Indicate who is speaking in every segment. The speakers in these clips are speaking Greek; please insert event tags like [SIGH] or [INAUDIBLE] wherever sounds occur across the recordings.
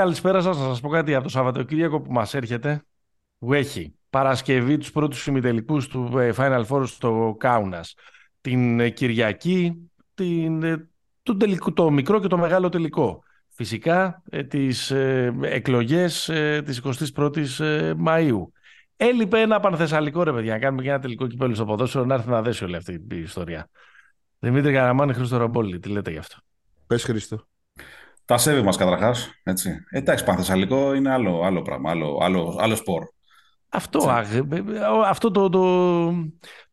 Speaker 1: Πολύ καλησπέρα σας. Να σας πω κάτι από το Σαββατοκύριακο που μας έρχεται, που έχει Παρασκευή τους πρώτους ημιτελικούς του ε, Final Four στο Κάουνας. Την ε, Κυριακή, την, ε, το, τελικό, το μικρό και το μεγάλο τελικό. Φυσικά τις ε, εκλογές ε, της 21ης ε, Μαΐου. Έλειπε ένα πανθεσσαλικό ρε παιδιά, να κάνουμε και ένα τελικό κυπέλο στο ποδόσφαιρο, να έρθει να δέσει όλη αυτή η ιστορία. Δημήτρη Καραμάνη, Χρήστο Ρομπόλη, τι λέτε γι' αυτό;
Speaker 2: Πες Χρήστο.
Speaker 3: Τα σέβη μας καταρχάς, έτσι. Εντάξει, πανθεσσαλικό είναι άλλο, άλλο πράγμα, άλλο, άλλο, άλλο σπορ.
Speaker 1: Αυτό, αυτό το, το,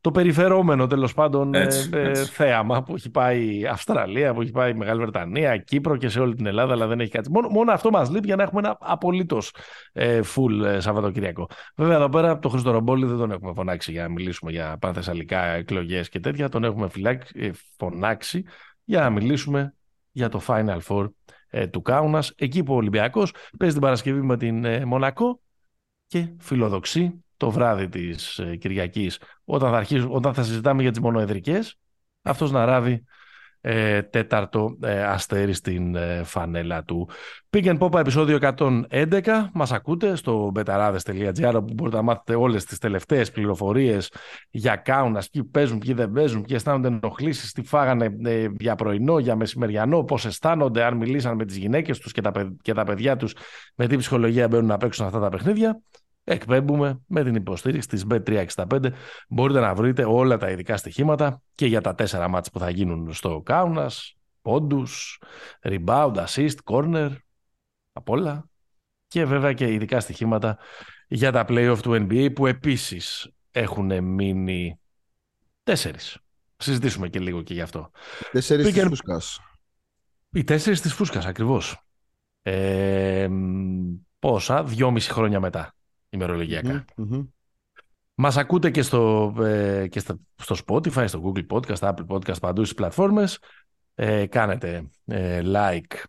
Speaker 1: το περιφερόμενο τέλος πάντων
Speaker 3: Έτσι,
Speaker 1: ε,
Speaker 3: έτσι.
Speaker 1: θέαμα που έχει πάει Αυστραλία, που έχει πάει Μεγάλη Βρετανία, Κύπρο και σε όλη την Ελλάδα, αλλά δεν έχει κάτι. Μόνο, μόνο αυτό μας λείπει για να έχουμε ένα απολύτως ε, full ε, Σαββατοκυριακό. Βέβαια εδώ πέρα το Χρήστο Ρομπόλη δεν τον έχουμε φωνάξει για να μιλήσουμε για πανθεσσαλικά εκλογές και τέτοια, τον έχουμε φυλάξει, ε, φωνάξει για να μιλήσουμε για το Final Four ε, του Κάουνας, εκεί που ο Ολυμπιακός παίζει την Παρασκευή με την ε, Μονακό και φιλοδοξεί το βράδυ της ε, Κυριακής όταν θα, αρχίσουμε, όταν θα συζητάμε για τις μονοεδρικές αυτός να ράβει ε, τέταρτο ε, αστέρι στην ε, φανέλα του. Pick and Pop επεισόδιο 111. Μας ακούτε στο betarades.gr όπου μπορείτε να μάθετε όλες τις τελευταίες πληροφορίες για κάουνας, ποιοι παίζουν, ποιοι δεν παίζουν, ποιοι αισθάνονται ενοχλήσεις, τι φάγανε ε, για πρωινό, για μεσημεριανό, πώς αισθάνονται, αν μιλήσαν με τις γυναίκες τους και τα, παι- και τα παιδιά τους, με τι ψυχολογία μπαίνουν να παίξουν αυτά τα παιχνίδια. Εκπέμπουμε με την υποστήριξη της Bet365. Μπορείτε να βρείτε όλα τα ειδικά στοιχήματα και για τα τέσσερα μάτς που θα γίνουν στο Κάουνας, πόντους, rebound, assist, corner, απ' όλα. Και βέβαια και ειδικά στοιχήματα για τα play-off του NBA που επίσης έχουν μείνει τέσσερις. Συζητήσουμε και λίγο και γι' αυτό.
Speaker 2: Τέσσερις
Speaker 1: Pick
Speaker 2: της
Speaker 1: and-
Speaker 2: φούσκας.
Speaker 1: Οι τέσσερις της φούσκας ακριβώς. Ε, μ, πόσα, δυόμιση χρόνια μετά ημερολογιακά.
Speaker 2: Μμμ, μμμ.
Speaker 1: Μας ακούτε και, στο, ε, και στο, στο Spotify, στο Google Podcast, στο Apple Podcast, παντού στις πλατφόρμες. Ε, κάνετε ε, like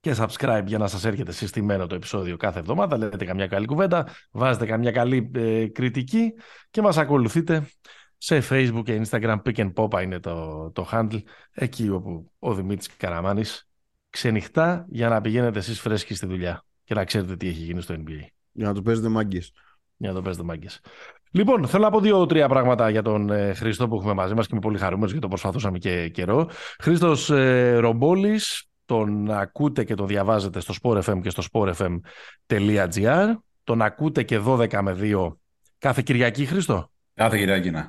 Speaker 1: και subscribe για να σας έρχεται συστημένο το επεισόδιο κάθε εβδομάδα. Λέτε καμιά καλή κουβέντα, βάζετε καμιά καλή ε, κριτική και μας ακολουθείτε σε Facebook και Instagram. Pick and Pop είναι το, το handle, εκεί όπου ο Δημήτρης Καραμάνης ξενυχτά για να πηγαίνετε εσείς φρέσκοι στη δουλειά και να ξέρετε τι έχει γίνει στο NBA.
Speaker 2: Για να το παίζετε μάγκες.
Speaker 1: Για να το παίζετε μάγκες. Λοιπόν, θέλω να πω δύο-τρία πράγματα για τον ε, Χρήστο που έχουμε μαζί μας και είμαι πολύ χαρούμενος γιατί το προσπαθούσαμε και καιρό. Χρήστος ε, Ρομπόλης, τον ακούτε και τον διαβάζετε στο Sport FM και στο sportfm.gr. Τον ακούτε και 12 με 2 κάθε Κυριακή, Χρήστο;
Speaker 3: Κάθε Κυριακή, ναι.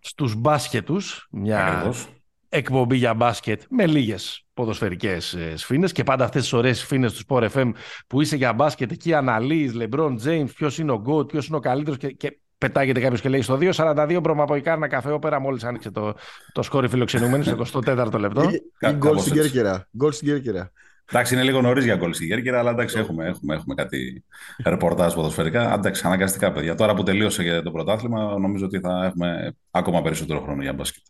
Speaker 1: Στους μπάσκετους, μια
Speaker 3: Ακριβώς.
Speaker 1: Εκπομπή για μπάσκετ με λίγες ποδοσφαιρικές ε, σφήνες και πάντα αυτές τις ωραίες σφήνες του Sport FM που είσαι για μπάσκετ εκεί αναλύεις LeBron James, ποιος είναι ο GOAT, ποιος είναι ο καλύτερος και, και πετάγεται κάποιος και λέει στο 2.42 μπρομα από η Κάρνα καφέ όπερα μόλις άνοιξε το, το σκόρι φιλοξενούμενο στο [LAUGHS] 24ο λεπτό.
Speaker 2: Ή-
Speaker 3: Κα-
Speaker 2: Ή γκολ
Speaker 3: κάπως
Speaker 2: στην
Speaker 3: έτσι.
Speaker 2: Κέρκυρα. Γκολ στην Κέρκυρα.
Speaker 3: Εντάξει, είναι λίγο νωρίς για γκολ στην Κέρκυρα, αλλά εντάξει, έχουμε, έχουμε, έχουμε κάτι ρεπορτάζ ποδοσφαιρικά. Εντάξει, αναγκαστικά, παιδιά. Τώρα που τελείωσε και το πρωτάθλημα, νομίζω ότι θα έχουμε ακόμα περισσότερο χρόνο για μπάσκετ.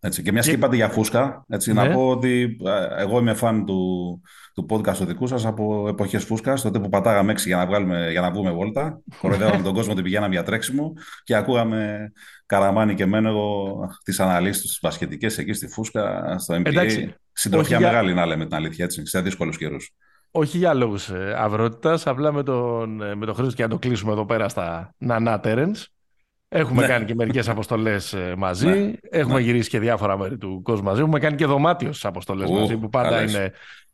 Speaker 3: Έτσι. Και μια και
Speaker 1: Και-
Speaker 3: είπατε για φούσκα, έτσι,
Speaker 1: Ναι.
Speaker 3: να πω ότι ε, εγώ είμαι φαν του, του podcast του δικού σας από εποχές φούσκας, τότε που πατάγαμε έξι για να, βγάλουμε, για να βγούμε βόλτα. Κοροϊδεύαμε τον κόσμο ότι πηγαίναμε για τρέξιμο και ακούγαμε Καραμάνι και μένω εγώ τις αναλύσεις τους μπασκετικές εκεί στη φούσκα, στο NBA.
Speaker 1: Εντάξει,
Speaker 3: Συντροφιά
Speaker 1: όχι για-
Speaker 3: μεγάλη να λέμε την αλήθεια, έτσι, σε δύσκολους καιρούς.
Speaker 1: Όχι για λόγους ε, αυρότητας, απλά με τον, ε, με τον Χρήστο και να το κλείσουμε εδώ πέρα στα Νανά Terence. Έχουμε
Speaker 3: Ναι.
Speaker 1: κάνει και μερικές αποστολές ε, μαζί,
Speaker 3: Ναι.
Speaker 1: έχουμε
Speaker 3: Ναι.
Speaker 1: γυρίσει και διάφορα μέρη του κόσμου μαζί, έχουμε κάνει και δωμάτιο στις αποστολές
Speaker 3: Ου,
Speaker 1: μαζί, που πάντα
Speaker 3: καλές.
Speaker 1: είναι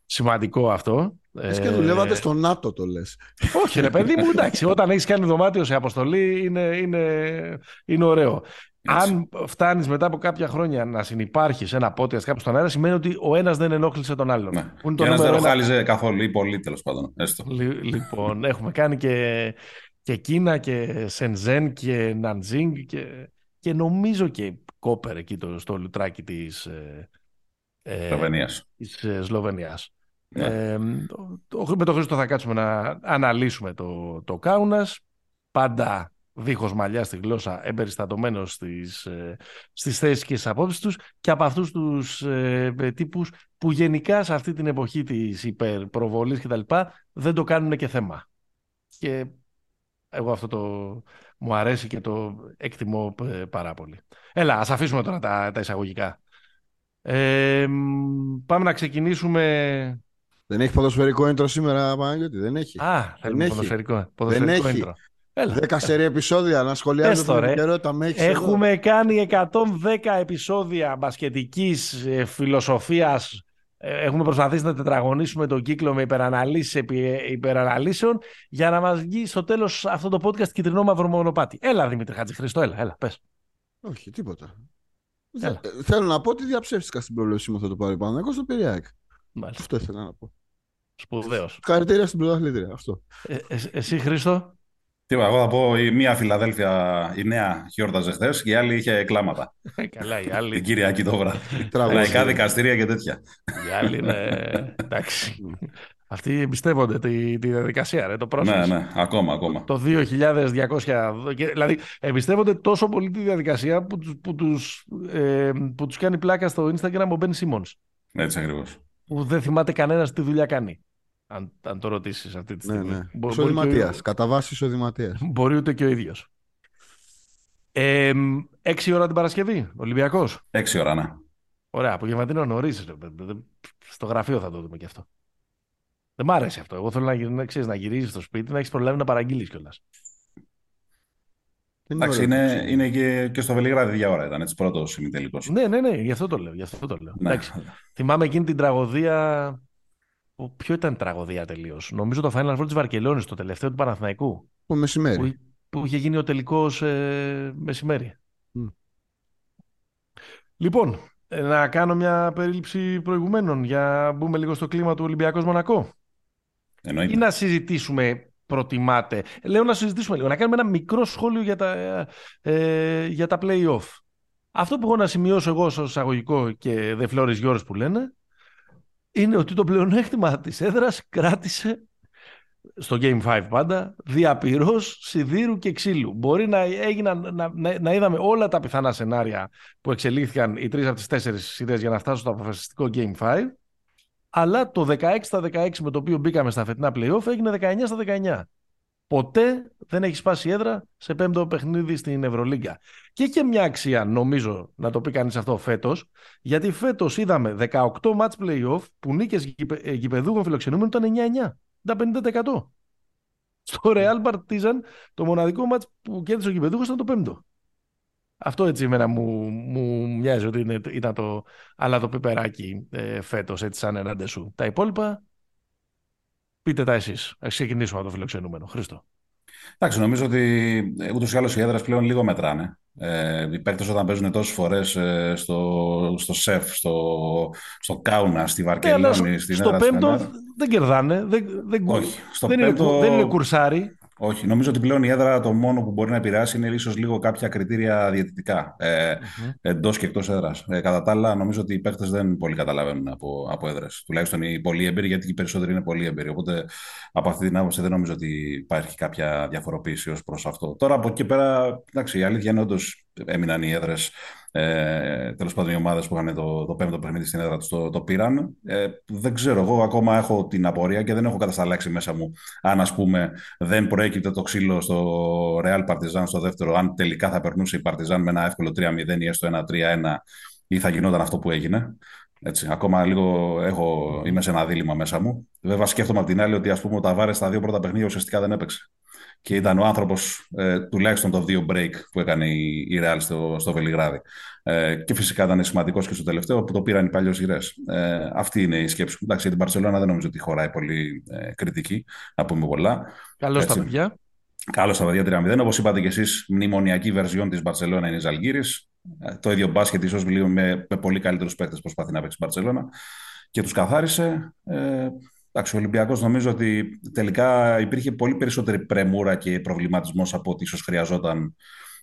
Speaker 1: σημαντικό αυτό.
Speaker 2: Λες και
Speaker 1: Ε,
Speaker 2: δουλεύατε στο ΝΑΤΟ το λες.
Speaker 1: Όχι ρε παιδί μου, εντάξει, [LAUGHS] όταν έχεις κάνει δωμάτιο σε αποστολή είναι, είναι, είναι ωραίο.
Speaker 3: Έτσι.
Speaker 1: Αν φτάνεις μετά από κάποια χρόνια να συνεπάρχεις ένα podcast κάπου στον αέρα, σημαίνει ότι ο ένας δεν ενόχλησε τον άλλον.
Speaker 3: Ναι.
Speaker 1: Που είναι το
Speaker 3: Και ένας δεν
Speaker 1: νούμερο ένα.
Speaker 3: ροχάλιζε καθόλου ή πολύ τέλος πάντων. Έστω.
Speaker 1: Λι- Λοιπόν, έχουμε κάνει και, και Κίνα και Σενζέν και Ναντζίνγκ και, και νομίζω και Κόπερ εκεί το, στο λουτράκι της, ε, ε,
Speaker 3: Σλοβενίας.
Speaker 1: της ε, Σλοβενίας.
Speaker 3: Ναι.
Speaker 1: Ε, το- το- με τον Χρήστο θα κάτσουμε να αναλύσουμε το, το Κάουνας. Πάντα δίχως μαλλιά στη γλώσσα, εμπεριστατωμένος στις, ε, στις θέσεις και στις απόψεις τους και από αυτούς τους ε, ε, τύπους που γενικά σε αυτή την εποχή της υπερπροβολής και τα λοιπά δεν το κάνουν και θέμα. Και εγώ αυτό το μου αρέσει και το εκτιμώ ε, πάρα πολύ. Έλα, ας αφήσουμε τώρα τα, τα εισαγωγικά. Ε, μ, πάμε να ξεκινήσουμε
Speaker 2: Δεν έχει ποδοσφαιρικό intro σήμερα, Παναγιώτη. Δεν έχει.
Speaker 1: Α, θέλουμε
Speaker 2: έχει.
Speaker 1: ποδοσφαιρικό, ποδοσφαιρικό
Speaker 2: έχει.
Speaker 1: intro. Έλα.
Speaker 2: Δέκα σερή επεισόδια να σχολιάζω
Speaker 1: Έστω,
Speaker 2: την
Speaker 1: ρε.
Speaker 2: επικαιρότητα με έχεις εδώ.
Speaker 1: Έχουμε κάνει 110 επεισόδια μπασκετικής ε, φιλοσοφίας. Ε, Έχουμε προσπαθήσει να τετραγωνίσουμε τον κύκλο με υπεραναλύσεις επί ε, υπεραναλύσεων για να μας βγει στο τέλος αυτό το podcast κυτρινό μαύρο μονοπάτι. Έλα Δημήτρη Χατζηχρήστο, έλα, έλα, πες.
Speaker 2: Όχι, τίποτα.
Speaker 1: Έλα.
Speaker 2: Ε, Θέλω να πω ότι διαψεύστηκα στην προβλέψη μου αυτό το πάρει πάνω. Εγώ στο Περιάκ.
Speaker 1: Μάλιστα.
Speaker 2: Αυτό ήθελα να πω.
Speaker 1: Σπουδαίος.
Speaker 2: Χαρακτήρια στην πρωταθλήτρια. Αυτό.
Speaker 1: Ε, ε, εσύ Χρήστο,
Speaker 3: Τι είπα, εγώ θα πω η μία Φιλαδέλφια, η νέα γιόρταζε χθες και η άλλη είχε κλάματα.
Speaker 1: Ε, καλά η
Speaker 3: Την
Speaker 1: άλλη,
Speaker 3: Κυριακή το βράδυ.
Speaker 2: Τραγούδι.
Speaker 3: Λαϊκά δικαστήρια και τέτοια.
Speaker 1: η άλλη είναι, εντάξει. Αυτοί εμπιστεύονται τη, τη διαδικασία, ρε, το
Speaker 3: Ναι,
Speaker 1: process.
Speaker 3: ναι, ακόμα, ακόμα.
Speaker 1: Το 2200, και- δηλαδή εμπιστεύονται τόσο πολύ τη διαδικασία που τους, που τους, ε, που τους κάνει πλάκα στο Instagram ο Μπεν Σίμονς,
Speaker 3: Έτσι ακριβώς.
Speaker 1: Που δεν θυμάται κανένας τι δουλειά κάνει. Αν, αν το ρωτήσεις αυτή τη
Speaker 2: Ναι,
Speaker 1: στιγμή.
Speaker 2: ναι.
Speaker 1: Μπο- μπορεί, και
Speaker 2: Εισοδηματία.
Speaker 1: ο,
Speaker 2: Κατά βάση εισοδηματία. [LAUGHS]
Speaker 1: μπορεί ούτε και ο ίδιος. Ε, έξι ώρα την Παρασκευή, Ολυμπιακός;
Speaker 3: Έξι ώρα, ναι.
Speaker 1: Ωραία, απογευματινό νωρίς. ρε, δε- δε- Στο γραφείο θα το δούμε και αυτό. Δεν μ' άρεσε αυτό. Εγώ θέλω να, γυρ- να, ξέρεις, να γυρίζεις στο σπίτι, να έχεις προλάβει να παραγγείλεις κιόλας.
Speaker 2: Δεν
Speaker 3: Εντάξει,
Speaker 2: ωραίο
Speaker 3: είναι,
Speaker 2: αυτό.
Speaker 3: είναι και, και στο Βελιγράδι ίδια ώρα ήταν, έτσι, πρώτο ημιτελικό.
Speaker 1: Ναι, ναι, ναι, γι' αυτό το λέω. Γι αυτό το λέω.
Speaker 3: Ναι.
Speaker 1: Εντάξει. Θυμάμαι εκείνη την τραγωδία. που- Ποιο ήταν η τραγωδία τελείως; Νομίζω το Final Four της Βαρκελόνης, το τελευταίο του Παναθηναϊκού.
Speaker 2: Το μεσημέρι.
Speaker 1: Που, που είχε γίνει ο τελικός ε, μεσημέρι.
Speaker 2: Μμ.
Speaker 1: Λοιπόν, ε, να κάνω μια περίληψη προηγουμένων για να μπούμε λίγο στο κλίμα του Ολυμπιακός Μονακό.
Speaker 3: Εννοείται.
Speaker 1: Ή να συζητήσουμε, προτιμάτε. Λέω να συζητήσουμε λίγο, να κάνουμε ένα μικρό σχόλιο για τα, ε, για τα play-off. Αυτό που έχω να σημειώσω εγώ στο εισαγωγικό και the floor is yours που λένε, είναι ότι το πλεονέκτημα της έδρας κράτησε στο Game 5 πάντα, διαπυρός σιδήρου και ξύλου. Μπορεί να, έγιναν, να, να, να είδαμε όλα τα πιθανά σενάρια που εξελίχθηκαν οι τρεις από τις τέσσερις σειρές για να φτάσουν στο αποφασιστικό Game 5, αλλά το 16 στα 16 με το οποίο μπήκαμε στα φετινά play-off έγινε 19 στα 19. Ποτέ δεν έχει σπάσει έδρα σε πέμπτο παιχνίδι στην Ευρωλίγκα. Και είχε μια αξία, νομίζω, να το πει κανείς αυτό φέτος, γιατί φέτος είδαμε 18 match play-off που νίκες γηπε- ε, γηπεδούχων φιλοξενούμενων ήταν 9-9. Ήταν 50%. Στο Real Partizan το μοναδικό match που κέρδισε ο γηπεδούχος ήταν το πέμπτο. Αυτό έτσι εμένα μου, μου μοιάζει ότι είναι, ήταν το αλλά το πιπεράκι ε, φέτος έτσι σαν ένα ντεσού. Τα υπόλοιπα πείτε τα εσείς. Ας ξεκινήσουμε από το φιλοξενούμενο. Χρήστο.
Speaker 3: Εντάξει, νομίζω ότι ούτως ή άλλως οι έδρες πλέον λίγο μετράνε. Ε, οι παίκτες όταν παίζουν τόσες φορές ε, στο, στο ΣΕΦ, στο, στο Κάουνα, στη
Speaker 1: Ναι, αλλά στο,
Speaker 3: Βαρκελόνη, στην
Speaker 1: στο
Speaker 3: έδρα στην
Speaker 1: πέμπτο
Speaker 3: έδρα.
Speaker 1: δεν κερδάνε. Δεν, δεν,
Speaker 3: Όχι. Στο
Speaker 1: δεν,
Speaker 3: πέμπτο,
Speaker 1: είναι, κου- δεν είναι κουρσάρι.
Speaker 3: Όχι. Νομίζω ότι πλέον η έδρα το μόνο που μπορεί να επηρεάσει είναι ίσως λίγο κάποια κριτήρια διαιτητικά. Ε, Εντός και εκτός έδρας. Ε, κατά τα άλλα, νομίζω ότι οι παίκτες δεν πολύ καταλαβαίνουν από, από έδρες. Τουλάχιστον οι πολύ έμπειροι, γιατί οι περισσότεροι είναι πολύ έμπειροι. Οπότε από αυτή την άποψη δεν νομίζω ότι υπάρχει κάποια διαφοροποίηση ως προς αυτό. Τώρα από εκεί πέρα, εντάξει, η αλήθεια είναι όντως έμειναν οι έδρες. Ε, Τέλος πάντων, οι ομάδες που είχαν το, το πέμπτο παιχνίδι στην έδρα τους το, το πήραν. Ε, δεν ξέρω, εγώ ακόμα έχω την απορία και δεν έχω κατασταλάξει μέσα μου αν ας πούμε δεν προέκυπτε το ξύλο στο Real Partizan στο δεύτερο, αν τελικά θα περνούσε η Partizan με ένα εύκολο 3-0 ή έστω ένα 3-1 ή θα γινόταν αυτό που έγινε. Έτσι, ακόμα λίγο έχω, είμαι σε ένα δίλημα μέσα μου. Βέβαια, σκέφτομαι από την άλλη ότι ας πούμε, ο Ταβάρες στα δύο πρώτα παιχνίδια ουσιαστικά δεν έπαιξε. Και ήταν ο άνθρωπος ε, τουλάχιστον το δύο break που έκανε η, η Real στο, στο Βελιγράδι. Ε, και φυσικά ήταν σημαντικός και στο τελευταίο που το πήραν οι παλιός Ε, αυτή είναι η σκέψη μου. Εντάξει, για την Παρσελόνα δεν νομίζω ότι χωράει πολύ ε, κριτική, να πούμε πολλά.
Speaker 1: Καλώς τα
Speaker 3: Έτσι.
Speaker 1: παιδιά.
Speaker 3: Καλώς στα παιδιά 3-0. Όπως είπατε και εσείς, μνημονιακή βερζιόν της Μπαρσελόνα είναι η Ζαλγκύρη. Το ίδιο μπάσκετ, ίσως λίγο με, με πολύ καλύτερους παίκτες προσπαθεί να παίξει η Μπαρσελόνα και τους καθάρισε. Ε, εντάξει, ο Ολυμπιακός νομίζω ότι τελικά υπήρχε πολύ περισσότερη πρεμούρα και προβληματισμός από ό,τι ίσως χρειαζόταν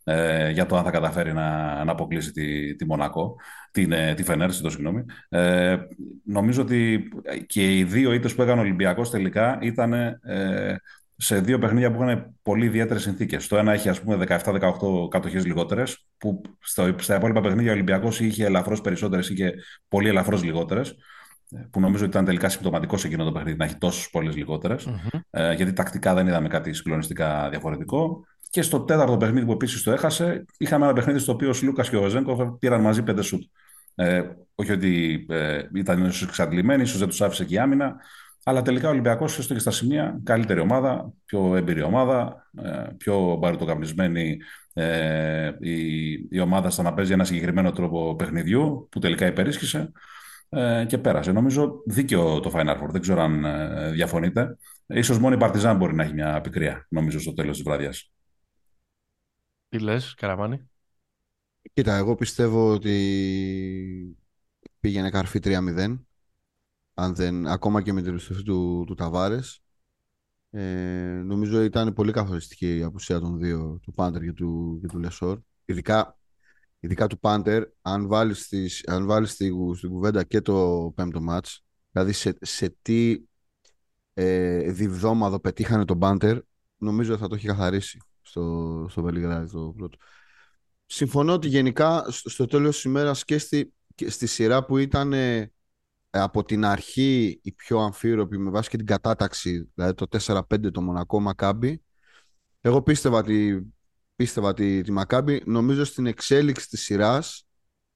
Speaker 3: ε, για το αν θα καταφέρει να, να αποκλείσει τη, τη Μονακό, την, ε, τη Φενέρ, το συγγνώμη. Ε, νομίζω ότι και οι δύο ήττες που έκανε ο Ολυμπιακός τελικά ήταν ε, σε δύο παιχνίδια που είχαν πολύ ιδιαίτερες συνθήκες. Το ένα είχε, ας πούμε, 17-18 κατοχές λιγότερες, που στο, στα υπόλοιπα παιχνίδια ο Ολυμπιακός είχε ελαφρώς περισσότερες ή και πολύ ελαφρώς λιγότερες. Που νομίζω ότι ήταν τελικά συμπτωματικό σε εκείνο το παιχνίδι να έχει τόσες πολλές λιγότερες.
Speaker 1: Μμμ.
Speaker 3: Ε, γιατί τακτικά δεν είδαμε κάτι συγκλονιστικά διαφορετικό. Και στο τέταρτο παιχνίδι που επίσης το έχασε, είχαμε ένα παιχνίδι στο οποίο ο Λούκα και ο Ζέγκοφ πήραν μαζί πέντε σουτ. Ε, όχι ότι ε, ήταν ίσως εξαντλημένοι, ίσως δεν τους άφησε και η άμυνα. Αλλά τελικά ο Ολυμπιακός έστω και στα σημεία καλύτερη ομάδα, πιο έμπειρη ομάδα, ε, πιο μπαριτοκαπνισμένη ε, η, η ομάδα στο να παίζει ένα συγκεκριμένο τρόπο παιχνιδιού που τελικά υπερίσχυσε ε, και πέρασε. Νομίζω δίκαιο το Final Four. Δεν ξέρω αν ε, διαφωνείτε. Ίσως μόνο η Παρτιζάν μπορεί να έχει μια πικρία, νομίζω, στο τέλος της βραδιάς.
Speaker 1: Τι λες, Καραμάνη;
Speaker 2: Κοίτα, εγώ πιστεύω ότι πήγαινε καρφί 3-0. Αν δεν, ακόμα και με την επιστροφή του, του Ταβάρες. Ε, νομίζω ήταν πολύ καθοριστική η απουσία των δύο, του Πάντερ και του, και του Λεσόρ. Ειδικά, ειδικά του Πάντερ, αν βάλεις, στις, αν βάλεις στη, στην κουβέντα και το πέμπτο μάτς, δηλαδή σε, σε τι ε, διβδόμαδο πετύχανε τον Πάντερ, νομίζω θα το έχει καθαρίσει στο, στο Βελιγράδι το πρώτο. Συμφωνώ ότι γενικά στο τέλος της ημέρας και στη, και στη σειρά που ήταν ε, από την αρχή η πιο αμφίροπη με βάση και την κατάταξη, δηλαδή το 4-5 το Μονακό Μακάμπι, εγώ πίστευα ότι πίστευα ότι τη Μακάμπι νομίζω στην εξέλιξη της σειράς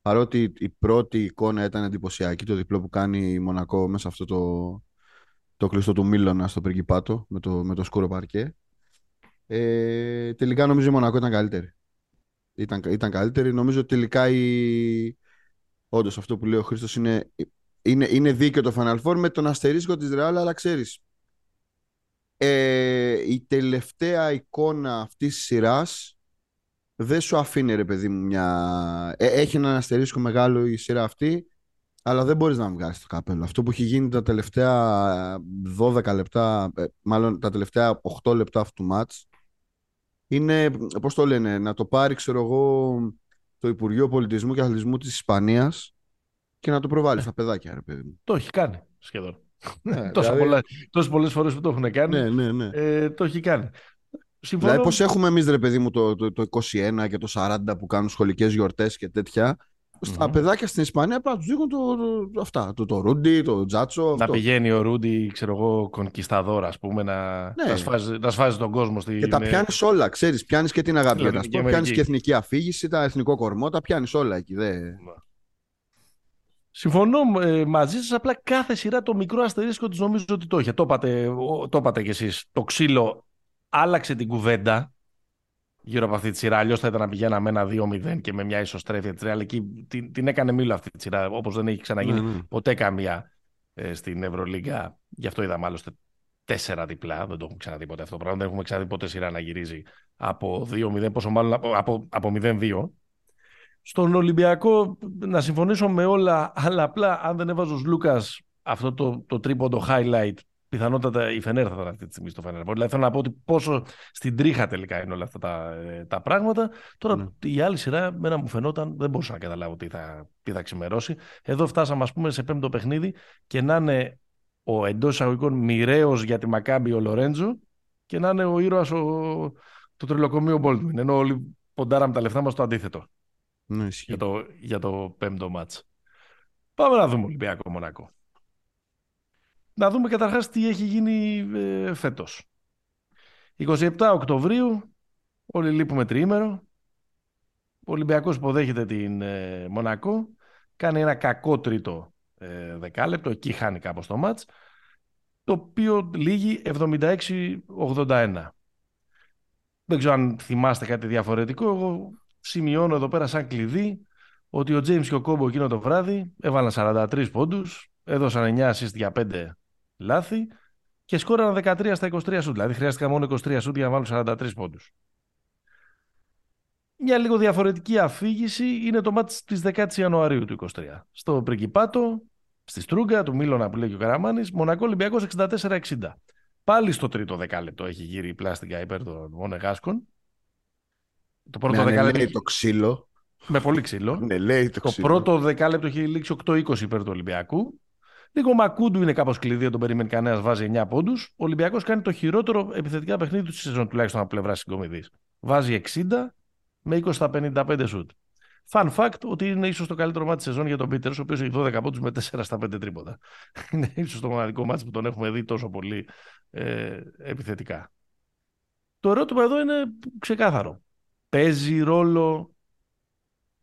Speaker 2: παρότι η πρώτη εικόνα ήταν εντυπωσιακή το διπλό που κάνει η Μονακό μέσα αυτό το, το κλειστό του Μίλωνα στο Πριγκιπάτο με το, με το σκούρο παρκέ ε, τελικά νομίζω η Μονακό ήταν καλύτερη. Ήταν, ήταν καλύτερη. Νομίζω τελικά η, όντως αυτό που λέει ο Χρήστος είναι είναι, είναι δίκαιο το Final Four με τον αστερίσκο της Real, αλλά ξέρεις, ε, η τελευταία εικόνα αυτής της σειράς δεν σου αφήνει ρε παιδί μου μια... Ε, έχει έναν αστερίσκο μεγάλο η σειρά αυτή, αλλά δεν μπορείς να βγάλεις το καπέλο. Αυτό που έχει γίνει τα τελευταία 12 λεπτά, ε, μάλλον τα τελευταία 8 λεπτά αυτού του μάτς, είναι, πώς το λένε, να το πάρει, ξέρω εγώ, το Υπουργείο Πολιτισμού και Αθλητισμού της Ισπανίας και να το προβάλλεις στα παιδάκια, ρε παιδί μου.
Speaker 1: Το έχει κάνει σχεδόν. Ναι, [LAUGHS] Τόσα δηλαδή... τόσες πολλές φορές που το έχουν κάνει,
Speaker 2: ναι, ναι, ναι.
Speaker 1: Ε, το έχει κάνει. Συμφωνώ...
Speaker 2: Δηλαδή πώς έχουμε εμείς ρε παιδί μου το, το, το 21 και το 40 που κάνουν σχολικές γιορτές και τέτοια στα παιδάκια στην Ισπανία απλά τους δείχνουν το, το, αυτά. Το, το Ρούντι, το Τζάτσο.
Speaker 1: Να αυτό. πηγαίνει ο Ρούντι, ξέρω εγώ, κονκισταδόρα, ας πούμε, να, ναι. να, σφάζει, να σφάζει τον κόσμο. Στη...
Speaker 2: Και τα πιάνεις όλα, ξέρεις. Πιάνεις και την αγάπη για τα Πιάνεις και εθνική αφήγηση, τα εθνικό κορμό, τα πιάνεις όλα εκεί. Δε... Ναι.
Speaker 1: Συμφωνώ ε, μαζί σας. Απλά κάθε σειρά το μικρό αστερίσκο της νομίζω ότι το είχε. Το είπατε, το είπατε κι εσείς. Το ξύλο άλλαξε την κουβέντα γύρω από αυτή τη σειρά. Αλλιώς θα ήταν να πηγαίναμε ένα 2-0 και με μια ισοστρέφεια της Ρεάλ. Εκεί την, την έκανε μήλο αυτή τη σειρά, όπως δεν έχει ξαναγίνει mm-hmm. ποτέ καμία ε, στην Ευρωλίγκα. Γι' αυτό είδαμε άλλωστε τέσσερα διπλά. Δεν το έχουμε ξαναδεί ποτέ αυτό το πράγμα. Δεν έχουμε ξαναδεί ποτέ σειρά να γυρίζει από 2-0, πόσο μάλλον από, από, από 0-2. Στον Ολυμπιακό να συμφωνήσω με όλα, αλλά απλά αν δεν έβαζε ο Λούκας αυτό το, το τρίποντο highlight, πιθανότατα η Φενέρ θα ήταν αυτή τη στιγμή στο Φενέρ. Δηλαδή θέλω να πω ότι πόσο στην τρίχα τελικά είναι όλα αυτά τα, ε, τα πράγματα. Τώρα ναι. η άλλη σειρά, μένα μου φαινόταν, δεν μπορούσα να καταλάβω τι θα, τι θα ξημερώσει. Εδώ φτάσαμε, ας πούμε, σε πέμπτο παιχνίδι και να είναι ο εντός εισαγωγικών μοιραίος για τη Μακάμπη ο Λορέντζο και να είναι ο ήρωας το τριλοκομείο Μπόλτουιν. Ενώ όλοι ποντάραμε τα λεφτά μας το αντίθετο.
Speaker 2: Ναι,
Speaker 1: για, το, για το πέμπτο μάτς. Πάμε να δούμε Ολυμπιακό Μονακό. Να δούμε καταρχάς τι έχει γίνει ε, φέτος. 27 Οκτωβρίου, όλοι λείπουμε τριήμερο. Ο Ολυμπιακός υποδέχεται την ε, Μονακό, κάνει ένα κακό τρίτο ε, δεκάλεπτο, εκεί χάνει κάπως το μάτς, το οποίο λύγει 76-81. Δεν ξέρω αν θυμάστε κάτι διαφορετικό, εγώ σημειώνω εδώ πέρα σαν κλειδί ότι ο James και ο Κόμπο εκείνο το βράδυ έβαλαν 43 πόντους, έδωσαν 9 assist για 5 λάθη και σκόραν 13 στα 23 σούτ. Δηλαδή χρειάστηκαν μόνο 23 σούτ για να βάλουν 43 πόντους. Μια λίγο διαφορετική αφήγηση είναι το μάτι της 10 Ιανουαρίου του 23. Στο Πριγκιπάτο, στη Στρούγκα του Μίλωνα που λέει και ο Καραμάνης, Μονακό Ολυμπιακός 64-60. Πάλι στο τρίτο δεκάλεπτο έχει γύρει η πλάστικα υπέρ των Μονεγάσκων.
Speaker 2: Το πρώτο ναι, δεκάλεπτο. Λέει το ξύλο.
Speaker 1: Με πολύ ξύλο.
Speaker 2: ναι, λέει το,
Speaker 1: το πρώτο δεκάλεπτο έχει λήξει 8-20 υπέρ του Ολυμπιακού. Λίγο Μακούντου είναι κάπως κλειδί, δεν τον περιμένει κανένας, βάζει 9 πόντους. Ο Ολυμπιακός κάνει το χειρότερο επιθετικά παιχνίδι του σεζόν, τουλάχιστον από πλευράς συγκομιδής. Βάζει 60 με 20 στα 55 σουτ. Fun fact ότι είναι ίσως το καλύτερο μάτι της σεζόν για τον Πίτερ, ο οποίος έχει 12 πόντους με 4 στα 5 τρίποτα. [LAUGHS] είναι ίσως το μοναδικό μάτι που τον έχουμε δει τόσο πολύ ε, επιθετικά. Το ερώτημα εδώ είναι ξεκάθαρο παίζει ρόλο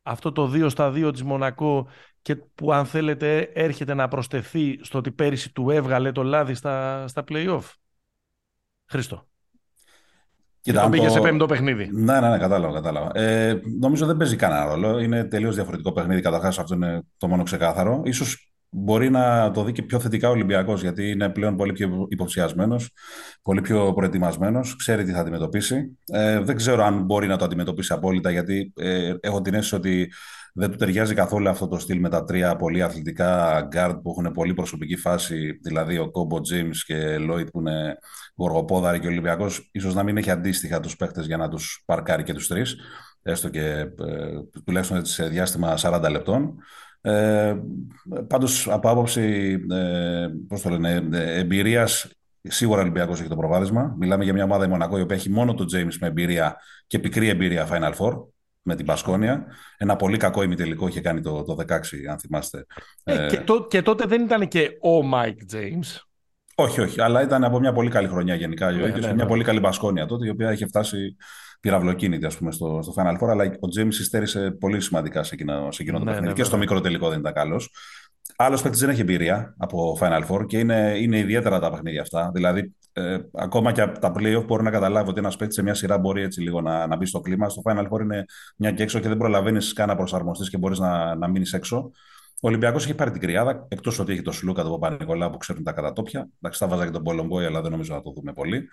Speaker 1: αυτό το 2 στα 2 της Μονακό και που αν θέλετε έρχεται να προσθεθεί στο ότι πέρυσι του έβγαλε το λάδι στα, στα play-off. Χρήστο. Κοίτα, τον πήγε το... σε πέμπτο παιχνίδι.
Speaker 3: Ναι, ναι, ναι, κατάλαβα. κατάλαβα. Ε, νομίζω δεν παίζει κανένα ρόλο. Είναι τελείως διαφορετικό παιχνίδι. Καταρχάς, αυτό είναι το μόνο ξεκάθαρο. Ίσως μπορεί να το δει και πιο θετικά ο Ολυμπιακός, γιατί είναι πλέον πολύ πιο υποψιασμένος, πολύ πιο προετοιμασμένος, ξέρει τι θα αντιμετωπίσει. Ε, δεν ξέρω αν μπορεί να το αντιμετωπίσει απόλυτα, γιατί ε, έχω την αίσθηση ότι δεν του ταιριάζει καθόλου αυτό το στυλ με τα τρία πολύ αθλητικά γκάρτ που έχουν πολύ προσωπική φάση, δηλαδή Οκόμπο, Τζέιμς και Λόιντ που είναι γοργοπόδαροι και ο Ολυμπιακός, ίσως να μην έχει αντίστοιχα τους παίχτε για να τους παρκάρει και τους τρεις, έστω και ε, τουλάχιστον σε διάστημα 40 λεπτών. Ε, πάντως από άποψη ε, πώς το λένε, ε, εμπειρίας Σίγουρα ο Ολυμπιακός έχει το προβάδισμα. Μιλάμε για μια ομάδα η Μονακό η οποία έχει μόνο τον James με εμπειρία και πικρή εμπειρία Final Four με την Πασκόνια. Ένα πολύ κακό ημιτελικό είχε κάνει το, το 16, αν θυμάστε.
Speaker 1: Ε, και, το, και τότε δεν ήταν και ο Mike James.
Speaker 3: Όχι, όχι, αλλά ήταν από μια πολύ καλή χρονιά γενικά. Ναι, ναι, μια ναι. πολύ καλή Πασκόνια τότε, η οποία είχε φτάσει πυραυλοκίνητη ας πούμε, στο, στο Final Four, αλλά ο James υστέρησε πολύ σημαντικά σε εκείνο, σε εκείνο το παιχνίδι. και στο μικρό τελικό δεν ήταν καλός. Άλλος παίκτης δεν έχει εμπειρία από Final Four και είναι, είναι ιδιαίτερα τα παιχνίδια αυτά. Δηλαδή, ε, ακόμα και από τα playoff μπορεί να καταλάβει ότι ένας παίκτης σε μια σειρά μπορεί έτσι λίγο να, να μπει στο κλίμα. Στο Final Four είναι μια και έξω και δεν προλαβαίνεις καν να προσαρμοστείς και μπορείς να, να μείνεις έξω. Ο Ολυμπιακός έχει πάρει την κρυάδα, εκτός ότι έχει το Σλούκα, τον Παπα-Νικολά που ξέρουν τα κατατόπια. Εντάξει, θα βάζα και τον Πολομπόη, αλλά δεν νομίζω να το δούμε πολύ.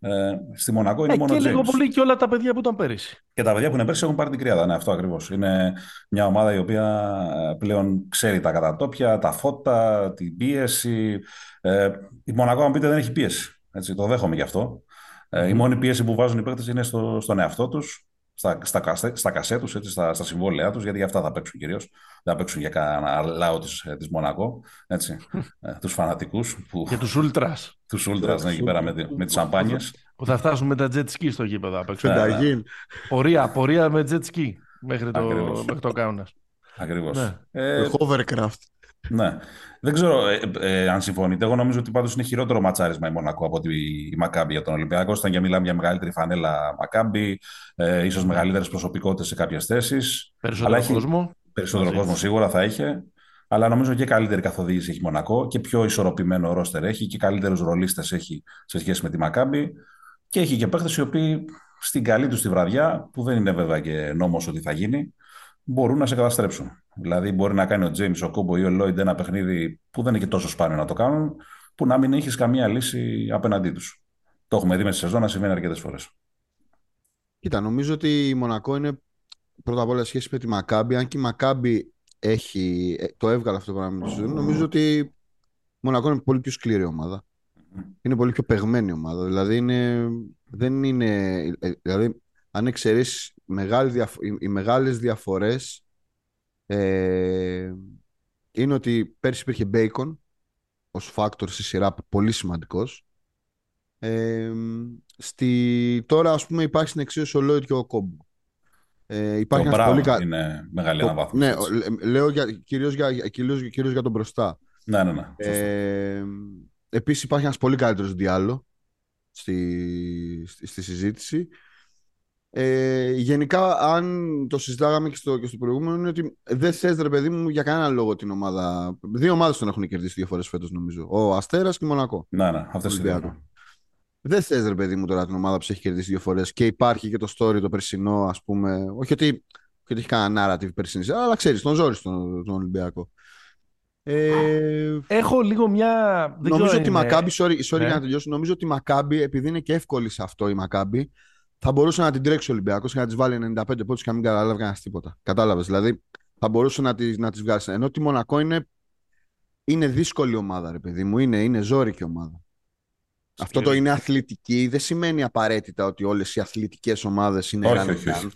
Speaker 3: Ε, στη Μονακό είναι ε, μόνο
Speaker 1: Και
Speaker 3: λίγο
Speaker 1: πολύ και όλα τα παιδιά που ήταν πέρυσι.
Speaker 3: Και τα παιδιά που είναι πέρυσι έχουν πάρει την κρυάδα. Ναι, αυτό ακριβώς. Είναι μια ομάδα η οποία ε, πλέον ξέρει τα κατατόπια, τα φώτα, την πίεση. Ε, η Μονακό, αν πείτε, δεν έχει πίεση. Έτσι, το δέχομαι γι' αυτό. Ε, η μόνη πίεση που βάζουν οι παίκτες είναι στο, στον εαυτό τους, στα, στα, στα κασέ τους, στα, στα συμβόλαιά τους, γιατί για αυτά θα παίξουν κυρίως. Δεν θα παίξουν για κανένα λαό της της Μονακό. Έτσι, [LAUGHS] ε, τους φανατικούς. Που...
Speaker 1: Και τους Ούλτρας.
Speaker 3: Τους Ούλτρας, ναι, εκεί πέρα με, με τις σαμπάνιες.
Speaker 1: Που θα φτάσουν με τα jet ski στο γήπεδο απ' έξω.
Speaker 2: Ναι, ναι.
Speaker 1: Πορεία, πορεία με jet ski μέχρι το, μέχρι το Κάουνας.
Speaker 3: Ακριβώς.
Speaker 2: Ναι. Ε, hovercraft.
Speaker 3: Ναι. Δεν ξέρω ε, ε, αν συμφωνείτε. Εγώ νομίζω ότι πάντως είναι χειρότερο ματσάρισμα η Μονακό από ότι η Μακάμπη για τον Ολυμπιακό. Όταν για μιλάμε για μεγαλύτερη φανέλα Μακάμπη, ε, ίσως μεγαλύτερες προσωπικότητες σε κάποιες θέσεις.
Speaker 1: Περισσότερο κόσμο.
Speaker 3: Περισσότερο κόσμο σίγουρα θα είχε. Αλλά νομίζω και καλύτερη καθοδήγηση έχει Μονακό και πιο ισορροπημένο ρόστερ έχει και καλύτερους ρολίστες έχει σε σχέση με τη Μακάμπη. Και έχει και παίχτε οι οποίοι στην καλή τους τη βραδιά, που δεν είναι βέβαια και νόμος ότι θα γίνει, μπορούν να σε καταστρέψουν. Δηλαδή, μπορεί να κάνει ο Τζέιμς, ο Κόμπο ή ο Λόιντ ένα παιχνίδι που δεν είναι και τόσο σπάνιο να το κάνουν, που να μην έχεις καμία λύση απέναντί τους. Το έχουμε δει με τη σεζόν να συμβαίνει αρκετές φορές.
Speaker 2: Κοίτα, νομίζω ότι η Μονακό είναι πρώτα απ' όλα σχέση με τη Μακάμπη. Αν και η Μακάμπη έχει, ε, το έβγαλε αυτό το πράγμα με νομίζω ότι η Μονακό είναι πολύ πιο σκληρή ομάδα. Είναι πολύ πιο παιγμένη ομάδα. Δηλαδή, είναι, δεν είναι, ε, δηλαδή αν εξαιρέσεις οι μεγάλες διαφορές ε, είναι ότι πέρσι υπήρχε Bacon ως factor στη σειρά πολύ σημαντικός. Ε, στη, τώρα ας πούμε υπάρχει στην εξίσωση ο Lloyd και ο Κόμπο.
Speaker 3: Ε, υπάρχει το πολύ κα... είναι μεγάλη αναβάθμιση.
Speaker 2: Ναι, λέω για, κυρίως, για, κυρίως, κυρίως για τον μπροστά.
Speaker 3: Ναι, ναι, ναι.
Speaker 2: Ε, επίσης υπάρχει ένας πολύ καλύτερος διάλογο στη, στη, στη συζήτηση. Ε, γενικά, αν το συζητάγαμε και στο, και στο προηγούμενο, είναι ότι δεν θες ρε παιδί μου για κανένα λόγο την ομάδα. Δύο ομάδες τον έχουν κερδίσει δύο φορές φέτος, νομίζω. Ο Αστέρας και η Μονακό.
Speaker 3: Ναι, ναι, αυτέ οι δύο.
Speaker 2: Δεν θες ρε παιδί μου τώρα την ομάδα που σε έχει κερδίσει δύο φορές και υπάρχει και το story το περσινό, ας πούμε. Όχι ότι, όχι ότι έχει κανένα narrative περσινή, αλλά ξέρεις, τον ζόρις στον τον Ολυμπιακό.
Speaker 1: Ε, Έχω λίγο μια.
Speaker 2: νομίζω ότι η Μακάμπη, sorry, sorry ναι. για να τελειώσω, νομίζω ότι η Μακάμπη, επειδή είναι και εύκολη σε αυτό η Μακάμπη, θα μπορούσε να την τρέξει ο Ολυμπιακός και να της βάλει 95 πόντους και να μην καταλάβει κανένας τίποτα. Κατάλαβες. Δηλαδή θα μπορούσε να της να τις βγάλει. Ενώ τη Μονακό είναι, είναι δύσκολη ομάδα, ρε παιδί μου. Είναι, είναι ζόρικη ομάδα. Αυτό το είναι αθλητική δεν σημαίνει απαραίτητα ότι όλες οι αθλητικές ομάδες είναι
Speaker 3: όχι, όχι, όχι.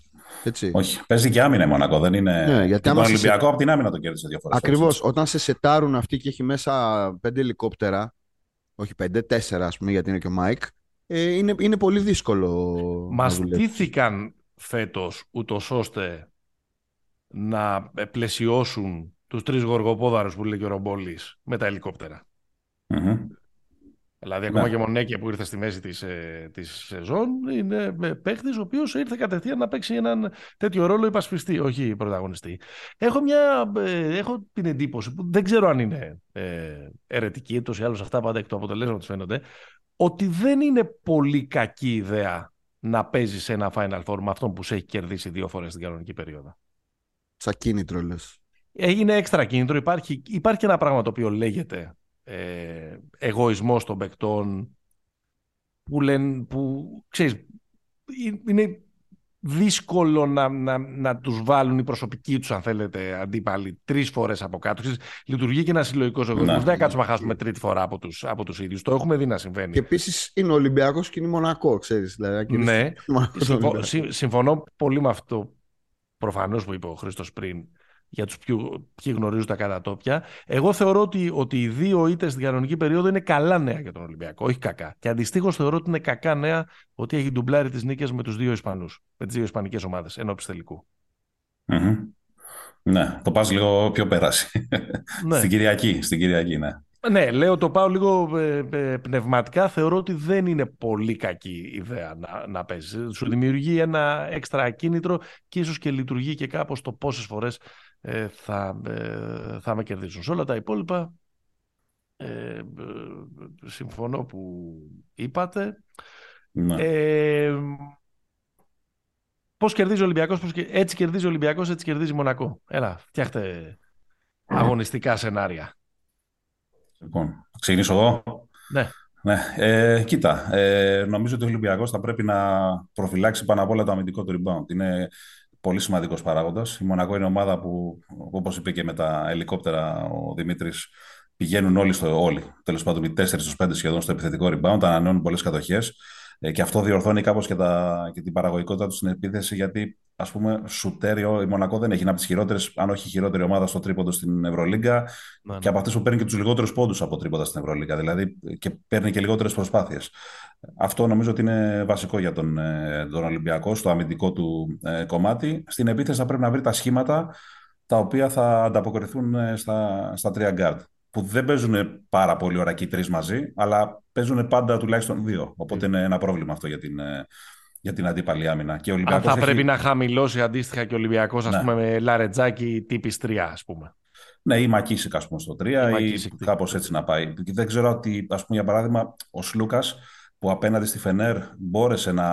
Speaker 3: Έτσι. Όχι. Παίζει και άμυνα η Μονακό. Δεν είναι. Ναι, γιατί τον Ολυμπιακό σε... από την άμυνα το κέρδισε δύο φορές.
Speaker 2: Ακριβώς. Όταν σε σουτάρουν αυτοί και έχει μέσα πέντε ελικόπτερα, όχι πέντε, τέσσερα ας πούμε, γιατί είναι και ο Μάικ, ε, είναι, είναι πολύ δύσκολο.
Speaker 1: Μας στήθηκαν φέτος ούτως ώστε να πλαισιώσουν τους τρεις γοργοπόδαρους που λέει και ο Ρομπόλης με τα ελικόπτερα. Δηλαδή, ακόμα ναι. και Μονέκια που ήρθε στη μέση της, ε, της σεζόν είναι παίχτης ο οποίος ήρθε κατευθείαν να παίξει έναν τέτοιο ρόλο υπασπιστή, όχι πρωταγωνιστή. Έχω, μια, ε, έχω την εντύπωση που δεν ξέρω αν είναι ε, αιρετική, ούτως ή άλλως αυτά πάντα εκ του αποτελέσματος φαίνονται, ότι δεν είναι πολύ κακή ιδέα να παίζει σε ένα Final Four με αυτόν που σε έχει κερδίσει δύο φορές στην κανονική περίοδο.
Speaker 2: Σαν κίνητρο λες.
Speaker 1: Έγινε έξτρα κίνητρο. Υπάρχει, υπάρχει ένα πράγμα το οποίο λέγεται ε, εγωισμός των παικτών που λένε, που ξέρεις, είναι δύσκολο να, να, να τους βάλουν οι προσωπικοί τους, αν θέλετε, αντίπαλοι τρεις φορές από κάτω. Ξέρεις, λειτουργεί και ένας συλλογικός εγωισμός. Δεν θα κάτσουμε να χάσουμε τρίτη φορά από τους, από τους ίδιους. Το έχουμε δει να συμβαίνει.
Speaker 2: Και επίσης είναι Ολυμπιακός και είναι Μονακό, ξέρεις. Δηλαδή,
Speaker 1: ναι, συμφωνώ πολύ με αυτό προφανώς που είπε ο Χρήστος πριν για τους πιο, ποιοι γνωρίζουν τα κατατόπια. Εγώ θεωρώ ότι, ότι οι δύο ήττες στην κανονική περίοδο είναι καλά νέα για τον Ολυμπιακό, όχι κακά. Και αντιστοίχως θεωρώ ότι είναι κακά νέα ότι έχει ντουμπλάρει τις νίκες με τους δύο Ισπανούς, με τις δύο Ισπανικές ομάδες ενώπιση τελικού.
Speaker 3: Mm-hmm. Ναι, το πας λίγο πιο πέραση. Ναι. στην Κυριακή, στην Κυριακή, ναι.
Speaker 1: Ναι, λέω το πάω λίγο ε, ε, πνευματικά. Θεωρώ ότι δεν είναι πολύ κακή ιδέα να, να παίζεις. Σου δημιουργεί ένα έξτρα κίνητρο και ίσως και λειτουργεί και κάπως το πόσες φορές ε, θα, ε, θα με κερδίσουν. Σε όλα τα υπόλοιπα ε, συμφωνώ που είπατε. Ναι. Ε, πώς κερδίζει ο Ολυμπιακός, πώς, έτσι κερδίζει ο Ολυμπιακός, έτσι κερδίζει Μονακό. Έλα, φτιάχτε αγωνιστικά σενάρια.
Speaker 3: Λοιπόν, ξεκινήσω εγώ.
Speaker 1: Ναι.
Speaker 3: Ναι, ε, κοίτα, ε, νομίζω ότι ο Ολυμπιακός θα πρέπει να προφυλάξει πάνω απ' όλα το αμυντικό του rebound. Είναι πολύ σημαντικός παράγοντας. Η Μονακό είναι ομάδα που, όπως είπε και με τα ελικόπτερα ο Δημήτρης, πηγαίνουν όλοι, στο, όλοι τέλος πάντων οι 4 στους 5 σχεδόν στο επιθετικό rebound, ανανεώνουν πολλές κατοχές. Ε, και αυτό διορθώνει κάπως και, και την παραγωγικότητα του στην επίθεση, γιατί ας πούμε, σουτέριο η Μονακό δεν έχει είναι από τις χειρότερες, αν όχι χειρότερη ομάδα στο τρίποντο στην Ευρωλίγκα ναι, και ναι. από αυτές που παίρνει και τους λιγότερους πόντους από τρίποντα στην Ευρωλίγκα. Δηλαδή και παίρνει και λιγότερες προσπάθειες. Αυτό νομίζω ότι είναι βασικό για τον, ε, τον Ολυμπιακό στο αμυντικό του ε, κομμάτι. Στην επίθεση θα πρέπει να βρει τα σχήματα τα οποία θα ανταποκριθούν ε, στα, στα τρία guard που δεν παίζουν πάρα πολύ ώρα και οι τρεις μαζί, αλλά παίζουν πάντα τουλάχιστον δύο. Οπότε είναι ένα πρόβλημα αυτό για την, ε, για την αντίπαλη άμυνα. Και
Speaker 1: ο Αν θα έχει... πρέπει να χαμηλώσει αντίστοιχα και ο Ολυμπιακός, ναι. πούμε, με Λαρετζάκι τύπης 3, ας πούμε.
Speaker 3: Ναι, ή Μακίσικ, ας πούμε, στο 3, ή, ή κάπως έτσι να πάει. Δεν ξέρω ότι, ας πούμε, για παράδειγμα, ο Σλούκας που απέναντι στη Φενέρ μπόρεσε να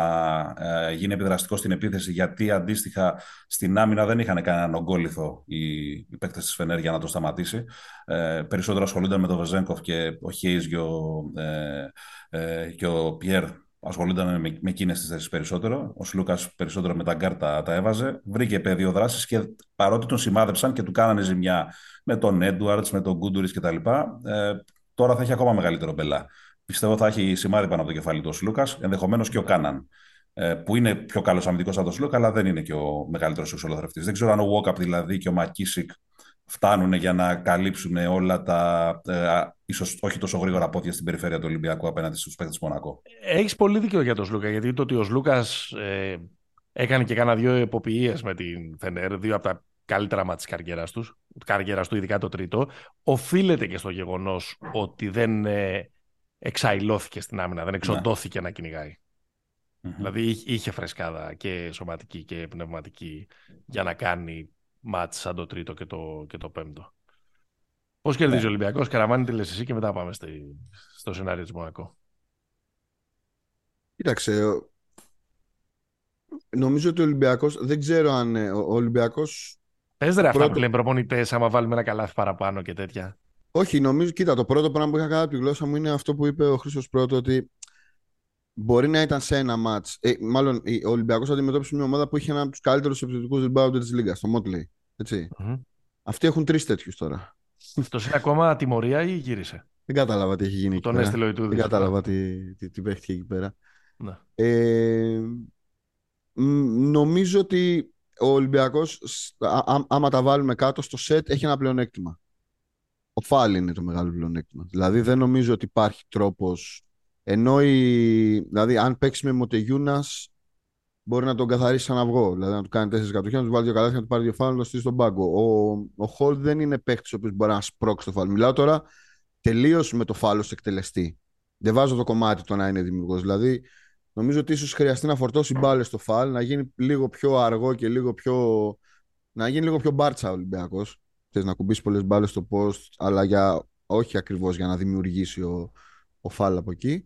Speaker 3: ε, γίνει επιδραστικό στην επίθεση γιατί αντίστοιχα στην άμυνα δεν είχαν κανέναν ογκόλυθο οι, οι παίκτες της Φενέρ για να το σταματήσει. Ε, περισσότερο ασχολούνταν με τον Βεζέγκοφ και ο Χέις και ο, ε, ε, και ο Πιέρ ασχολούνταν με, με εκείνες τις θέσεις περισσότερο. Ο Σλούκας περισσότερο με τα γκάρτα τα έβαζε. Βρήκε πεδίο δράσης και παρότι τον σημάδεψαν και του κάνανε ζημιά με τον Έντουαρτς, με τον Γκούντουρη κτλ., ε, τώρα θα έχει ακόμα μεγαλύτερο μπελά πιστεύω θα έχει σημάδι πάνω από το κεφάλι του ο Σλούκας, ενδεχομένως και ο Κάναν. Ε, που είναι πιο καλός αμυντικός από τον Σλούκα, αλλά δεν είναι και ο μεγαλύτερος εξολοθρευτής. Δεν ξέρω αν ο Walkup δηλαδή και ο Μακίσικ φτάνουν για να καλύψουν όλα τα ε, ίσως όχι τόσο γρήγορα πόδια στην περιφέρεια του Ολυμπιακού απέναντι στους παίκτες του Μονακό.
Speaker 1: Έχεις πολύ δίκιο για τον Σλούκα, γιατί το ότι ο Σλούκας ε, έκανε και κάνα δύο εποποιίε με την Φενέρ, δύο από τα καλύτερα μάτια της καριέρας τους, καριέρας του, ειδικά το τρίτο, οφείλεται και στο γεγονός ότι δεν ε, εξαϊλώθηκε στην άμυνα, δεν εξοντώθηκε ναι. να κυνηγάει. Δηλαδή είχε φρεσκάδα και σωματική και πνευματική για να κάνει μάτς σαν το τρίτο και το, και το πέμπτο. Πώς κερδίζει ναι. ο Ολυμπιακός, Καραμάνι τη λες εσύ και μετά πάμε στη, στο σενάριο της Μονακό.
Speaker 2: Κοίταξε, νομίζω ότι ο Ολυμπιακός, δεν ξέρω αν ε, ο Ολυμπιακός...
Speaker 1: Πες ρε αυτά που λένε προπονητές, άμα βάλουμε ένα καλάθι παραπάνω και τέτοια.
Speaker 2: Όχι, νομίζω, κοίτα, το πρώτο πράγμα που είχα κάνει από τη γλώσσα μου είναι αυτό που είπε ο Χρήστος πρώτο, ότι μπορεί να ήταν σε ένα μάτς. Ε, μάλλον ο Ολυμπιακός αντιμετώπισε μια ομάδα που είχε ένα από τους καλύτερους επιθετικούς rebounder της Λίγκα, το Μότλεϊ. mm Αυτοί έχουν τρεις τέτοιους τώρα.
Speaker 1: Αυτό είναι ακόμα τιμωρία ή γύρισε;
Speaker 2: Δεν κατάλαβα τι έχει γίνει εκεί
Speaker 1: Τον έστειλε ο Δεν
Speaker 2: κατάλαβα τι, τι, τι παίχτηκε εκεί πέρα. Ναι. Ε, νομίζω ότι ο Ολυμπιακός, άμα τα βάλουμε κάτω στο σετ, έχει ένα πλεονέκτημα. Ο Φάλι είναι το μεγάλο πλεονέκτημα. Δηλαδή δεν νομίζω ότι υπάρχει τρόπος. Ενώ η... δηλαδή, αν παίξεις με Μοτεγιούνας, μπορεί να τον καθαρίσεις σαν αυγό. Δηλαδή να του κάνει τέσσερις κατοχές, να του βάλει δύο καλάθια, να του πάρει δύο φάλου, να το στήσει στον πάγκο. Ο, ο Χολ δεν είναι παίκτης ο οποίος μπορεί να σπρώξει το φάλο. Μιλάω τώρα τελείως με το φάλο εκτελεστή. Δεν βάζω το κομμάτι το να είναι δημιουργός. Δηλαδή, νομίζω ότι ίσως χρειαστεί να φορτώσει μπάλες στο φαλ, να γίνει λίγο πιο αργό και λίγο πιο. να γίνει λίγο πιο μπάρτσα ο Ολυμπιακός. Θες να κουμπίσεις πολλές μπάλες στο post, αλλά για... όχι ακριβώς για να δημιουργήσει ο, ο φαλ από εκεί.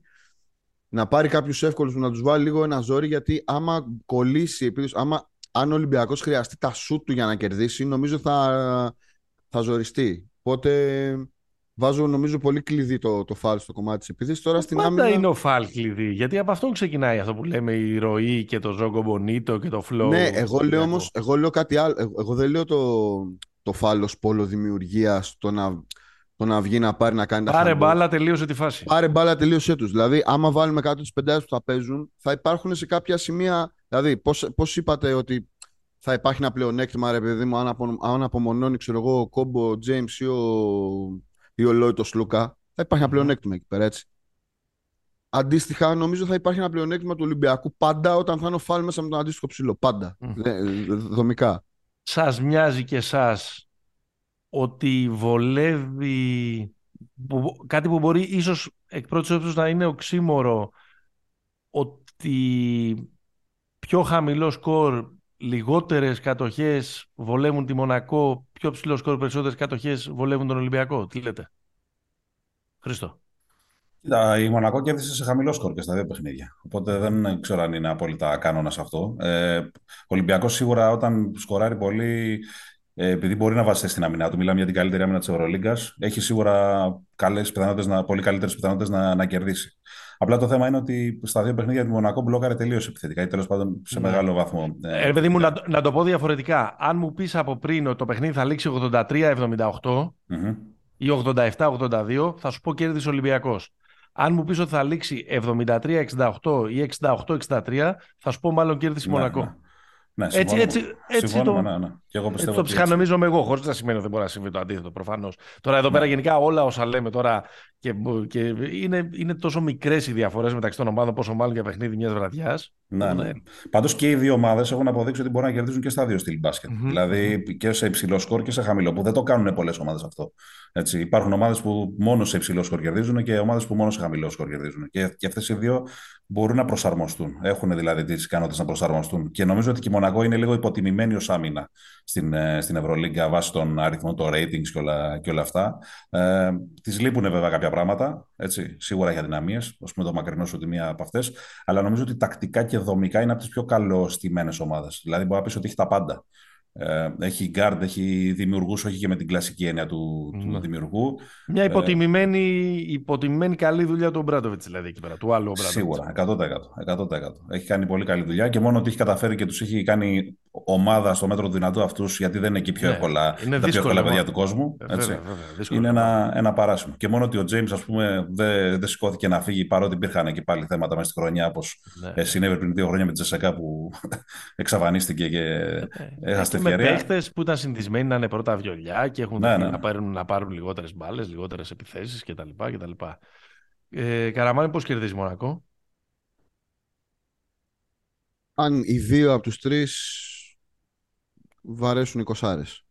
Speaker 2: Να πάρει κάποιους εύκολους να τους βάλει λίγο ένα ζόρι, γιατί άμα κολλήσει, επειδή, άμα, αν ο Ολυμπιακός χρειαστεί τα σουτ του για να κερδίσει, νομίζω θα, θα ζοριστεί. Οπότε Βάζω νομίζω πολύ κλειδί το, το φάλ στο κομμάτι της επίθεσης. Τώρα στην
Speaker 1: Πάντα άμυνα... είναι ο φάλ κλειδί. Γιατί από αυτόν ξεκινάει αυτό που λέμε η ροή και το ζόγκο μπονίτο και το flow.
Speaker 2: Ναι, εγώ λέω όμως, εγώ λέω κάτι άλλο. Εγώ, δεν λέω το, το φάλ ω πόλο δημιουργίας, το να, το να βγει να πάρει να κάνει
Speaker 1: Πάρε τα Πάρε μπάλα, τελείωσε τη φάση.
Speaker 2: Πάρε μπάλα, τελείωσε τους. Δηλαδή, άμα βάλουμε κάτω τις πεντάδες που θα παίζουν, θα υπάρχουν σε κάποια σημεία. Δηλαδή, πώς είπατε ότι θα υπάρχει ένα πλεονέκτημα, ρε παιδί μου, αν, απο, αν απομονώνει, ξέρω εγώ, ο Κόμπο, ο Τζέιμς ή ο ή ο Λόιτος Λούκα, θα υπάρχει ένα πλεονέκτημα εκεί πέρα έτσι. Αντίστοιχα, νομίζω θα υπάρχει ένα πλεονέκτημα του Ολυμπιακού πάντα όταν θα είναι ο Φάλ μέσα με τον αντίστοιχο ψηλό. Πάντα. Mm. Δομικά.
Speaker 1: Σας μοιάζει και εσάς ότι βολεύει κάτι που μπορεί ίσως εκ πρώτης όψης να είναι οξύμορο ότι πιο χαμηλό σκορ, λιγότερες κατοχές βολεύουν τη Μονακό πιο ψηλό σκορ, περισσότερες κατοχές βολεύουν τον Ολυμπιακό. Τι λέτε, Χρήστο.
Speaker 3: Κοίτα, η Μονακό κέρδισε σε χαμηλό σκορ και στα δύο παιχνίδια. Οπότε δεν ξέρω αν είναι απόλυτα κανόνας αυτό. Ε, ο Ολυμπιακός σίγουρα όταν σκοράρει πολύ, ε, επειδή μπορεί να βασίσει στην αμυνά του, μιλάμε για την καλύτερη άμυνα της Ευρωλίγκας, έχει σίγουρα καλές πιθανότητες, πολύ καλύτερες πιθανότητες να, να κερδίσει. Απλά το θέμα είναι ότι στα δύο παιχνίδια του Μονακό μπλόκαρε τελείως επιθετικά ή τέλος πάντων σε ναι. μεγάλο βαθμό.
Speaker 1: Ε, ε παιδί μου, να, να, το πω διαφορετικά. Αν μου πεις από πριν ότι το παιχνίδι θα λήξει 83-78 mm-hmm. ή 87-82, θα σου πω κέρδισε Ολυμπιακός. Αν μου πεις ότι θα λήξει 73-68 ή 68-63, θα σου πω μάλλον κέρδισε ναι, Μονακό. Ναι.
Speaker 3: Ναι, έτσι, έτσι, έτσι
Speaker 1: το, ναι, ναι. Και εγώ έτσι το ψυχανομίζομαι εγώ, χωρίς να σημαίνει ότι δεν μπορεί να συμβεί το αντίθετο προφανώς. Τώρα εδώ ναι. πέρα γενικά όλα όσα λέμε τώρα και, και είναι, είναι τόσο μικρές οι διαφορές μεταξύ των ομάδων, πόσο μάλλον για παιχνίδι μιας βραδιάς.
Speaker 3: Ναι, ναι. Πάντως και οι δύο ομάδες έχουν αποδείξει ότι μπορούν να κερδίζουν και στα δύο στυλ μπάσκετ. Mm-hmm. Δηλαδή και σε υψηλό σκορ και σε χαμηλό, που δεν το κάνουν πολλές ομάδες αυτό. Έτσι, υπάρχουν ομάδες που μόνο σε υψηλό σκορ κερδίζουν και ομάδες που μόνο σε χαμηλό σκορ κερδίζουν. Και, και αυτές οι δύο μπορούν να προσαρμοστούν. Έχουν δηλαδή τις ικανότητες να προσαρμοστούν. Και νομίζω ότι η Μονακό είναι λίγο υποτιμημένη ως άμυνα στην, ε, στην Ευρωλίγκα βάσει των αριθμών, των ratings και όλα, και όλα αυτά. Ε, της λείπουν βέβαια κάποια πράγματα. Έτσι, σίγουρα για δυναμίε, ας πούμε το μακρινό σου μία από αυτές. Αλλά νομίζω ότι τακτικά και δομικά είναι από τις πιο καλοστημένες ομάδες. Δηλαδή, μπορεί να πεις ότι έχει τα πάντα. Ε, έχει guard, έχει δημιουργούς, όχι και με την κλασική έννοια του, του ναι. δημιουργού.
Speaker 1: Μια ε, υποτιμημένη, υποτιμημένη καλή δουλειά του Μπράντοβιτ, δηλαδή εκεί πέρα, του άλλου
Speaker 3: Σίγουρα, 100%, 100%. Έχει κάνει πολύ καλή δουλειά και μόνο ότι έχει καταφέρει και τους έχει κάνει ομάδα στο μέτρο του δυνατού αυτούς, γιατί δεν είναι εκεί πιο ναι, εύκολα είναι τα πιο εύκολα παιδιά του κόσμου. Ε, έτσι. Βέβαια, βέβαια, είναι ένα, ένα παράσημο. Και μόνο ότι ο Τζέιμς, ας πούμε, δεν, δεν σηκώθηκε να φύγει παρότι υπήρχαν και πάλι θέματα μέσα στη χρονιά, όπως ναι. συνέβη πριν δύο χρόνια με τη Τζεσσεκά που [LAUGHS] εξαφανίστηκε και έχασε
Speaker 1: με παίχτες που ήταν συνηθισμένοι να είναι πρώτα βιολιά και έχουν ναι, ναι. να πάρουν, να πάρουν λιγότερες μπάλες, λιγότερες επιθέσεις κτλ. κτλ. Ε, Καραμάνι, πώς κερδίζεις Μονακό;
Speaker 2: Αν οι δύο από τους τρεις βαρέσουν οι κοσάρες.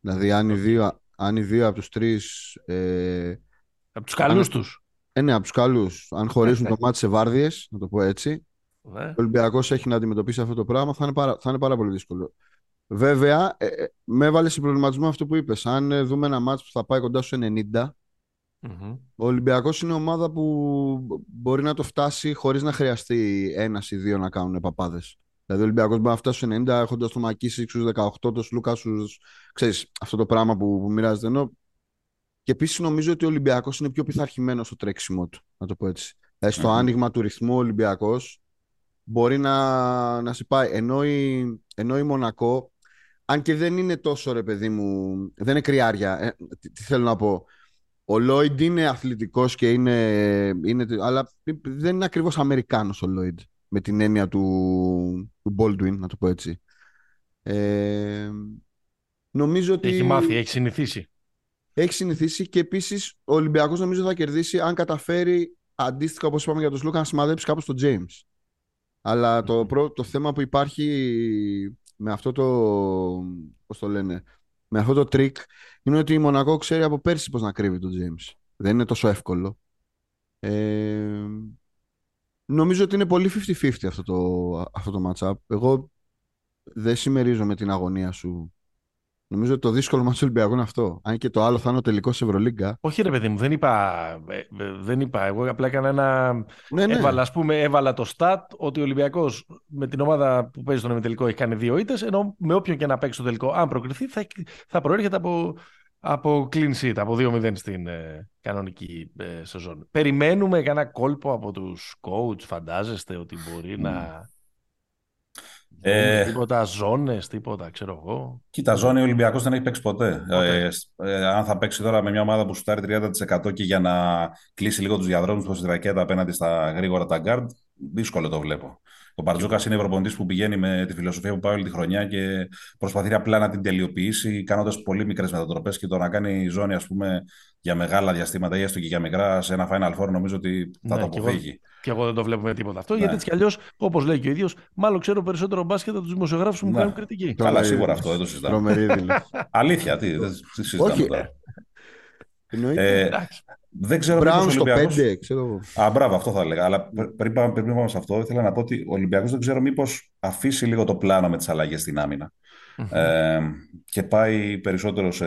Speaker 2: Δηλαδή αν οι δύο, αν οι δύο από τους τρεις... Ε,
Speaker 1: από τους καλούς αν, τους.
Speaker 2: Ε, ναι, από τους καλούς. Αν χωρίσουν το μάτι σε βάρδιες, να το πω έτσι, ναι. ο Ολυμπιακός έχει να αντιμετωπίσει αυτό το πράγμα, θα είναι πάρα, θα είναι πάρα πολύ δύσκολο. Βέβαια, ε, ε, με έβαλε σε προβληματισμό αυτό που είπες. Αν ε, δούμε ένα μάτσο που θα πάει κοντά στους 90, mm ο Ολυμπιακός είναι ομάδα που μπορεί να το φτάσει χωρίς να χρειαστεί ένας ή δύο να κάνουν παπάδες. Δηλαδή, ο Ολυμπιακός μπορεί να φτάσει στους 90 έχοντας το Μακίση στους 18, το Σλούκα στους. ξέρεις, αυτό το πράγμα που, που μοιράζεται. Ενώ... Και επίσης νομίζω ότι ο Ολυμπιακός είναι πιο πειθαρχημένος στο τρέξιμο του, να το πω έτσι. Δηλαδή, στο άνοιγμα του ρυθμού ο Ολυμπιακός μπορεί να, να σε πάει. Ενώ η, ενώ η Μονακό αν και δεν είναι τόσο ρε παιδί μου, δεν είναι κρυάρια. Ε, τι, θέλω να πω. Ο Λόιντ είναι αθλητικός και είναι, είναι, αλλά δεν είναι ακριβώς Αμερικάνος ο Λόιντ με την έννοια του, του Baldwin, να το πω έτσι. Ε, νομίζω ότι...
Speaker 1: Έχει μάθει, έχει συνηθίσει.
Speaker 2: Έχει συνηθίσει και επίσης ο Ολυμπιακός νομίζω θα κερδίσει αν καταφέρει αντίστοιχα όπως είπαμε για τον Σλούκα να σημαδέψει κάπως τον James. Αλλά το, το θέμα που υπάρχει με αυτό το, πώς το λένε, με αυτό το τρίκ είναι ότι η Μονακό ξέρει από πέρσι πώς να κρύβει τον James. Δεν είναι τόσο εύκολο. Ε, νομίζω ότι είναι πολύ 50-50 αυτό το, αυτό το match-up. Εγώ δεν συμμερίζομαι την αγωνία σου Νομίζω ότι το δύσκολο ματς του Ολυμπιακού είναι αυτό. Αν και το άλλο θα είναι ο τελικός Ευρωλίγκα.
Speaker 1: Όχι, ρε παιδί μου, δεν είπα. Ε, ε, δεν είπα. Εγώ απλά έκανα ένα.
Speaker 2: Ναι, ναι.
Speaker 1: Έβαλα, ας πούμε, έβαλα το stat ότι ο Ολυμπιακός με την ομάδα που παίζει στον ημιτελικό έχει κάνει δύο ήττες. Ενώ με όποιον και να παίξει το τελικό, αν προκριθεί, θα, θα προέρχεται από, από clean sheet, από 2-0 στην ε, κανονική ε, σεζόν. Περιμένουμε κανένα κόλπο από τους coach, φαντάζεστε ότι μπορεί να ε, τίποτα ζώνες, τίποτα, ξέρω εγώ.
Speaker 3: Κοίτα, ζώνη ο Ολυμπιακός δεν έχει παίξει ποτέ. Ε, ε, αν θα παίξει τώρα με μια ομάδα που σουτάρει 30% και για να κλείσει λίγο τους διαδρόμους του στη ρακέτα απέναντι στα γρήγορα τα γκαρντ, δύσκολο το βλέπω. Ο Μπαρτζώκας είναι προπονητής που πηγαίνει με τη φιλοσοφία που πάει όλη τη χρονιά και προσπαθεί απλά να την τελειοποιήσει, κάνοντας πολύ μικρές μετατροπές και το να κάνει ζώνη, ας πούμε, για μεγάλα διαστήματα ή έστω και για μικρά σε ένα Final Four, νομίζω ότι θα ναι, το αποφύγει.
Speaker 1: Και εγώ, δεν το βλέπω με τίποτα αυτό. Ναι. Γιατί έτσι κι αλλιώς, όπως λέει και ο ίδιος, μάλλον ξέρω περισσότερο μπάσκετ από τους δημοσιογράφους που μου ναι. κάνουν κριτική.
Speaker 3: Καλά, σίγουρα αυτό, δεν το συζητάμε. Αλήθεια, τι, δεν συζητάμε τώρα. Ε, δεν ξέρω
Speaker 2: Μπράουν στο 5, ξέρω
Speaker 3: Α, μπράβο, αυτό θα έλεγα. Αλλά πριν πάμε, πριν πάμε σε αυτό, ήθελα να πω ότι ο Ολυμπιακός δεν ξέρω μήπως αφήσει λίγο το πλάνο με τις αλλαγές στην αμυνα Ε, και πάει περισσότερο σε,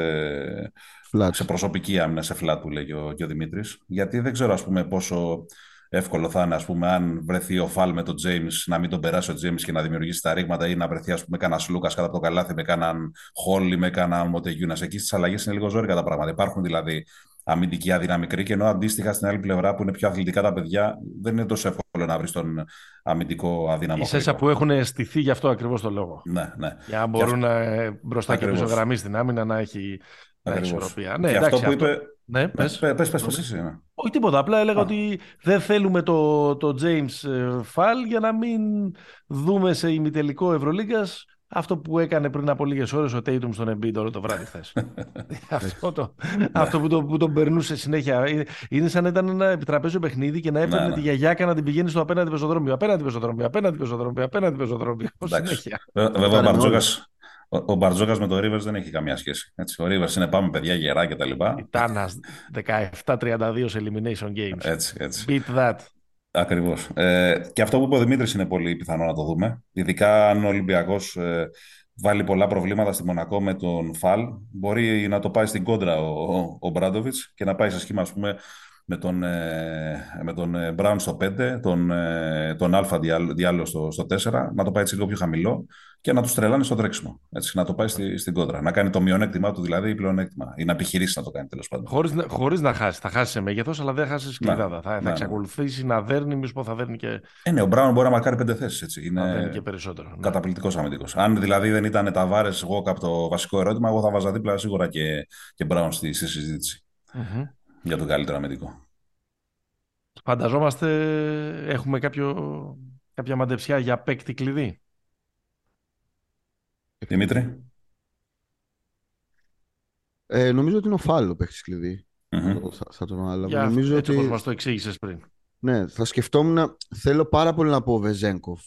Speaker 3: σε προσωπική άμυνα, σε φλάτ που λέει ο, και ο Δημήτρης. Γιατί δεν ξέρω, ας πούμε, πόσο εύκολο θα είναι, ας πούμε, αν βρεθεί ο Φαλ με τον Τζέιμς, να μην τον περάσει ο Τζέιμς και να δημιουργήσει τα ρήγματα ή να βρεθεί, ας πούμε, κανένας Λούκας κάτω από το καλάθι με κανέναν Χόλι, με κανέναν Μοτεγιούνα. Εκεί στις αλλαγές είναι λίγο ζώρικα τα πράγματα. Υπάρχουν δηλαδή αμυντική άδεια μικρή και ενώ αντίστοιχα στην άλλη πλευρά που είναι πιο αθλητικά τα παιδιά δεν είναι τόσο εύκολο να βρεις τον αμυντικό αδύναμο.
Speaker 1: Ίσα που έχουν στηθεί γι' αυτό ακριβώς το λόγο.
Speaker 3: Ναι, ναι.
Speaker 1: Για να μπορούν να ε, μπροστά ακριβώς. και πίσω γραμμής στην άμυνα να έχει να ισορροπία.
Speaker 3: Ναι, και εντάξει, αυτό που είπε.
Speaker 1: Ναι,
Speaker 3: πες, πες, πες, πες, εσύ, ναι.
Speaker 1: Όχι τίποτα. Απλά έλεγα Α. ότι δεν θέλουμε το, το James Fall για να μην δούμε σε ημιτελικό Ευρωλίγκας αυτό που έκανε πριν από λίγες ώρες ο Τέιτουμ στον Embiid όλο το βράδυ χθες. [LAUGHS] αυτό το, αυτό που, το, που τον περνούσε συνέχεια. Είναι σαν να ήταν ένα επιτραπέζιο παιχνίδι και να έπαιρνε ναι, τη γιαγιάκα να την πηγαίνει στο απέναντι πεζοδρόμιο. Απέναντι πεζοδρόμιο, απέναντι πεζοδρόμιο, απέναντι πεζοδρόμιο. Συνέχεια.
Speaker 3: Βέβαια ο Μπαρτζόκα ο, Μπαρτζόκας με το Rivers δεν έχει καμία σχέση. Έτσι, ο Rivers είναι πάμε παιδιά γερά κτλ. Η
Speaker 1: Τάνας 17-32 σε elimination games.
Speaker 3: Έτσι, έτσι.
Speaker 1: Beat that.
Speaker 3: Ακριβώς. Ε, και αυτό που είπε ο Δημήτρης είναι πολύ πιθανό να το δούμε. Ειδικά αν ο Ολυμπιακός ε, βάλει πολλά προβλήματα στη Μονακό με τον Φαλ, μπορεί να το πάει στην κόντρα ο, ο, ο Μπράντοβιτς και να πάει σε σχήμα, ας πούμε, με τον, ε, με τον Μπράουν στο 5, τον, ε, τον Αλφα διάλογο στο, στο 4, να το πάει έτσι λίγο πιο χαμηλό και να τους τρελάνε στο τρέξιμο. Έτσι, να το πάει στη, στην κόντρα. Να κάνει το μειονέκτημά του δηλαδή ή πλεονέκτημα. Ή να επιχειρήσει να το κάνει τέλος πάντων.
Speaker 1: Χωρίς χωρίς να χάσει. Θα χάσει σε μέγεθος, αλλά δεν θα χάσει κλειδάδα. Θα, θα εξακολουθήσει να δέρνει, μισό θα δέρνει και.
Speaker 3: Ε, ναι, ο Μπράουν μπορεί να μακάρει πέντε θέσεις. Είναι
Speaker 1: να και περισσότερο. Ναι.
Speaker 3: Καταπληκτικός αμυντικός. Αν δηλαδή δεν ήταν τα βάρε εγώ από το βασικό ερώτημα, εγώ θα βάζα δίπλα σίγουρα και, και Μπράουν στη, στη συζήτηση. Mm-hmm. Για τον καλύτερο αμυντικό.
Speaker 1: Φανταζόμαστε έχουμε κάποιο, κάποια μαντεψιά για παίκτη κλειδί;
Speaker 3: Δημήτρη.
Speaker 2: Ε, νομίζω ότι είναι ο Φάλο παίκτης κλειδί. Mm-hmm. Θα, θα τον αλλά
Speaker 1: Για,
Speaker 2: νομίζω
Speaker 1: έτσι
Speaker 2: ότι...
Speaker 1: όπως μας το εξήγησες πριν.
Speaker 2: Ναι, θα σκεφτόμουν, θέλω πάρα πολύ να πω Βεζέγκοφ.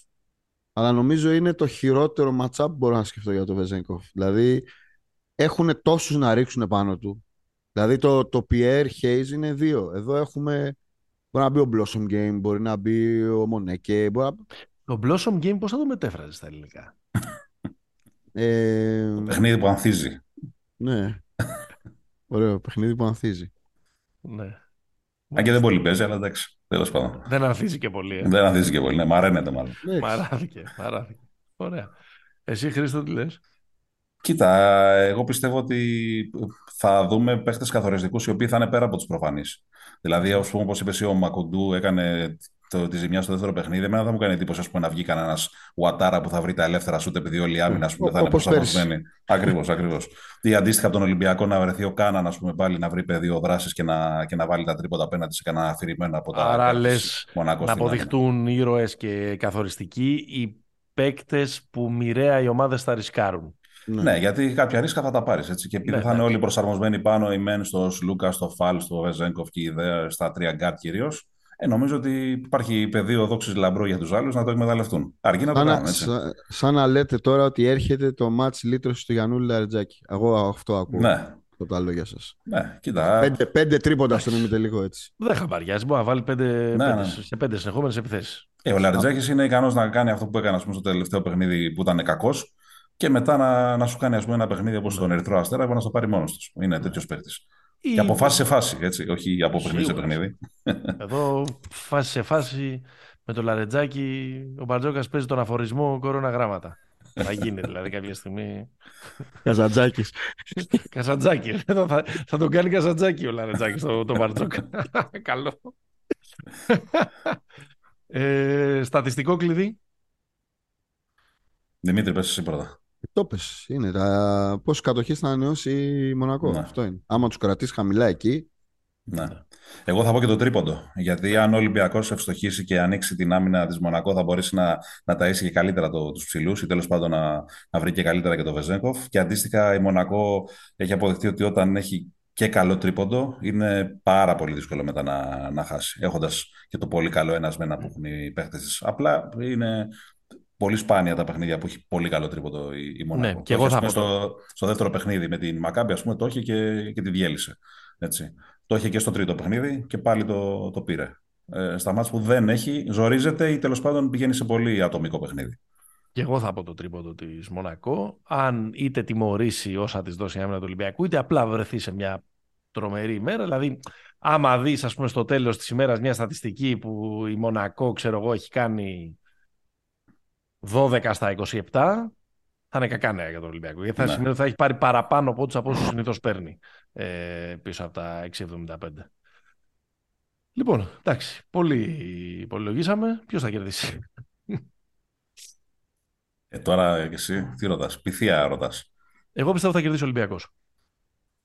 Speaker 2: Αλλά νομίζω είναι το χειρότερο ματσά που μπορώ να σκεφτώ για το Βεζέγκοφ. Δηλαδή, έχουν τόσους να ρίξουν πάνω του. Δηλαδή, το, το Pierre Hayes είναι δύο. Εδώ έχουμε Μπορεί να μπει ο Blossom Game, μπορεί να μπει ο Μονέκε. Μπορεί
Speaker 1: Το Blossom Game πώς θα το μετέφραζες στα ελληνικά;
Speaker 3: ε... Παιχνίδι που ανθίζει.
Speaker 2: Ναι. Ωραίο, παιχνίδι που ανθίζει.
Speaker 1: Ναι.
Speaker 3: Αν και δεν πολύ παίζει, αλλά εντάξει. Τέλος πάντων.
Speaker 1: Δεν ανθίζει και πολύ. Ε.
Speaker 3: Δεν ανθίζει και πολύ. Ναι, μαραίνεται μάλλον.
Speaker 1: Μαράθηκε, μαράθηκε. Ωραία. Εσύ, Χρήστο, τι λες;
Speaker 3: Κοίτα, εγώ πιστεύω ότι θα δούμε παίχτες καθοριστικούς οι οποίοι θα είναι πέρα από τους προφανείς. Δηλαδή, όπως είπες, ο Μακουντού έκανε το, τη ζημιά στο δεύτερο παιχνίδι. Εμένα δεν μου κάνει εντύπωση πούμε, να βγει κανένας Ουατάρα που θα βρει τα ελεύθερα σούτ επειδή όλοι οι άμυνα θα είναι προσαρμοσμένοι. Ακριβώς, ακριβώς. Ή αντίστοιχα από τον Ολυμπιακό να βρεθεί ο Κάναν πούμε, πάλι να βρει πεδίο δράσης και να, και να βάλει τα τρίποτα απέναντι σε κανένα αφηρημένο από τα.
Speaker 1: Άρα λες να αποδειχτούν ήρωες και καθοριστικοί οι παίκτες που μοιραία οι ομάδες θα ρισκάρουν.
Speaker 3: Ναι. ναι. γιατί κάποια ρίσκα θα τα πάρεις. Και επειδή ναι, θα είναι ναι. όλοι προσαρμοσμένοι πάνω, οι μεν στο Σλούκα, στο Φαλ, στο Βεζένκοφ και οι δε στα τρία γκαρντ κυρίως, ε, νομίζω ότι υπάρχει πεδίο δόξης λαμπρό για τους άλλους να το εκμεταλλευτούν. Αρκεί να το κάνουν. Έτσι.
Speaker 2: Σαν, να λέτε τώρα ότι έρχεται το match λύτρωσης του Γιαννούλη Λαρεντζάκη. Εγώ αυτό ακούω.
Speaker 3: Ναι.
Speaker 2: από τα λόγια σας.
Speaker 3: Ναι, κοίτα.
Speaker 2: Πέντε, πέντε τρίποντα στον ημιτελικό έτσι.
Speaker 1: Δεν χαμπαριάζει. Μπορεί να βάλει πέντε,
Speaker 3: Ναι,
Speaker 1: πέντε,
Speaker 3: ναι.
Speaker 1: σε πέντε συνεχόμενες επιθέσεις.
Speaker 3: Ε, ο Λαριτζάκης είναι ικανός να κάνει αυτό που έκανε ας πούμε, στο τελευταίο παιχνίδι που ήταν κακός και μετά να, να σου κάνει ας πούμε, ένα παιχνίδι όπως τον Ερυθρό Αστέρα που να στο πάρει μόνος του. Είναι τέτοιος παίκτης. Και από φάση σε φάση, έτσι, όχι από παιχνίδι σε
Speaker 1: Σίγουρα.
Speaker 3: παιχνίδι.
Speaker 1: Εδώ φάση σε φάση με το Λαρετζάκι ο Μπαρτζόκας παίζει τον αφορισμό κορώνα γράμματα. Θα γίνει δηλαδή κάποια στιγμή.
Speaker 2: Καζατζάκης.
Speaker 1: Καζαντζάκι. Εδώ θα, θα τον κάνει Καζαντζάκι ο Λαρετζάκης το, το Μπαρτζόκα. [LAUGHS] Καλό. ε, στατιστικό κλειδί.
Speaker 3: Δημήτρη, πες εσύ πρώτα.
Speaker 2: Το πες, είναι τα... πόσο κατοχής θα ανανεώσει η Μονακό.
Speaker 3: Ναι.
Speaker 2: Αυτό είναι. Άμα τους κρατήσεις χαμηλά εκεί,
Speaker 3: Ναι. Εγώ θα πω και το τρίποντο. Γιατί αν ο Ολυμπιακός ευστοχήσει και ανοίξει την άμυνα της Μονακό, θα μπορέσει να, να ταΐσει και καλύτερα το, τους ψηλούς ή τέλος πάντων να, να βρει και καλύτερα και το Βεζέγκοφ. Και αντίστοιχα η Μονακό έχει αποδειχθεί ότι όταν έχει και καλό τρίποντο, είναι πάρα πολύ δύσκολο μετά να, να χάσει. Έχοντας και το πολύ καλό ένας με ένα που έχουν οι παίχτες της. Απλά είναι πολύ σπάνια τα παιχνίδια που έχει πολύ καλό τρίποντο η, η Μονακό.
Speaker 1: Ναι, και
Speaker 3: Το
Speaker 1: εγώ
Speaker 3: είχες,
Speaker 1: θα
Speaker 3: ας πούμε,
Speaker 1: πω
Speaker 3: στο, στο δεύτερο παιχνίδι με την Μακάμπη, ας πούμε, το είχε και, και τη διέλυσε. Έτσι. Το είχε και στο τρίτο παιχνίδι και πάλι το, το πήρε. Ε, στα μάτια που δεν έχει, ζορίζεται ή τέλος πάντων πηγαίνει σε πολύ ατομικό παιχνίδι.
Speaker 1: Και εγώ θα πω το τρίποντο της Μονακό. Αν είτε τιμωρήσει όσα της δώσει η άμυνα του Ολυμπιακού, είτε απλά βρεθεί σε μια τρομερή ημέρα. Δηλαδή, άμα δεις, ας πούμε, στο τέλος της ημέρας μια στατιστική που η Μονακό, ξέρω εγώ, έχει κάνει 12 στα 27, θα είναι κακά νέα για τον Ολυμπιακό. Γιατί θα
Speaker 3: Ναι.
Speaker 1: σημαίνει ότι θα έχει πάρει παραπάνω από ό,τι από όσους συνήθως παίρνει ε, πίσω από τα 6,75. Λοιπόν, εντάξει, πολύ υπολογίσαμε. Ποιος θα κερδίσει;
Speaker 3: Ε, τώρα και εσύ, τι ρωτάς, πυθία ρωτάς.
Speaker 1: Εγώ πιστεύω θα κερδίσει ο Ολυμπιακός.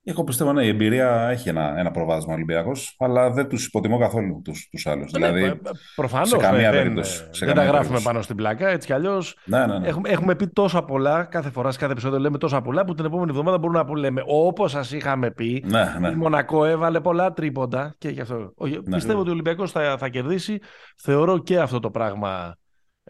Speaker 3: Εγώ πιστεύω ναι, η εμπειρία έχει ένα, ένα προβάδισμα Ολυμπιακός, αλλά δεν τους υποτιμώ καθόλου τους τους άλλους. Δηλαδή,
Speaker 1: Προφανώς
Speaker 3: σε καμία
Speaker 1: δεν,
Speaker 3: περίπτωση, σε
Speaker 1: δεν
Speaker 3: καμία
Speaker 1: τα γράφουμε
Speaker 3: περίπτωση.
Speaker 1: πάνω στην πλάκα. Έτσι κι αλλιώς
Speaker 3: ναι, ναι, ναι.
Speaker 1: έχουμε, έχουμε πει τόσα πολλά. Κάθε φορά, σε κάθε επεισόδιο λέμε τόσα πολλά που την επόμενη εβδομάδα μπορούμε να πούμε λέμε όπως σας είχαμε πει.
Speaker 3: ναι, ναι.
Speaker 1: Η Μονακό έβαλε πολλά τρίποντα και γι' αυτό. Ο- πιστεύω
Speaker 3: ναι.
Speaker 1: ότι ο Ολυμπιακός θα, θα κερδίσει. Θεωρώ και αυτό το πράγμα ε,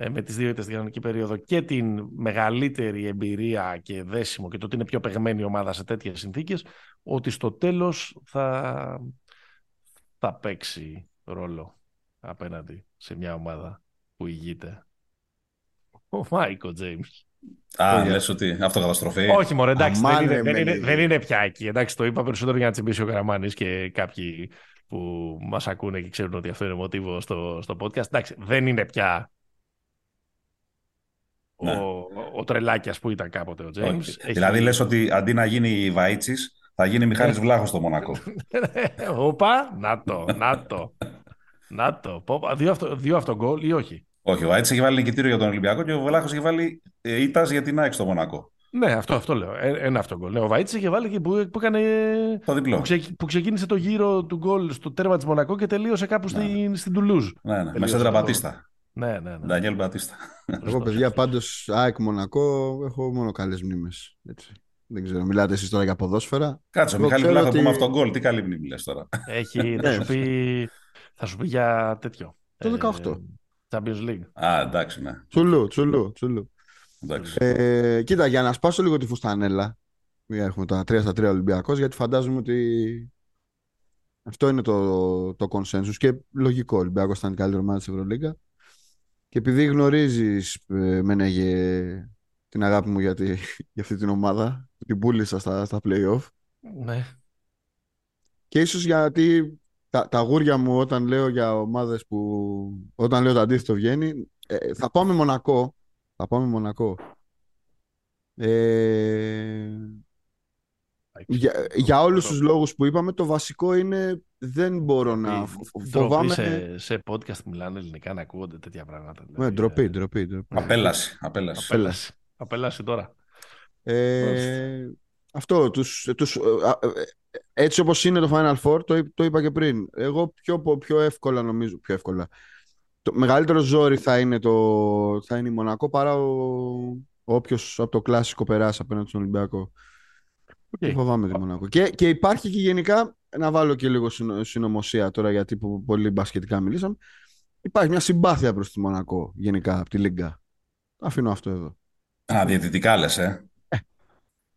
Speaker 1: με τις δύο ήττες στην κανονική περίοδο και την μεγαλύτερη εμπειρία και δέσιμο και το ότι είναι πιο παιγμένη η ομάδα σε τέτοιες συνθήκες ότι στο τέλος θα, θα παίξει ρόλο απέναντι σε μια ομάδα που ηγείται. Ο Μάικο Τζέιμς.
Speaker 3: Α,
Speaker 2: για-
Speaker 3: λες ότι αυτοκαταστροφή.
Speaker 1: Όχι, μωρέ, εντάξει,
Speaker 2: Αμάν,
Speaker 1: δεν, είναι,
Speaker 2: ρε,
Speaker 1: δεν, είναι,
Speaker 2: Μέλη.
Speaker 1: δεν είναι πια εκεί. Εντάξει, το είπα περισσότερο για να τσιμπήσει ο Καραμάνης και κάποιοι που μας ακούνε και ξέρουν ότι αυτό είναι μοτίβο στο, στο podcast. Εντάξει, δεν είναι πια
Speaker 3: Ναι.
Speaker 1: ο, ο τρελάκιας που ήταν κάποτε ο James.
Speaker 3: Όχι. Δηλαδή λες ότι αντί να γίνει Βαΐτσης, θα γίνει Μιχάλης
Speaker 1: Ναι.
Speaker 3: Βλάχος στο Μονακό. [LAUGHS]
Speaker 1: Όπα, να το, να το. Να το. Πω, πω, Δύο, αυτο, δύο αυτογκολ ή όχι;
Speaker 3: Όχι, ο Βαΐτσης έχει βάλει νικητήριο για τον Ολυμπιακό και ο Βλάχος έχει βάλει ε, ήττας για την ΑΕΚ στο Μονακό.
Speaker 1: Ναι, αυτό, αυτό λέω. Ε, ένα αυτογκολ. Ναι, ο Βαΐτσης είχε βάλει και που, που, έκανε,
Speaker 3: Το διπλό.
Speaker 1: που, ξε- που ξεκίνησε το γύρο του γκολ στο τέρμα της Μονακό και τελείωσε κάπου στην, στην Τουλούζ.
Speaker 3: Ναι, ναι. Με
Speaker 1: Τελείωσε
Speaker 3: σέντρα
Speaker 1: το-
Speaker 3: Μπατίστα.
Speaker 1: Ναι, ναι, ναι.
Speaker 3: Ντανιέλ Μπατίστα.
Speaker 2: Εγώ,
Speaker 1: Σωστό,
Speaker 2: παιδιά,
Speaker 1: σωστό.
Speaker 2: πάντως ΑΕΚ Μονακό έχω μόνο καλές μνήμες. Δεν ξέρω, μιλάτε εσείς τώρα για ποδόσφαιρα.
Speaker 3: Κάτσε, ο
Speaker 2: Εγώ
Speaker 3: Μιχάλης
Speaker 2: ξέρω
Speaker 3: Βλάχος
Speaker 2: ότι-
Speaker 3: πούμε αυτόν γκολ. Τι καλή μνήμη λες τώρα.
Speaker 1: Έχει, [LAUGHS] θα, σου πει, θα σου πει για τέτοιο.
Speaker 2: Το
Speaker 1: Ε,
Speaker 2: 18.
Speaker 1: Champions League.
Speaker 3: Α, εντάξει, ναι.
Speaker 2: Τσουλού, τσουλού, τσουλού.
Speaker 3: Εντάξει.
Speaker 2: Ε, κοίτα, για να σπάσω λίγο τη φουστανέλα. Μια έχουμε τα 3 στα 3 Ολυμπιακός, γιατί φαντάζομαι ότι αυτό είναι το, το consensus και λογικό. Ο Ολυμπιακός ήταν η καλύτερη ομάδα της Ευρωλίγκα. Και επειδή γνωρίζεις, ε, Μενέγε, την αγάπη μου για, τη- [LAUGHS] για αυτή την ομάδα, που την πούλησα στα, στα play-off,
Speaker 1: Ναι.
Speaker 2: Και ίσως γιατί τα, τα γούρια μου όταν λέω για ομάδες που όταν λέω το αντίθετο βγαίνει ε, θα πάω με Μονακό. Θα πάω με Μονακό. Ε, για, για όλους τους λόγους που είπαμε το βασικό είναι δεν μπορώ να φο- φο-
Speaker 1: Ντροπή
Speaker 2: φοβάμαι
Speaker 1: σε, σε podcast που μιλάνε ελληνικά να ακούγονται τέτοια πράγματα.
Speaker 2: ναι,
Speaker 1: δηλαδή,
Speaker 2: ντροπή,
Speaker 1: ε,
Speaker 2: ντροπή, ντροπή.
Speaker 3: Απέλαση. Απέλαση.
Speaker 1: Απέλαση. Απέλαση τώρα.
Speaker 2: Ε, αυτό, τους, τους, ε, α, ε, έτσι όπως είναι το Final Four, το, εί- το είπα και πριν. Εγώ πιο, πο- πιο εύκολα νομίζω, πιο εύκολα. Το μεγαλύτερο ζόρι θα είναι, το, θα είναι η Μονακό παρά ο, όποιος από το κλάσικο περάσει απέναντι στον Ολυμπιακό.
Speaker 1: Οκ.
Speaker 2: Και φοβάμαι τη Μονακό. Και, και υπάρχει και γενικά, να βάλω και λίγο συνο- συνωμοσία τώρα γιατί που πολύ μπασκετικά μιλήσαμε, υπάρχει μια συμπάθεια προς τη Μονακό γενικά από τη Λίγκα. Αφήνω αυτό εδώ.
Speaker 3: Α, διαιτητικά λες, ε.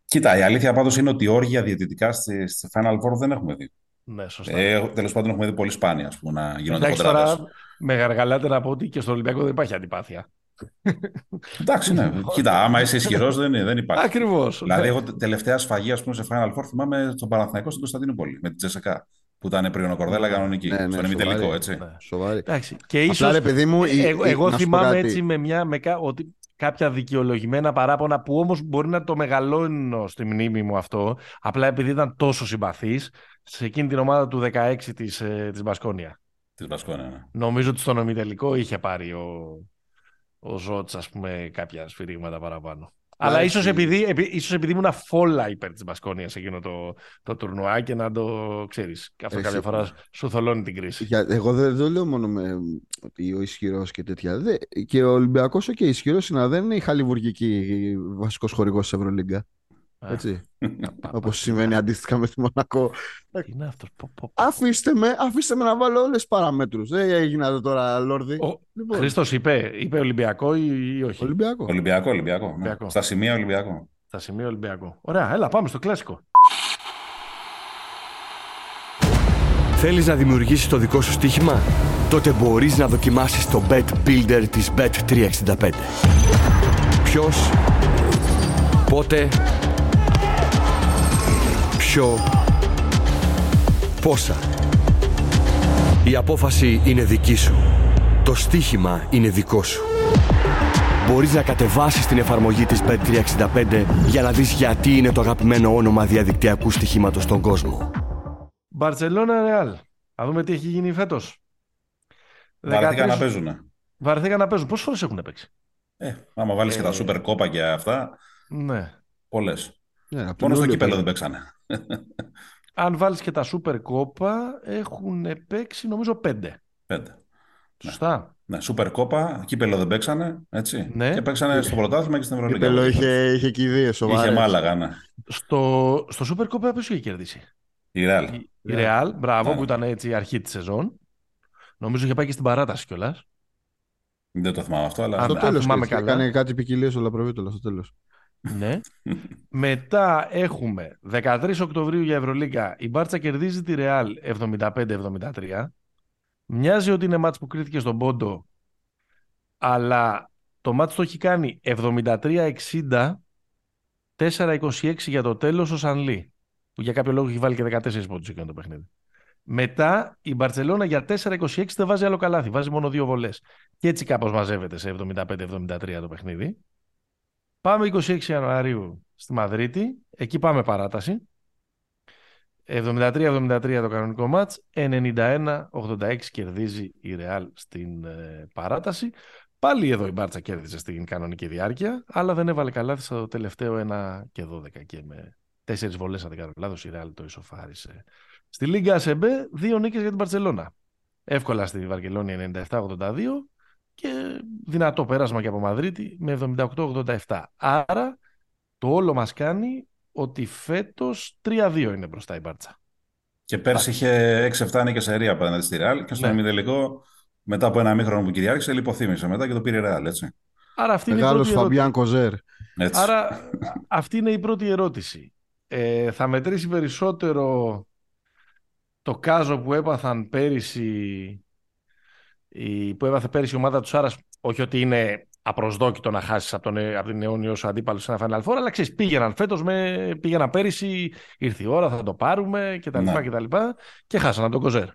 Speaker 3: Κοίτα, η αλήθεια πάντως είναι ότι όργια διαιτητικά στη, στη Final Four δεν έχουμε δει.
Speaker 1: Ναι, σωστά.
Speaker 3: Ε, Τέλος πάντων, έχουμε δει πολύ σπάνια ας πούμε, να γίνονται
Speaker 1: Εντάξει,
Speaker 3: κοντράδες.
Speaker 1: τώρα με γαργαλάτε να πω ότι και στο Ολυμπιακό δεν υπάρχει αντιπάθεια.
Speaker 3: Εντάξει, ναι. [LAUGHS] Κοίτα, άμα είσαι ισχυρός, δεν, δεν υπάρχει.
Speaker 1: Ακριβώς.
Speaker 3: Δηλαδή, εγώ τε- τελευταία σφαγή ας πούμε, σε Final Four θυμάμαι στον Παναθηναϊκό στην Κωνσταντινούπολη με την Τζεσεκά. Που ήταν πριν ο Κορδέλα κανονική.
Speaker 2: Ναι, ναι,
Speaker 3: στον ημιτελικό,
Speaker 2: σοβαρή.
Speaker 3: έτσι.
Speaker 1: Ναι.
Speaker 2: Σοβαρή.
Speaker 1: Εντάξει. Και
Speaker 2: Απλά,
Speaker 1: ίσως,
Speaker 2: ρε, παιδί μου, η-
Speaker 1: εγώ,
Speaker 2: η-
Speaker 1: εγώ
Speaker 2: να σου πω
Speaker 1: θυμάμαι
Speaker 2: κάτι.
Speaker 1: έτσι με μια, με κα, ότι κάποια δικαιολογημένα παράπονα που όμως μπορεί να το μεγαλώνω στη μνήμη μου αυτό, απλά επειδή ήταν τόσο συμπαθής σε εκείνη την ομάδα του 16 της, ε, της Μπασκόνια.
Speaker 3: Της Βασκόνια, ναι.
Speaker 1: Νομίζω ότι στον ομιτελικό είχε πάρει ο, ο Ζώτς, ας πούμε, κάποια σφυρίγματα παραπάνω. Αλλά
Speaker 2: Εντάξει.
Speaker 1: ίσως επειδή, επει, ίσως επειδή ήμουν φόλα υπέρ της Μπασκόνιας σε εκείνο το, το τουρνουά και να το ξέρεις. Αυτό
Speaker 2: Εσύ-
Speaker 1: κάποια φορά σου θολώνει την κρίση.
Speaker 2: Για, εγώ δεν δεν λέω μόνο με, ότι ο ισχυρός και τέτοια. Δε, και ο Ολυμπιακός, και ισχυρός είναι, αλλά δεν είναι η χαλιβουργική βασικός χορηγός της Ευρωλίγκα.
Speaker 1: Α,
Speaker 2: Έτσι.
Speaker 1: πα-
Speaker 2: Όπως
Speaker 1: πα-
Speaker 2: συμβαίνει αντίστοιχα με τη Μονακό.
Speaker 1: Τι είναι αυτό. Πω, πω, πω.
Speaker 2: Αφήστε με, αφήστε με να βάλω όλες τις παραμέτρους. Δεν έγινα τώρα, Λόρδι.
Speaker 1: Ο
Speaker 2: Λοιπόν,
Speaker 1: Χρήστος είπε, είπε Ολυμπιακό ή, ή όχι;
Speaker 2: Ολυμπιακό.
Speaker 3: Ολυμπιακό, Ολυμπιακό. ναι.
Speaker 1: Ολυμπιακό.
Speaker 3: Στα σημεία Ολυμπιακό.
Speaker 1: Θα σημείο Ολυμπιακό. Ωραία, έλα πάμε στο κλασικό.
Speaker 4: Θέλεις να δημιουργήσεις το δικό σου στοίχημα; Τότε μπορείς να δοκιμάσεις το Bet Builder της Bet365. Ποιος, πότε, ποιο, πόσα; Η απόφαση είναι δική σου. Το στοίχημα είναι δικό σου. Μπορείς να κατεβάσεις την εφαρμογή της Bet365 για να δεις γιατί είναι το αγαπημένο όνομα διαδικτυακού στοιχήματος στον κόσμο.
Speaker 1: Μπαρσελόνα Ρεάλ. Θα δούμε τι έχει γίνει φέτος.
Speaker 3: Βαρεθήκαν να παίζουν.
Speaker 1: Βαρεθήκαν να παίζουν. Πόσες φορές έχουν παίξει;
Speaker 3: Ε, άμα βάλεις και τα
Speaker 1: Ε,
Speaker 3: Super Copa και αυτά,
Speaker 1: Ναι.
Speaker 3: πολλές.
Speaker 2: Ναι, απ' την
Speaker 3: Μόνο στο
Speaker 2: Ιούλιο
Speaker 3: κύπελο
Speaker 2: παίζει.
Speaker 3: δεν παίξανε. [LAUGHS]
Speaker 1: Αν βάλεις και τα Super Copa, έχουν παίξει νομίζω πέντε.
Speaker 3: Πέντε.
Speaker 1: Σωστά.
Speaker 3: Ναι, Super Copa, κύπελο δεν παίξανε, έτσι.
Speaker 1: Ναι.
Speaker 3: Και παίξανε στο πρωτάθλημα και στην Ευρωλίγα.
Speaker 2: Κύπελο είχε, είχε και οι δύο
Speaker 3: Είχε
Speaker 2: σοβαρές.
Speaker 3: Μάλαγα, ναι.
Speaker 1: Στο, στο Super Copa ποιος είχε κερδίσει;
Speaker 3: Η Real.
Speaker 1: Η η Real, μπράβο,
Speaker 3: Ναι.
Speaker 1: που ήταν έτσι η αρχή της σεζόν. Νομίζω είχε πάει και στην παράταση κιόλας.
Speaker 3: Δεν το θυμάμαι αυτό, αλλά.
Speaker 1: Αν-
Speaker 2: Στο τέλος.
Speaker 1: θυμάμαι καλά.
Speaker 2: Έκανε κάτι ποικιλίες ο Λαπροβίτολας στο τέλος.
Speaker 1: Ναι. Μετά έχουμε 13 Οκτωβρίου για Ευρωλίγκα. Η Μπάρτσα κερδίζει τη Real 75-73. Μοιάζει ότι είναι μάτς που κρίθηκε στον πόντο, αλλά το μάτς το έχει κάνει 73-60, 4-26 για το τέλος ο Σανλή, που για κάποιο λόγο έχει βάλει και 14 πόντους εκείνο το παιχνίδι. Μετά η Μπαρτσελώνα για 4-26 δεν βάζει άλλο καλάθι, βάζει μόνο δύο βολές. Και έτσι κάπως μαζεύεται σε 75-73 το παιχνίδι. Πάμε 26 Ιανουαρίου στη Μαδρίτη. Εκεί πάμε παράταση. 73-73 το κανονικό μάτς. 91-86 κερδίζει η Ρεάλ στην ε, παράταση. Πάλι εδώ η Μπάρτσα κέρδισε στην κανονική διάρκεια, αλλά δεν έβαλε καλά στο τελευταίο 1 και 12 και με τέσσερις βολές αν δεν κάνω λάθος η Ρεάλ το ισοφάρισε. Στη Λίγκα ΑΣΕΜΠΕ δύο νίκες για την Μπαρτσελώνα. Εύκολα στη Βαρκελόνη 97-82 και δυνατό πέρασμα και από Μαδρίτη με 78-87. Άρα το όλο μας κάνει ότι φέτος 3-2 είναι μπροστά η Μπάρτσα.
Speaker 3: Και πέρσι είχε 6-7 νίκε σε ρία απέναντι στη Real και στο
Speaker 1: Ναι.
Speaker 3: ημιτελικό, μετά από ένα μήχρονο που κυριάρχησε, λιποθύμησε μετά και το πήρε η Real, έτσι.
Speaker 1: Άρα αυτή, είναι η,
Speaker 2: Μεγάλο
Speaker 1: πρώτη ερώτηση.
Speaker 2: Φαμπιάν Κοζέρ.
Speaker 3: έτσι.
Speaker 1: Άρα αυτή είναι η πρώτη ερώτηση. Ε, θα μετρήσει περισσότερο το κάζο που έπαθαν πέρυσι η, που έπαθε πέρυσι η ομάδα του Σάρας όχι ότι είναι απροσδόκητο να χάσεις από, τον, ε- από την αιώνιο σου αντίπαλο σε ένα Final Four, αλλά ξέρεις, πήγαιναν φέτος, με, πήγαιναν πέρυσι, ήρθε η ώρα, θα το πάρουμε κτλ.
Speaker 3: Ναι.
Speaker 1: Και, τα λοιπά, και χάσανε τον Κοζέρ.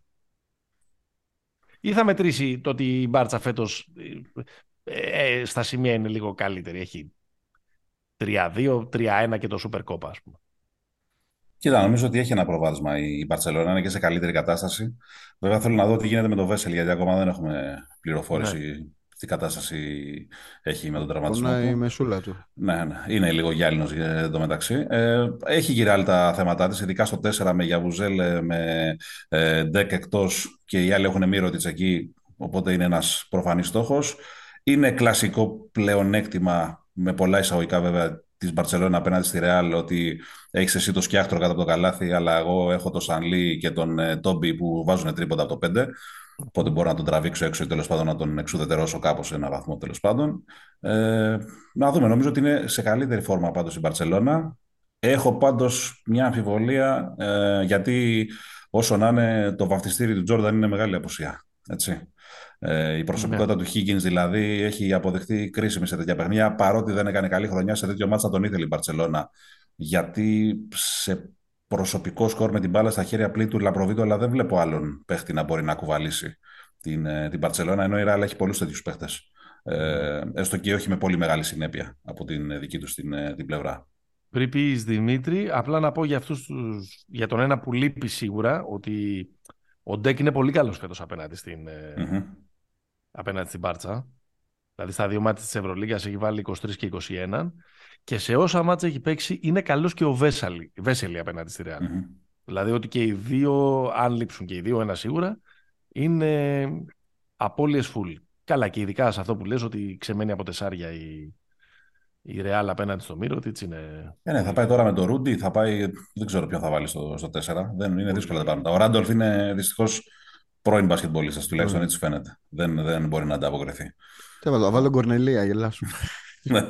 Speaker 1: Ή θα μετρήσει το ότι η Μπάρτσα φέτος ε, στα σημεία είναι λίγο καλύτερη. Έχει 3-2, 3-1 και το Super Copa, ας πούμε.
Speaker 3: Κοίτα, νομίζω ότι έχει ένα προβάδισμα η Μπαρσελόνα, είναι και σε καλύτερη κατάσταση. Βέβαια, θέλω να δω τι γίνεται με το Βέσελ, γιατί ακόμα δεν έχουμε πληροφόρηση τι κατάσταση έχει με τον τραυματισμό
Speaker 2: Πονάει η
Speaker 3: του.
Speaker 2: μεσούλα του.
Speaker 3: Ναι, ναι, είναι λίγο γυάλινος ε, εντωμεταξύ. Ε, έχει γυράλει τα θέματα της, ειδικά στο 4 με Γιαβουζέλ, ε, με ε, Ντεκ εκτός και οι άλλοι έχουν Μύρωτιτς εκεί, οπότε είναι ένας προφανής στόχος. Είναι κλασικό πλεονέκτημα, με πολλά εισαγωγικά βέβαια, της Μπαρτσελόνα απέναντι στη Ρεάλ, ότι έχεις εσύ το σκιάχτρο κάτω από το καλάθι, αλλά εγώ έχω τον Σανλή και τον ε, Τόμπι που βάζουν τρίποντα από το 5. Οπότε μπορώ να τον τραβήξω έξω ή τέλος πάντων να τον εξουδετερώσω κάπως σε ένα βαθμό τέλος πάντων. Ε, να δούμε. Νομίζω ότι είναι σε καλύτερη φόρμα πάντως η Μπαρσελόνα. Έχω πάντως μια αμφιβολία ε, γιατί όσο να είναι το βαφτιστήρι του Τζόρνταν είναι μεγάλη αποσία. Έτσι. Ε, η προσωπικότητα ναι. του Higgins δηλαδή έχει αποδεχτεί κρίσιμη σε τέτοια παιχνίδια παρότι δεν έκανε καλή χρονιά σε τέτοιο μάτσα τον ήθελε η Μπαρσελόνα γιατί σε προσωπικό σκορ με την μπάλα στα χέρια πλήτου Λαπροβίτου αλλά δεν βλέπω άλλον παίχτη να μπορεί να κουβαλήσει την, ε, την Μπαρσελόνα ενώ η Ράλα έχει πολλούς τέτοιους παίχτες ε, έστω και όχι με πολύ μεγάλη συνέπεια από την δική τους την, ε, την πλευρά.
Speaker 1: Πριν πεις Δημήτρη, απλά να πω για, αυτούς τους, για τον ένα που λείπει σίγουρα ότι ο Ντέκ είναι πολύ καλός φέτος απέναντι στην, mm-hmm. Απέναντι στην Μπάρτσα. Δηλαδή στα δύο μάτια της Ευρωλίγκας έχει βάλει 23 και 21 και σε όσα μάτια έχει παίξει είναι καλός και ο Βέσαλη, Βέσελη απέναντι στη Ρεάλ. Mm-hmm. Δηλαδή ότι και οι δύο, αν λείψουν και οι δύο ένα σίγουρα, είναι απώλειες full. Καλά και ειδικά σε αυτό που λες ότι ξεμένει από τεσσάρια η, η Ρεάλ απέναντι στο Μύρο, τι είναι.
Speaker 3: Ε, ναι, θα πάει τώρα με το Ρούντι, θα πάει. Δεν ξέρω ποιο θα βάλει στο, στο 4. Δεν είναι δύσκολα τα πράγματα. Ο Ράντολφ είναι δυστυχώς πρώην μπασκετμπολίστας, τουλάχιστον έτσι φαίνεται. Δεν, δεν μπορεί να ανταποκριθεί.
Speaker 2: Τι θα βάλω Κορνελία, γελάσου.
Speaker 3: Ναι.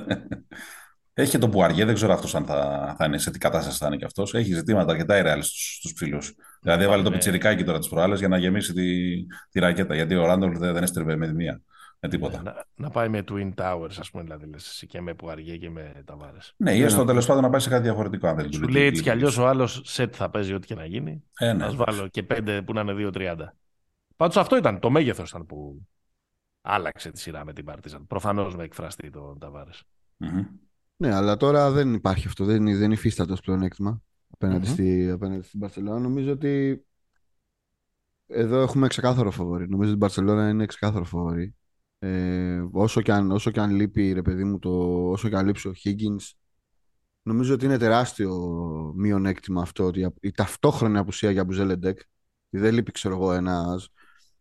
Speaker 3: Έχει και τον Πουαριέ, δεν ξέρω αυτός αν θα, θα είναι, σε τι κατάσταση θα είναι και αυτός. Έχει ζητήματα αρκετά η Ρεάλ στους ψηλούς. Δηλαδή έβαλε το πιτσιρικάκι τώρα τι προάλλες για να γεμίσει τη, τη ρακέτα. Γιατί ο Ράντολφ δεν, δεν έστρεβε με τη μία με τίποτα.
Speaker 1: Να, να, πάει με Twin Towers, ας πούμε, δηλαδή, λες, και με Πουαριέ και με Ταβάρες.
Speaker 3: Ναι, ή έστω τέλος πάντων να πάει σε κάτι διαφορετικό. Αν δεν
Speaker 1: Σου λέει έτσι κι αλλιώς ο άλλος σετ θα παίζει ό,τι και να γίνει. Ε, ναι. βάλω και πέντε που να είναι 2-30. Πάντως αυτό ήταν, το μέγεθος ήταν που άλλαξε τη σειρά με την Παρτίζαν. Προφανώς με εκφραστεί τον Ταβάρε.
Speaker 2: Mm-hmm. Ναι, αλλά τώρα δεν υπάρχει αυτό. Δεν, δεν υφίσταται ω πλεονέκτημα απέναντι, mm-hmm. στη, απέναντι στην Παρσελόνα. Νομίζω ότι εδώ έχουμε ξεκάθαρο φαβορί. Νομίζω ότι η Μπαρσελόνα είναι ξεκάθαρο φαβορί. Ε, όσο, και αν, όσο και αν λείπει ρε παιδί μου, το, όσο και αν λείψει ο Higgins, νομίζω ότι είναι τεράστιο μειονέκτημα αυτό ότι η ταυτόχρονη απουσία Γιαμπουσέλε, Ντεκ, δεν λείπει ξέρω εγώ ένας,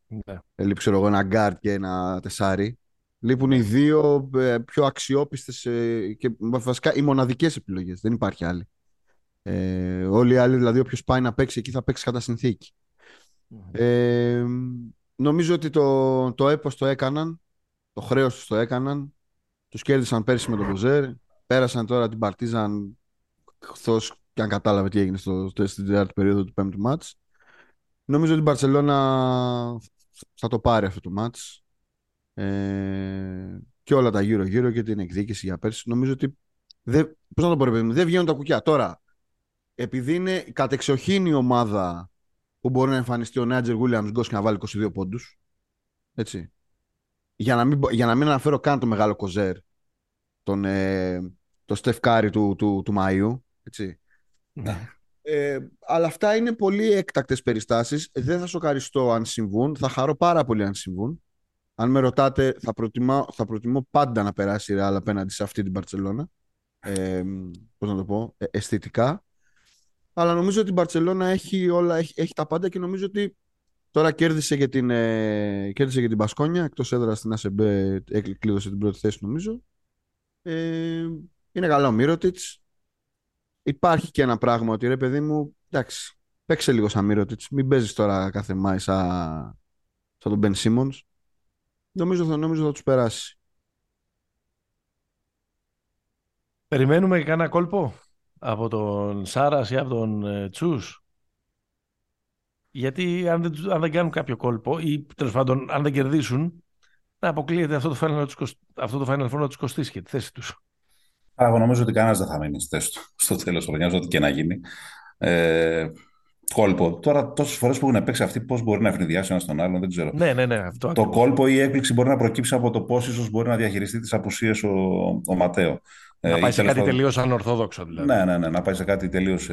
Speaker 2: ναι. λείπει ξέρω εγώ ένα γκαρντ και ένα τεσσάρι. Λείπουν οι δύο ε, πιο αξιόπιστες ε, και βασικά οι μοναδικές επιλογές. Δεν υπάρχει άλλη. Ε, όλοι οι άλλοι, δηλαδή όποιος πάει να παίξει εκεί θα παίξει κατά συνθήκη. Ε, νομίζω ότι το, το έπος το έκαναν το χρέος τους το έκαναν. Τους κέρδισαν πέρσι με τον Μποζέρ. Πέρασαν τώρα την Παρτίζαν, εκτό και αν κατάλαβε τι έγινε στο, στο, στην τέταρτη περίοδο του πέμπτου μάτς. Νομίζω ότι η Μπαρσελόνα θα το πάρει αυτό το μάτς. Ε, και όλα τα γύρω-γύρω και την εκδίκηση για πέρσι. Νομίζω ότι. Δεν, πώς να το πω, ρε δεν βγαίνουν τα κουκιά. Τώρα, επειδή είναι κατεξοχήν η ομάδα που μπορεί να εμφανιστεί ο Νάτζερ Γούλιαμς Γκος και να βάλει 22 πόντους. Έτσι για να μην, για να μην αναφέρω καν το μεγάλο κοζέρ, τον, ε, το Στεφκάρι του, του, του Μαΐου, έτσι. Ναι. Ε, αλλά αυτά είναι πολύ έκτακτες περιστάσεις. Δεν θα σοκαριστώ αν συμβούν. Θα χαρώ πάρα πολύ αν συμβούν. Αν με ρωτάτε, θα προτιμώ, θα προτιμώ πάντα να περάσει η Real απέναντι σε αυτή την Παρτσελώνα. Ε, πώς να το πω, ε, αισθητικά. Αλλά νομίζω ότι η Μπαρτσελώνα έχει, όλα, έχει, έχει τα πάντα και νομίζω ότι Τώρα κέρδισε και την, ε, κέρδισε και την Πασκόνια, εκτός έδρας στην ΑΣΕΜΠΕ κλείδωσε την πρώτη θέση νομίζω. Ε, είναι καλό ο Μύρωτιτς. Υπάρχει και ένα πράγμα ότι ρε παιδί μου, εντάξει, παίξε λίγο σαν Μύρωτιτς, μην παίζεις τώρα κάθε Μάη σαν, σαν τον Μπεν Σίμονς. Νομίζω, θα, νομίζω θα τους περάσει.
Speaker 1: Περιμένουμε κανένα κόλπο από τον Σάρας ή από τον ε, Τσούς; Γιατί αν δεν, αν δεν κάνουν κάποιο κόλπο ή τέλος πάντων αν δεν κερδίσουν, να αποκλείεται αυτό το Final, αυτό το Final Four να τους κοστίσει και τη θέση τους.
Speaker 3: Εγώ νομίζω ότι κανένας δεν θα μείνει στη θέση του στο τέλος τη χρονιάς, ό,τι και να γίνει. Ε, κόλπο. Τώρα, τόσες φορές που έχουν παίξει αυτοί, πώς μπορεί να ευνηδιάσει ένας τον άλλον, δεν ξέρω.
Speaker 1: Ναι, ναι, ναι. Αυτό
Speaker 3: το κόλπο ή η έκπληξη μπορεί να προκύψει από το πώς ίσως μπορεί να διαχειριστεί τις απουσίες ο, ο Ματέο.
Speaker 1: Να ε, πάει σε κάτι τελείως ανορθόδοξο, δηλαδή.
Speaker 3: Ναι, ναι, ναι, να πάει σε κάτι τελείως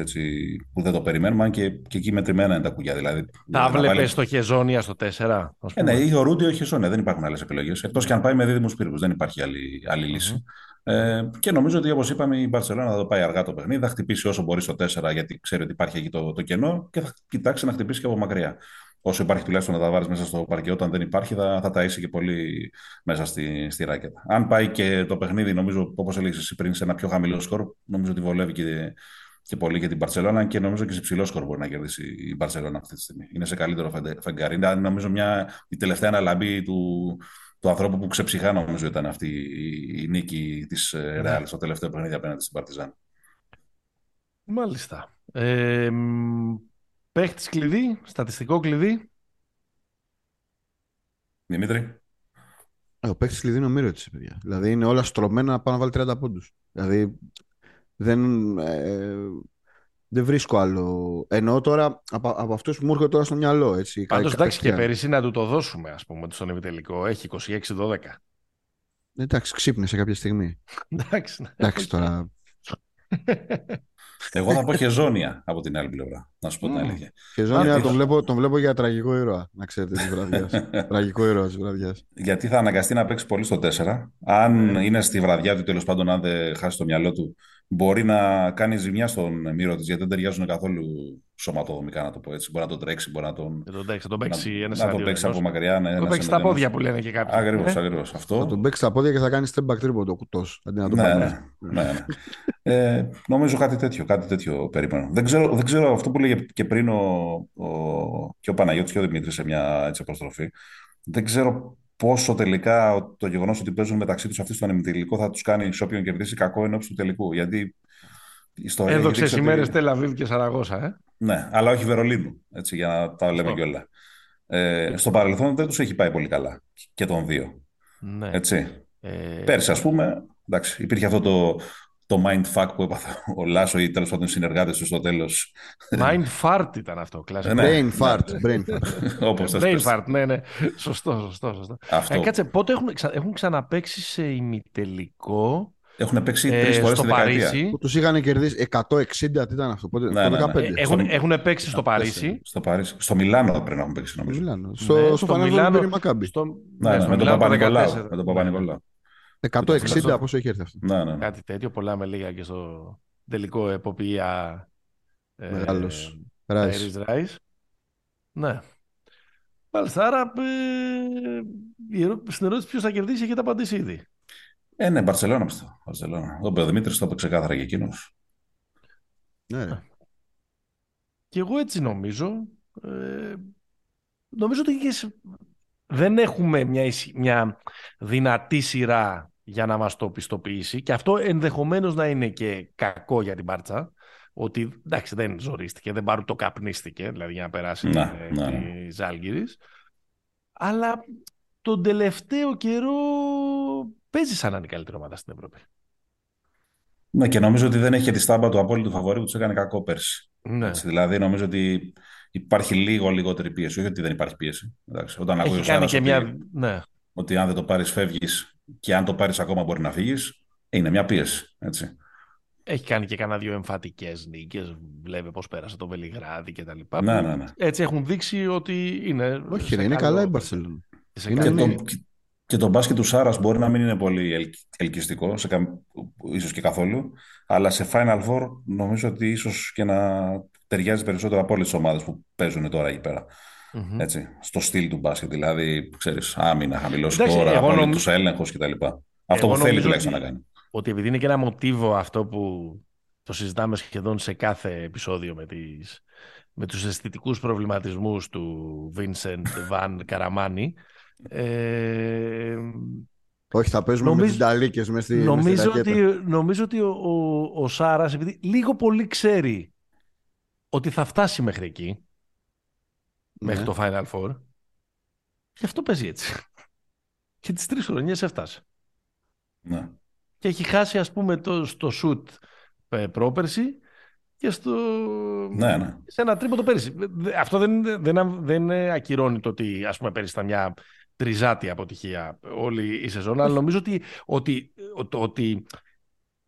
Speaker 3: που δεν το περιμένουμε, και, και εκεί μετρημένα είναι τα κουγιά. Δηλαδή,
Speaker 1: θα βλέπει βάλει... το Χεζόνια στο 4.
Speaker 3: Ε, ναι, ή ο Ρούντι ή ο Χεζόνια. Δεν υπάρχουν άλλες επιλογές. Εκτός και αν πάει με δίδυμους πύργους. Δεν υπάρχει άλλη, άλλη λύση. Mm-hmm. Ε, και νομίζω ότι όπως είπαμε η Μπαρσελόνα θα το πάει αργά το παιχνίδι. Θα χτυπήσει όσο μπορεί στο 4 γιατί ξέρει ότι υπάρχει εκεί το, το κενό και θα κοιτάξει να χτυπήσει και από μακριά όσο υπάρχει τουλάχιστον να τα βάλει μέσα στο παρκέ. Όταν δεν υπάρχει, θα, θα ταΐσει και πολύ μέσα στη, στη ράκετα. Αν πάει και το παιχνίδι, νομίζω, όπως έλεγες εσύ πριν, σε ένα πιο χαμηλό σκορ, νομίζω ότι βολεύει και, και πολύ για την Παρσελόνα και νομίζω και σε ψηλό σκορ μπορεί να κερδίσει η Παρσελόνα αυτή τη στιγμή. Είναι σε καλύτερο φεγγάρι. Είναι νομίζω μια, η τελευταία αναλαμπή του, του ανθρώπου που ξεψυχά, νομίζω ήταν αυτή η, η νίκη της ε, Ρεάλ στο τελευταίο παιχνίδι απέναντι στην Παρτιζάν.
Speaker 1: Μάλιστα. Ε, παίχτης κλειδί, στατιστικό κλειδί.
Speaker 3: Δημήτρη.
Speaker 2: Ε, ο παίκτη κλειδί είναι ο Μύρωτης, παιδιά. Δηλαδή είναι όλα στρωμένα να πάει να βάλει 30 πόντους. Δηλαδή δεν, ε, δεν βρίσκω άλλο. Εννοώ τώρα από, από αυτούς που μου έρχονται τώρα στο μυαλό. Έτσι,
Speaker 1: Πάντως
Speaker 2: κα-
Speaker 1: εντάξει και
Speaker 2: κατευθείαν.
Speaker 1: πέρυσι να του το δώσουμε, ας πούμε, ότι στον ημιτελικό έχει 26-12.
Speaker 2: Εντάξει, ξύπνησε κάποια στιγμή.
Speaker 1: εντάξει. ναι.
Speaker 2: Εντάξει τώρα.
Speaker 3: Εγώ θα πω χεζόνια από την άλλη πλευρά. Να σου πω την
Speaker 2: Μμμ.
Speaker 3: αλήθεια.
Speaker 2: Και Ζώνια
Speaker 3: γιατί-
Speaker 2: τον βλέπω, τον βλέπω για τραγικό ήρωα, να ξέρετε, της βραδιάς. [LAUGHS] τραγικό ήρωα της βραδιάς.
Speaker 3: Γιατί θα αναγκαστεί να παίξει πολύ στο 4. Αν είναι στη βραδιά του, τέλος πάντων, αν δεν χάσει το μυαλό του, μπορεί να κάνει ζημιά στον μύρο της, γιατί δεν ταιριάζουν καθόλου σωματοδομικά, να το πω έτσι. Μπορεί να τον τρέξει, μπορεί να τον,
Speaker 1: Και τον εντάξει, θα τον παίξει
Speaker 3: να,
Speaker 1: ένας
Speaker 3: να τον παίξει από μακριά. Ναι,
Speaker 1: Θα τον
Speaker 3: ένας
Speaker 1: παίξει στα
Speaker 3: εναντίον
Speaker 1: πόδια
Speaker 3: ενός.
Speaker 1: που λένε και κάποιοι.
Speaker 3: Ακριβώς,
Speaker 1: Ε,
Speaker 3: ακριβώς.
Speaker 2: Θα
Speaker 3: Αυτό.
Speaker 2: τον παίξει στα πόδια και θα κάνει step back τρίποντο ο κουτός. Αντί να τον
Speaker 3: Ναι,
Speaker 2: πάρει.
Speaker 3: ναι, ναι, ναι. Ε, νομίζω κάτι τέτοιο, κάτι τέτοιο περίμενα. Δεν ξέρω, δεν ξέρω αυτό που λέγε και πριν ο, ο, και ο Παναγιώτης και ο Δημήτρης σε μια έτσι, αποστροφή. Δεν ξέρω πόσο τελικά το γεγονός ότι παίζουν μεταξύ τους αυτοί στον ημιτελικό θα τους κάνει σε όποιον κερδίσει κακό ενόψει του τελικού. Γιατί η ιστορία έχει
Speaker 1: Έδοξε
Speaker 3: δείξει ότι-
Speaker 1: ημέρε Τελαβίβ και Σαραγώσα, ε.
Speaker 3: Ναι, αλλά όχι Βερολίνου, έτσι, για να τα λέμε
Speaker 1: Αυτό.
Speaker 3: κιόλα. Ε, στο παρελθόν δεν τους έχει πάει πολύ καλά και των δύο.
Speaker 1: Ναι.
Speaker 3: Έτσι.
Speaker 1: Ε,
Speaker 3: Πέρσι, ας πούμε, εντάξει, υπήρχε αυτό το, το mindfuck που έπαθε [LAUGHS] ο Λάσο ή τέλος πάντων οι συνεργάτες του στο τέλος.
Speaker 1: Mind fart ήταν αυτό, κλασικό.
Speaker 3: Ναι.
Speaker 2: Brain fart. Brain fart. [LAUGHS]
Speaker 3: Όπως θε.
Speaker 1: Brain fart, ναι, ναι. Σωστό, σωστό, σωστό.
Speaker 3: Αυτό.
Speaker 1: Ε, κάτσε, πότε έχουν, ξα... έχουν ξαναπέξει σε ημιτελικό
Speaker 3: Έχουν παίξει
Speaker 1: ε,
Speaker 3: τρεις φορές
Speaker 1: στο
Speaker 3: στη δεκαετία.
Speaker 1: Παρίσι;
Speaker 2: Που τους είχαν κερδίσει 160, τι ήταν αυτό, πότε,
Speaker 3: Ναι,
Speaker 2: το
Speaker 3: ναι,
Speaker 2: 15.
Speaker 3: ναι.
Speaker 1: Ε, έχουν,
Speaker 3: Στο-
Speaker 1: έχουν παίξει στο Παρίσι.
Speaker 3: Στο, Παρίσι. στο Μιλάνο πρέπει να έχουν παίξει,
Speaker 2: Στο
Speaker 3: νομίζω.
Speaker 2: Μιλάνο.
Speaker 1: Ναι,
Speaker 2: Στο, στο Final Four με την Μακάμπη.
Speaker 1: στο,
Speaker 3: Ναι, ναι,
Speaker 1: στο
Speaker 3: με τον
Speaker 1: Μιλάνο το
Speaker 3: Παπα-Νικολάου.
Speaker 2: 160
Speaker 1: στο-
Speaker 2: πόσο έχει έρθει αυτό.
Speaker 3: Ναι, ναι, ναι.
Speaker 1: Κάτι τέτοιο, πολλά με λίγα και στο τελικό εποπία ε,
Speaker 2: Μεγάλος. Ράις.
Speaker 1: Ταϊρής Ράις. Ναι. Μάλιστα, άρα ε, η ερώ- στην ερώτηση ποιος θα κερδίσει έχετε απαντήσει ήδη.
Speaker 3: Ε, ναι, Μπαρσελόνα πιστεύω. Μπαρσελόνα. Ο Πεδομήτρης το είπε ξεκάθαρα και εκείνο.
Speaker 2: Ναι, ρε.
Speaker 1: Και εγώ έτσι νομίζω. Ε, νομίζω ότι και σε- δεν έχουμε μια, ισχυ- μια δυνατή σειρά για να μας το πιστοποιήσει και αυτό ενδεχομένως να είναι και κακό για την Μπάρτσα ότι εντάξει δεν ζορίστηκε, δεν πάρου το καπνίστηκε δηλαδή για να περάσει
Speaker 3: Ναι,
Speaker 1: ε,
Speaker 3: ναι, ναι.
Speaker 1: τη Ζάλγκυρης αλλά τον τελευταίο καιρό παίζει σαν να είναι η καλύτερη ομάδα στην Ευρώπη.
Speaker 3: Ναι, και νομίζω ότι δεν έχει και τη στάμπα του απόλυτου φαβορή που τους έκανε κακό πέρσι.
Speaker 1: Ναι.
Speaker 3: Έτσι, δηλαδή, νομίζω ότι υπάρχει λίγο λιγότερη πίεση. Όχι ότι δεν υπάρχει πίεση. Εντάξει, όταν ακούει ο
Speaker 1: Έχει κάνει
Speaker 3: Σάρας
Speaker 1: και
Speaker 3: ότι,
Speaker 1: μια... Ναι.
Speaker 3: ότι αν δεν το πάρεις, φεύγεις και αν το πάρεις ακόμα μπορεί να φύγεις, είναι μια πίεση. Έτσι.
Speaker 1: Έχει κάνει και κανένα δύο εμφατικές νίκες. Βλέπει πώς πέρασε το Βελιγράδι και τα λοιπά.
Speaker 3: Ναι,
Speaker 1: που
Speaker 3: ναι, ναι.
Speaker 1: Έτσι έχουν δείξει ότι είναι.
Speaker 2: Όχι,
Speaker 1: σε
Speaker 2: ρε, είναι
Speaker 1: καλό-
Speaker 2: καλά η Μπαρσελόνα.
Speaker 1: σε
Speaker 2: Είναι
Speaker 3: Και
Speaker 1: καλό-
Speaker 2: ναι.
Speaker 3: το, και το μπάσκετ του Σάρας μπορεί να μην είναι πολύ ελκ- ελκυστικό, σε καμ... ίσως και καθόλου, αλλά σε Final Four νομίζω ότι ίσως και να ταιριάζει περισσότερο από όλες τις ομάδες που παίζουν τώρα εκεί πέρα.
Speaker 1: Μμμ.
Speaker 3: Έτσι, στο στυλ του μπάσκετ, δηλαδή, ξέρεις, άμυνα, χαμηλός
Speaker 1: Εντάξει,
Speaker 3: σκόρα,
Speaker 1: εγώ νομ-
Speaker 3: απόλυτος έλεγχος κτλ. Αυτό
Speaker 1: Εγώ
Speaker 3: που θέλει
Speaker 1: νομίζω
Speaker 3: τουλάχιστον
Speaker 1: ότι-
Speaker 3: να κάνει.
Speaker 1: Ότι επειδή είναι και ένα μοτίβο αυτό που το συζητάμε σχεδόν σε κάθε επεισόδιο με, τις, με τους αισθητικούς προβληματισμούς του Vincent Van Καραμάνη. Ε,
Speaker 2: Όχι, θα παίζουμε με
Speaker 1: Νομίζω-
Speaker 2: τις ταλίκες μέσα στη, μες στη
Speaker 1: νομίζω,
Speaker 2: ρακέτα.
Speaker 1: ότι, νομίζω ότι ο, ο, ο Σάρας, επειδή λίγο πολύ ξέρει ότι θα φτάσει μέχρι εκεί, μέχρι
Speaker 2: Ναι.
Speaker 1: το Final Four, γι' αυτό παίζει έτσι. [LAUGHS] Και τις τρεις χρονιές έφτασε.
Speaker 3: Ναι.
Speaker 1: Και έχει χάσει ας πούμε το, στο shoot ε, πρόπερση και στο...
Speaker 3: ναι, ναι.
Speaker 1: σε ένα τρίποντο πέρυσι. Δε- Αυτό δεν, δεν, δεν ακυρώνει το ότι ας πούμε πέρυσι ήταν μια τριζάτη αποτυχία όλη η σεζόν, αλλά νομίζω ότι, ότι, ότι, ότι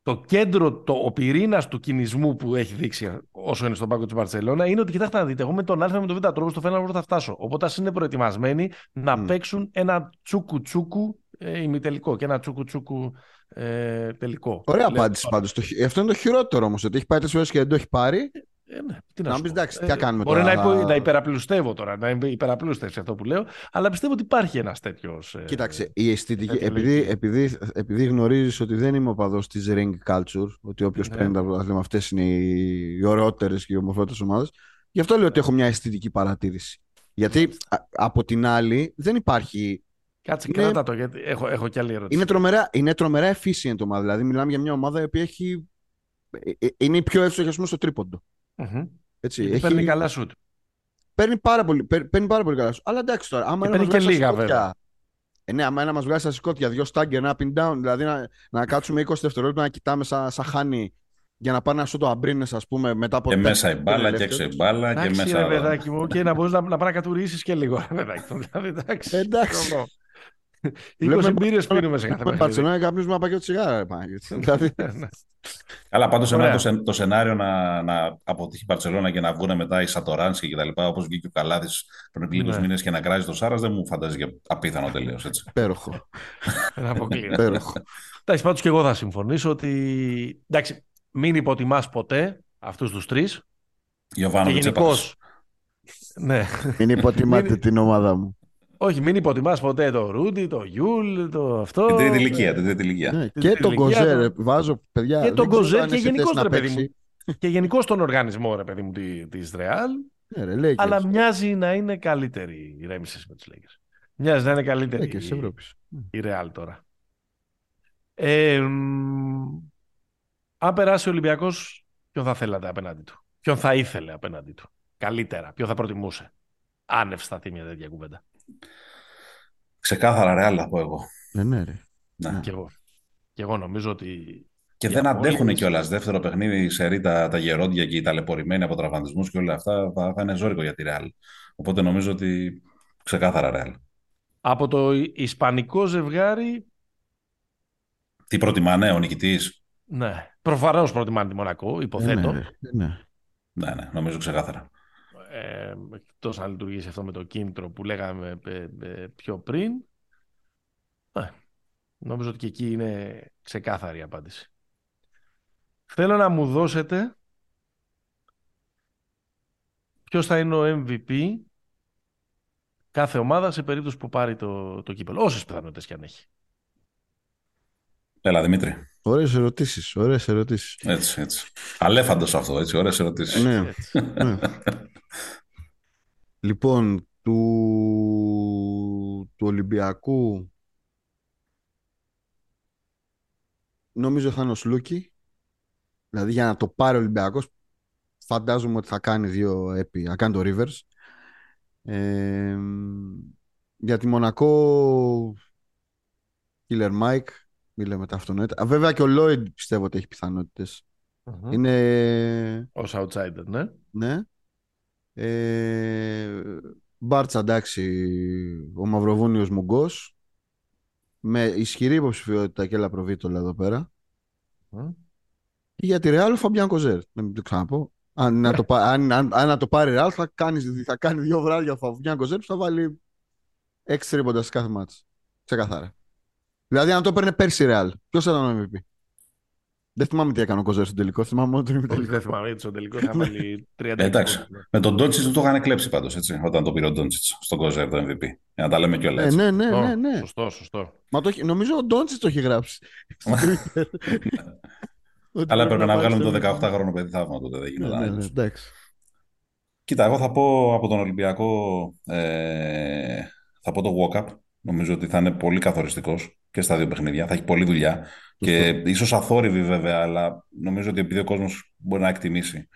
Speaker 1: το κέντρο, το, ο πυρήνας του κινησμού που έχει δείξει όσο είναι στον πάγκο της Μπαρσελόνα είναι ότι κοιτάξτε να δείτε, εγώ με τον Α με τον Β τρόπος στο Final Four θα φτάσω. Οπότε ας είναι προετοιμασμένοι να
Speaker 2: Μμ.
Speaker 1: παίξουν ένα τσούκου τσούκου ε, ημιτελικό και ένα τσούκου τσούκου ε, τελικό.
Speaker 2: Ωραία
Speaker 1: Λέω
Speaker 2: απάντηση
Speaker 1: τώρα.
Speaker 2: πάντως. Το χει- Αυτό είναι το χειρότερο όμως, ότι έχει πάει τέσσερις φορές και δεν το έχει πάρει.
Speaker 1: Ε, ναι, τι να
Speaker 2: Να
Speaker 1: σου
Speaker 2: πεις,
Speaker 1: πω.
Speaker 2: εντάξει, τι να κάνουμε
Speaker 1: Μπορεί
Speaker 2: τώρα,
Speaker 1: να, υπο-
Speaker 2: αλλά-
Speaker 1: να υπεραπλουστεύω τώρα, να είναι υπεραπλούστευση αυτό που λέω, αλλά πιστεύω ότι υπάρχει ένας τέτοιος.
Speaker 2: Κοίταξε, η αισθητική,
Speaker 1: τέτοια
Speaker 2: επειδή,
Speaker 1: λογική.
Speaker 2: επειδή, επειδή γνωρίζεις ότι δεν είμαι οπαδός της ring culture, ότι όποιος
Speaker 1: Ναι.
Speaker 2: παίρνει τα πρωταθλήματα αυτές είναι οι, οι ωραιότερες και οι ομορφότερες ομάδες, γι' αυτό λέω ότι έχω μια αισθητική παρατήρηση. Γιατί α- από την άλλη δεν υπάρχει.
Speaker 1: Κάτσε,
Speaker 2: είναι-
Speaker 1: κράτα το, γιατί έχω, έχω κι άλλη ερώτηση.
Speaker 2: Είναι τρομερά, είναι τρομερά efficient ομάδα. Δηλαδή, μιλάμε για μια ομάδα η οποία έχει ε, ε, είναι η πιο εύστοχη ας πούμε, στο τρίποντο.
Speaker 1: Μμμ.
Speaker 2: Έτσι,
Speaker 1: Γιατί
Speaker 2: έχει-
Speaker 1: Παίρνει καλά σουτ.
Speaker 2: παίρνει πάρα πολύ, παίρνει, παίρνει πάρα πολύ καλά. σου. Αλλά εντάξει τώρα, άμα
Speaker 1: Και
Speaker 2: ένα
Speaker 1: παίρνει
Speaker 2: μας
Speaker 1: και
Speaker 2: βγάζει στα
Speaker 1: λίγα,
Speaker 2: σηκώτια-
Speaker 1: βέβαια.
Speaker 2: Ε, ναι, άμα ένα μας βγάζει στα σηκώτια, δύο στάγκερ, ένα up and down, δηλαδή να, να κάτσουμε 20 δευτερόλεπτα να κοιτάμε σαν, σαν χάνι για να πάνε να σου το αμπρίνες, ας πούμε, μετά από.
Speaker 3: Και
Speaker 2: τέσσερα
Speaker 3: μέσα η μπάλα και
Speaker 2: ελεύθερους.
Speaker 3: έξω η μπάλα και
Speaker 1: Εντάξει,
Speaker 3: μέσα.
Speaker 1: ρε παιδάκι μου, και να μπορείς να, να πάει να κατουρίσει και λίγο. Ρε παιδάκι μου, δηλαδή, εντάξει.
Speaker 2: Εντάξει.
Speaker 1: Εγώ. 20
Speaker 2: Βλέπουμε
Speaker 1: μπύρες πίνουμε σε κάθε
Speaker 2: Με
Speaker 1: παιχνίδι.
Speaker 2: Παρσελόνα και καπνίζουμε ένα πακέτο τσιγάρα. ρε Παναγιώτη. [LAUGHS] Δηλαδή,
Speaker 1: Ναι.
Speaker 3: Αλλά πάντως
Speaker 1: Ωραία.
Speaker 3: το, σεν- το σενάριο να, να αποτύχει η Παρσελόνα και να βγουν μετά οι Σατοράνσκι και τα λοιπά, όπως βγήκε ο Καλάδης πριν λίγους
Speaker 1: Ναι.
Speaker 3: μήνες και να κράζει το Σάρας, δεν μου φαντάζει για απίθανο τελείως.
Speaker 2: υπέροχο. [LAUGHS]
Speaker 1: Δεν αποκλείεται.
Speaker 2: υπέροχο.
Speaker 1: Εντάξει, πάντως και εγώ θα συμφωνήσω ότι. Εντάξει, μην υποτιμάς ποτέ αυτούς τους τρεις. Και
Speaker 3: Γιωβάνοβιτ
Speaker 1: γενικώ. Ναι.
Speaker 2: Μην υποτιμάτε
Speaker 1: Μην-
Speaker 2: την ομάδα μου.
Speaker 1: Όχι, μην υποτιμάς ποτέ το Ρούντι, το Γιούλ, το αυτό.
Speaker 3: Την τρίτη ηλικία. Την τρίτη ηλικία.
Speaker 2: Ναι,
Speaker 1: Την
Speaker 2: Και τον
Speaker 1: ηλικία
Speaker 2: Κοζέρ,
Speaker 1: του.
Speaker 2: ε, βάζω παιδιά.
Speaker 1: Και
Speaker 2: δεν
Speaker 1: τον
Speaker 2: ξέρω
Speaker 1: Κοζέρ
Speaker 2: αν
Speaker 1: και
Speaker 2: είναι σε θέση
Speaker 1: γενικώ,
Speaker 2: να
Speaker 1: ρε παιδί μου.
Speaker 2: παίξει.
Speaker 1: Και γενικώς τον οργανισμό, ρε παιδί μου, τη Ρεάλ.
Speaker 2: Ναι, ρε, Lakers.
Speaker 1: Αλλά μοιάζει να είναι καλύτερη η Ρέμισε με του Lakers. Μοιάζει να είναι καλύτερη
Speaker 2: Lakers της
Speaker 1: η,
Speaker 2: Ευρώπης.
Speaker 1: η Real τώρα. Ε, μ, αν περάσει ο Ολυμπιακός, ποιον θα θέλατε απέναντι του; Ποιον θα ήθελε απέναντι του; Καλύτερα. Ποιον θα προτιμούσε; Άνευ σταθεί μια τέτοια κουβέντα.
Speaker 3: Ξεκάθαρα ρεάλ θα πω εγώ.
Speaker 2: Ναι, ναι, ρε.
Speaker 3: Ναι.
Speaker 1: Και εγώ. Και εγώ νομίζω ότι.
Speaker 3: Και
Speaker 1: Οι
Speaker 3: δεν αντέχουν
Speaker 1: απόλυτες-
Speaker 3: κιόλας. Δεύτερο παιχνίδι σε ρί τα, τα γερόντια και οι ταλαιπωρημένοι από τραυματισμούς και όλα αυτά θα, θα είναι ζώρικο για τη Ρεάλ. Οπότε νομίζω ότι ξεκάθαρα Ρεάλ.
Speaker 1: Από το Ισπανικό ζευγάρι,
Speaker 3: Τι προτιμά, ναι, ο νικητής;
Speaker 1: ναι. Προφανώς προτιμάνε τη Μονακό,
Speaker 2: Ε,
Speaker 1: υποθέτω.
Speaker 2: ναι, ρε. Ε, ναι.
Speaker 3: Ναι, ναι, νομίζω ξεκάθαρα.
Speaker 1: Ε, εκτός να λειτουργήσει αυτό με το κίνητρο που λέγαμε ε, ε, πιο πριν. Ε, νομίζω ότι και εκεί είναι ξεκάθαρη η απάντηση. Θέλω να μου δώσετε ποιος θα είναι ο MVP κάθε ομάδα σε περίπτωση που πάρει το, το κύπελο. Όσες πιθανότητες και αν έχει.
Speaker 3: Έλα, Δημήτρη.
Speaker 2: Ωραίες ερωτήσεις, ωραίες ερωτήσεις.
Speaker 3: Έτσι, έτσι. Αλέφαντος αυτό, έτσι. Ωραίες ερωτήσεις.
Speaker 2: Ναι,
Speaker 1: Έτσι.
Speaker 2: ναι. [LAUGHS] Λοιπόν, του... του Ολυμπιακού νομίζω θα είναι ο Σλούκι. Δηλαδή για να το πάρει ο Ολυμπιακός φαντάζομαι ότι θα κάνει δύο επί, θα κάνει το Rivers. Ε, για τη Μονακό Killer Mike, μη λέμε τα αυτονόητα. Α, Βέβαια και ο Lloyd πιστεύω ότι έχει πιθανότητες.
Speaker 1: Μμμ.
Speaker 2: Είναι
Speaker 1: Ως outsider, ναι.
Speaker 2: ναι. Ε, Μπάρτσα, εντάξει, ο Μαυροβούνιος Μουγκός. Με ισχυρή υποψηφιότητα και Λαπροβίτολα εδώ πέρα.
Speaker 1: Μμ.
Speaker 2: Και για τη Ρεάλ ο Φαμπιάν Κοζέρ. Να μην το ξαναπώ. Αν, να το, πα- αν, αν, αν να το πάρει η Ρεάλ θα κάνει, θα κάνει δύο βράδια ο Φαμπιάν Κοζέρ που θα βάλει έξι τρίποντα σε κάθε μάτς. Ξεκαθάρα. Δηλαδή αν το έπαιρνε πέρσι η Ρεάλ, ποιος θα ήταν ο MVP. Δεν θυμάμαι τι έκανε ο Κοζέρ στον τελικό. Θυμάμαι μόνο τον
Speaker 1: Όχι,
Speaker 2: ημιτελικό.
Speaker 1: δεν θυμάμαι γιατί στον τελικό θα βάλει 30
Speaker 3: Ε, εντάξει.
Speaker 1: πόντους, ναι.
Speaker 3: Με τον Ντόντσιτς του το είχαν κλέψει πάντως, έτσι. Όταν το πήρε ο Ντόντσιτς στον Κοζέρ το MVP. Για να τα λέμε κιόλας.
Speaker 2: Ε,
Speaker 3: έτσι.
Speaker 2: ναι, ναι,
Speaker 1: Σωστό,
Speaker 2: ναι, ναι.
Speaker 1: Σωστό, σωστό.
Speaker 2: Μα το, έχει- νομίζω ο Ντόντσιτς το έχει γράψει. στο Twitter. Ότι
Speaker 3: Αλλά
Speaker 2: πρέπει
Speaker 3: έπρεπε να
Speaker 2: πάρει
Speaker 3: βγάλουν
Speaker 2: στο
Speaker 3: το
Speaker 2: MVP.
Speaker 3: 18χρονο παιδί θαύμα τότε. Δεν
Speaker 2: Ναι,
Speaker 3: γίνεται.
Speaker 2: ναι, ναι, εντάξει.
Speaker 3: Κοίτα, εγώ θα πω από τον Ολυμπιακό, ε, θα πω το walk-up. Νομίζω ότι θα είναι πολύ καθοριστικός και στα δύο παιχνίδια. Θα έχει πολλή δουλειά. Και ίσως αθόρυβη βέβαια, αλλά νομίζω ότι επειδή ο κόσμος μπορεί να εκτιμήσει,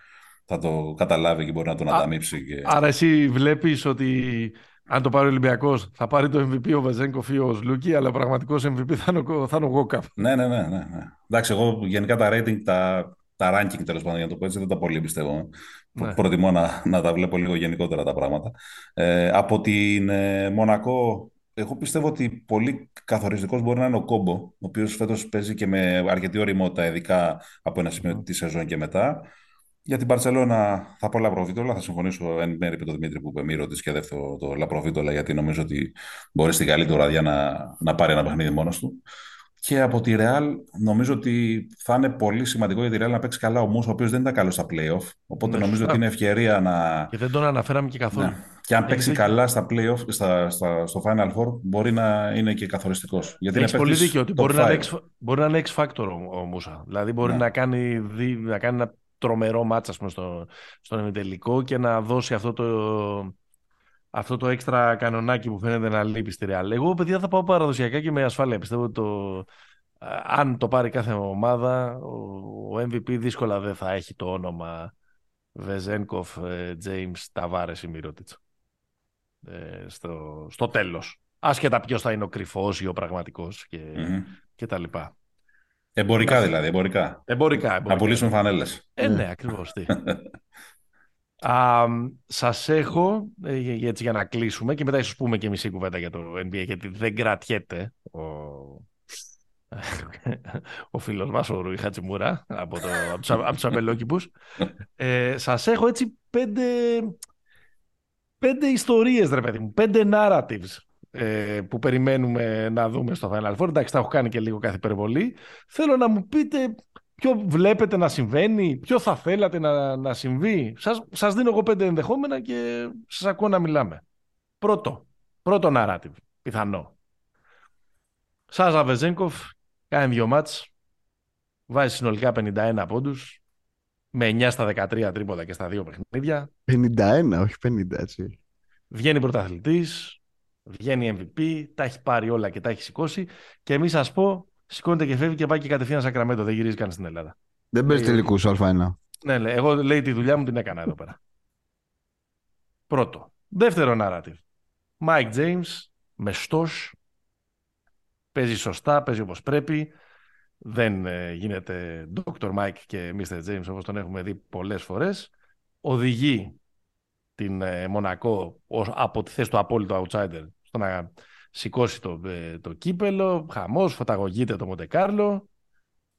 Speaker 3: θα το καταλάβει και μπορεί να τον
Speaker 1: Α,
Speaker 3: ανταμείψει. Και...
Speaker 1: Άρα εσύ βλέπεις ότι αν το πάρει ο Ολυμπιακός θα πάρει το MVP ο Βεζέγκοφ ή ο Σλούκι, αλλά ο πραγματικός MVP θα είναι ο, θα είναι ο Γόκαπ.
Speaker 3: Ναι, ναι, ναι, ναι, ναι. Εντάξει, εγώ γενικά τα rating, τα, τα ranking τέλος πάντων για να το πω έτσι, δεν τα πολύ πιστεύω.
Speaker 1: Ναι.
Speaker 3: Προτιμώ να, να τα βλέπω λίγο γενικότερα τα πράγματα. Ε, από την ε, Μονακό, εγώ πιστεύω ότι πολύ καθοριστικός μπορεί να είναι ο Κόμπο, ο οποίος φέτος παίζει και με αρκετή ωριμότητα, ειδικά από ένα σημείο τη σεζόν και μετά. Για την Παρσελώνα θα πω Λαπροβίτολα. Θα συμφωνήσω εν μέρει με τον Δημήτρη που είπε μη ρωτήσει και δεύτερο το Λαπροβίτολα, γιατί νομίζω ότι μπορεί στην καλή του βραδιά να, να πάρει ένα παιχνίδι μόνος του. Και από τη Real νομίζω ότι θα είναι πολύ σημαντικό για τη Real να παίξει καλά ο Μους, ο οποίος δεν ήταν καλός στα playoff. Οπότε
Speaker 1: Ναι,
Speaker 3: νομίζω
Speaker 1: σωστά.
Speaker 3: ότι είναι ευκαιρία να.
Speaker 1: Και δεν τον αναφέραμε και καθόλου.
Speaker 3: Ναι. Και αν
Speaker 1: Έχεις
Speaker 3: παίξει
Speaker 1: δίκιο.
Speaker 3: καλά στα playoff, στα, στα, στο Final Four, μπορεί να είναι και καθοριστικός. Γιατί
Speaker 1: Έχεις
Speaker 3: είναι
Speaker 1: πολύ
Speaker 3: παίκτης
Speaker 1: δίκιο ότι
Speaker 3: top
Speaker 1: μπορεί να, είναι
Speaker 3: five.
Speaker 1: X, μπορεί να είναι X factor ο, ο Μούσα. Δηλαδή μπορεί
Speaker 3: Ναι.
Speaker 1: να, κάνει, δι- να κάνει ένα τρομερό μάτσα πούμε, στο, στον ημιτελικό και να δώσει αυτό το, αυτό το έξτρα κανονάκι που φαίνεται να λείπει στη Real. Εγώ, παιδιά, θα πάω παραδοσιακά και με ασφάλεια. Πιστεύω ότι το, αν το πάρει κάθε ομάδα, ο MVP δύσκολα δεν θα έχει το όνομα Βεζένκοφ, James, Ταβάρες ή Μυρότιτς. στο, στο τέλος. Άσχετα ποιος θα είναι ο κρυφός ή ο πραγματικός και, και τα λοιπά.
Speaker 3: Εμπορικά δηλαδή, εμπορικά.
Speaker 1: Εμπορικά, εμπορικά.
Speaker 3: Να πουλήσουμε φανέλες.
Speaker 1: Ε, ναι, ακριβώς. Τι. [LAUGHS] Α, σας έχω, ε, έτσι για να κλείσουμε και μετά ίσως πούμε και μισή κουβέντα για το NBA γιατί δεν κρατιέται ο, [LAUGHS] ο φίλος μας ο Ρουί Χατσιμούρα από, το, από, τους, από τους αμπελόκηπους. Ε, σας έχω έτσι πέντε, πέντε ιστορίες ρε παιδί μου, πέντε narratives ε, που περιμένουμε να δούμε στο Final Four. Εντάξει, τα έχω κάνει και λίγο κάθε υπερβολή. Θέλω να μου πείτε ποιο βλέπετε να συμβαίνει, ποιο θα θέλατε να, να συμβεί. Σας, σας δίνω εγώ πέντε ενδεχόμενα και σας ακούω να μιλάμε. Πρώτο, πρώτο narrative, πιθανό. Σάζα Βεζέγκοφ κάνει δύο μάτς, βάζει συνολικά 51 πόντους, με 9 στα 13 τρίποδα και στα δύο παιχνίδια.
Speaker 2: 51, όχι 50 έτσι.
Speaker 1: Βγαίνει πρωταθλητής, βγαίνει MVP, τα έχει πάρει όλα και τα έχει σηκώσει και εμείς σας πω σηκώνεται και φεύγει και πάει και κατευθείαν Σακραμέντο. Δεν γυρίζει καν στην Ελλάδα.
Speaker 2: Δεν παίζει τελικούς Α1.
Speaker 1: Ναι, λέει, εγώ λέει τη δουλειά μου την έκανα εδώ πέρα. Πρώτο. Δεύτερο narrative. Mike James, μεστό. Παίζει σωστά, παίζει όπως πρέπει. Δεν ε, γίνεται Dr. Mike και Mr. James όπως τον έχουμε δει πολλές φορές. Οδηγεί την ε, Μονακό από τη θέση του απόλυτο outsider στο να σηκώσει το, ε, το κύπελο, χαμός, φωταγωγείται το Μοντεκάρλο,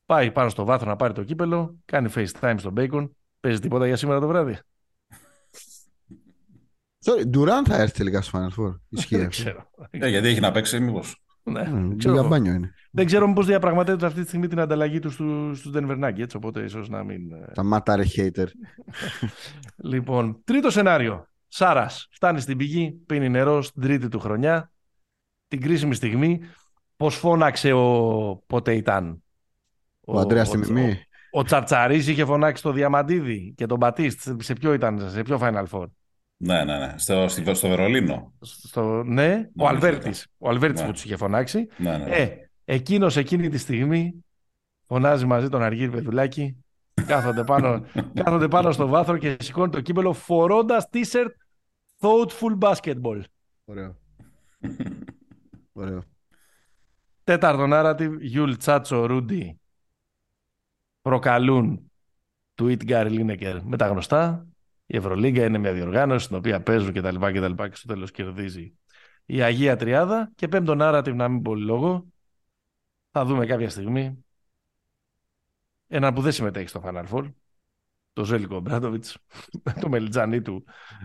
Speaker 1: πάει πάνω στο βάθρο να πάρει το κύπελο, κάνει FaceTime στον Bacon, παίζει τίποτα για σήμερα το βράδυ.
Speaker 2: Sorry, Ντουράν θα έρθει τελικά στο Final Four. [LAUGHS] Ισχύει
Speaker 1: Δεν
Speaker 2: αυτό.
Speaker 1: ξέρω.
Speaker 3: Ε, γιατί έχει να παίξει, μήπως.
Speaker 1: Ναι,
Speaker 2: Μμ,
Speaker 1: ξέρω
Speaker 2: Για
Speaker 1: εγώ.
Speaker 2: μπάνιο είναι.
Speaker 1: Δεν ξέρω μήπως διαπραγματεύεται αυτή τη στιγμή την ανταλλαγή τους στους, στους Denver Nuggets, οπότε ίσως να μην... ε,
Speaker 2: Τα μάταρε hater. [LAUGHS]
Speaker 1: Λοιπόν, τρίτο σενάριο. Σάρας φτάνει στην πηγή, πίνει νερό στην τρίτη του χρονιά, την κρίσιμη στιγμή. Πώς φώναξε ο... πότε ήταν;
Speaker 2: Ο Αντρέας Τιμιμή.
Speaker 1: Ο Τσαρτσαρίς είχε φωνάξει το Διαμαντίδη και τον Μπατίστ. Σε ποιο ήταν, σε ποιο Final Four;
Speaker 3: Ναι, ναι, ναι. Στο, στη- στο Βερολίνο.
Speaker 1: Στο, ναι, ο
Speaker 3: ναι,
Speaker 1: Αλβέρτης. Ο Αλβέρτης
Speaker 3: Ναι.
Speaker 1: που τους είχε φωνάξει.
Speaker 3: Ναι, ναι.
Speaker 1: Ε, εκείνος εκείνη τη στιγμή φωνάζει μαζί τον Αργύρι Πεδουλάκη. κάθονται, πάνω, [LAUGHS] κάθονται πάνω στο βάθρο και σηκώνει το κύπελο φορώντας t-shirt Thoughtful Basketball.
Speaker 2: Ωραίο. Ωραίο.
Speaker 1: Τέταρτο narrative, Γιουλ Τσάτσο Ρούντι προκαλούν tweet Γκάρι Λίνεκερ με τα γνωστά. Η Ευρωλίγκα είναι μια διοργάνωση στην οποία παίζουν κτλ. Και, και, και στο τέλος κερδίζει η Αγία Τριάδα. Και πέμπτο narrative, να μην πω λόγο, θα δούμε κάποια στιγμή έναν που δεν συμμετέχει στο Final Four, το Ζέλικο Μπράντοβιτς, με [LAUGHS] το μελιτζανί του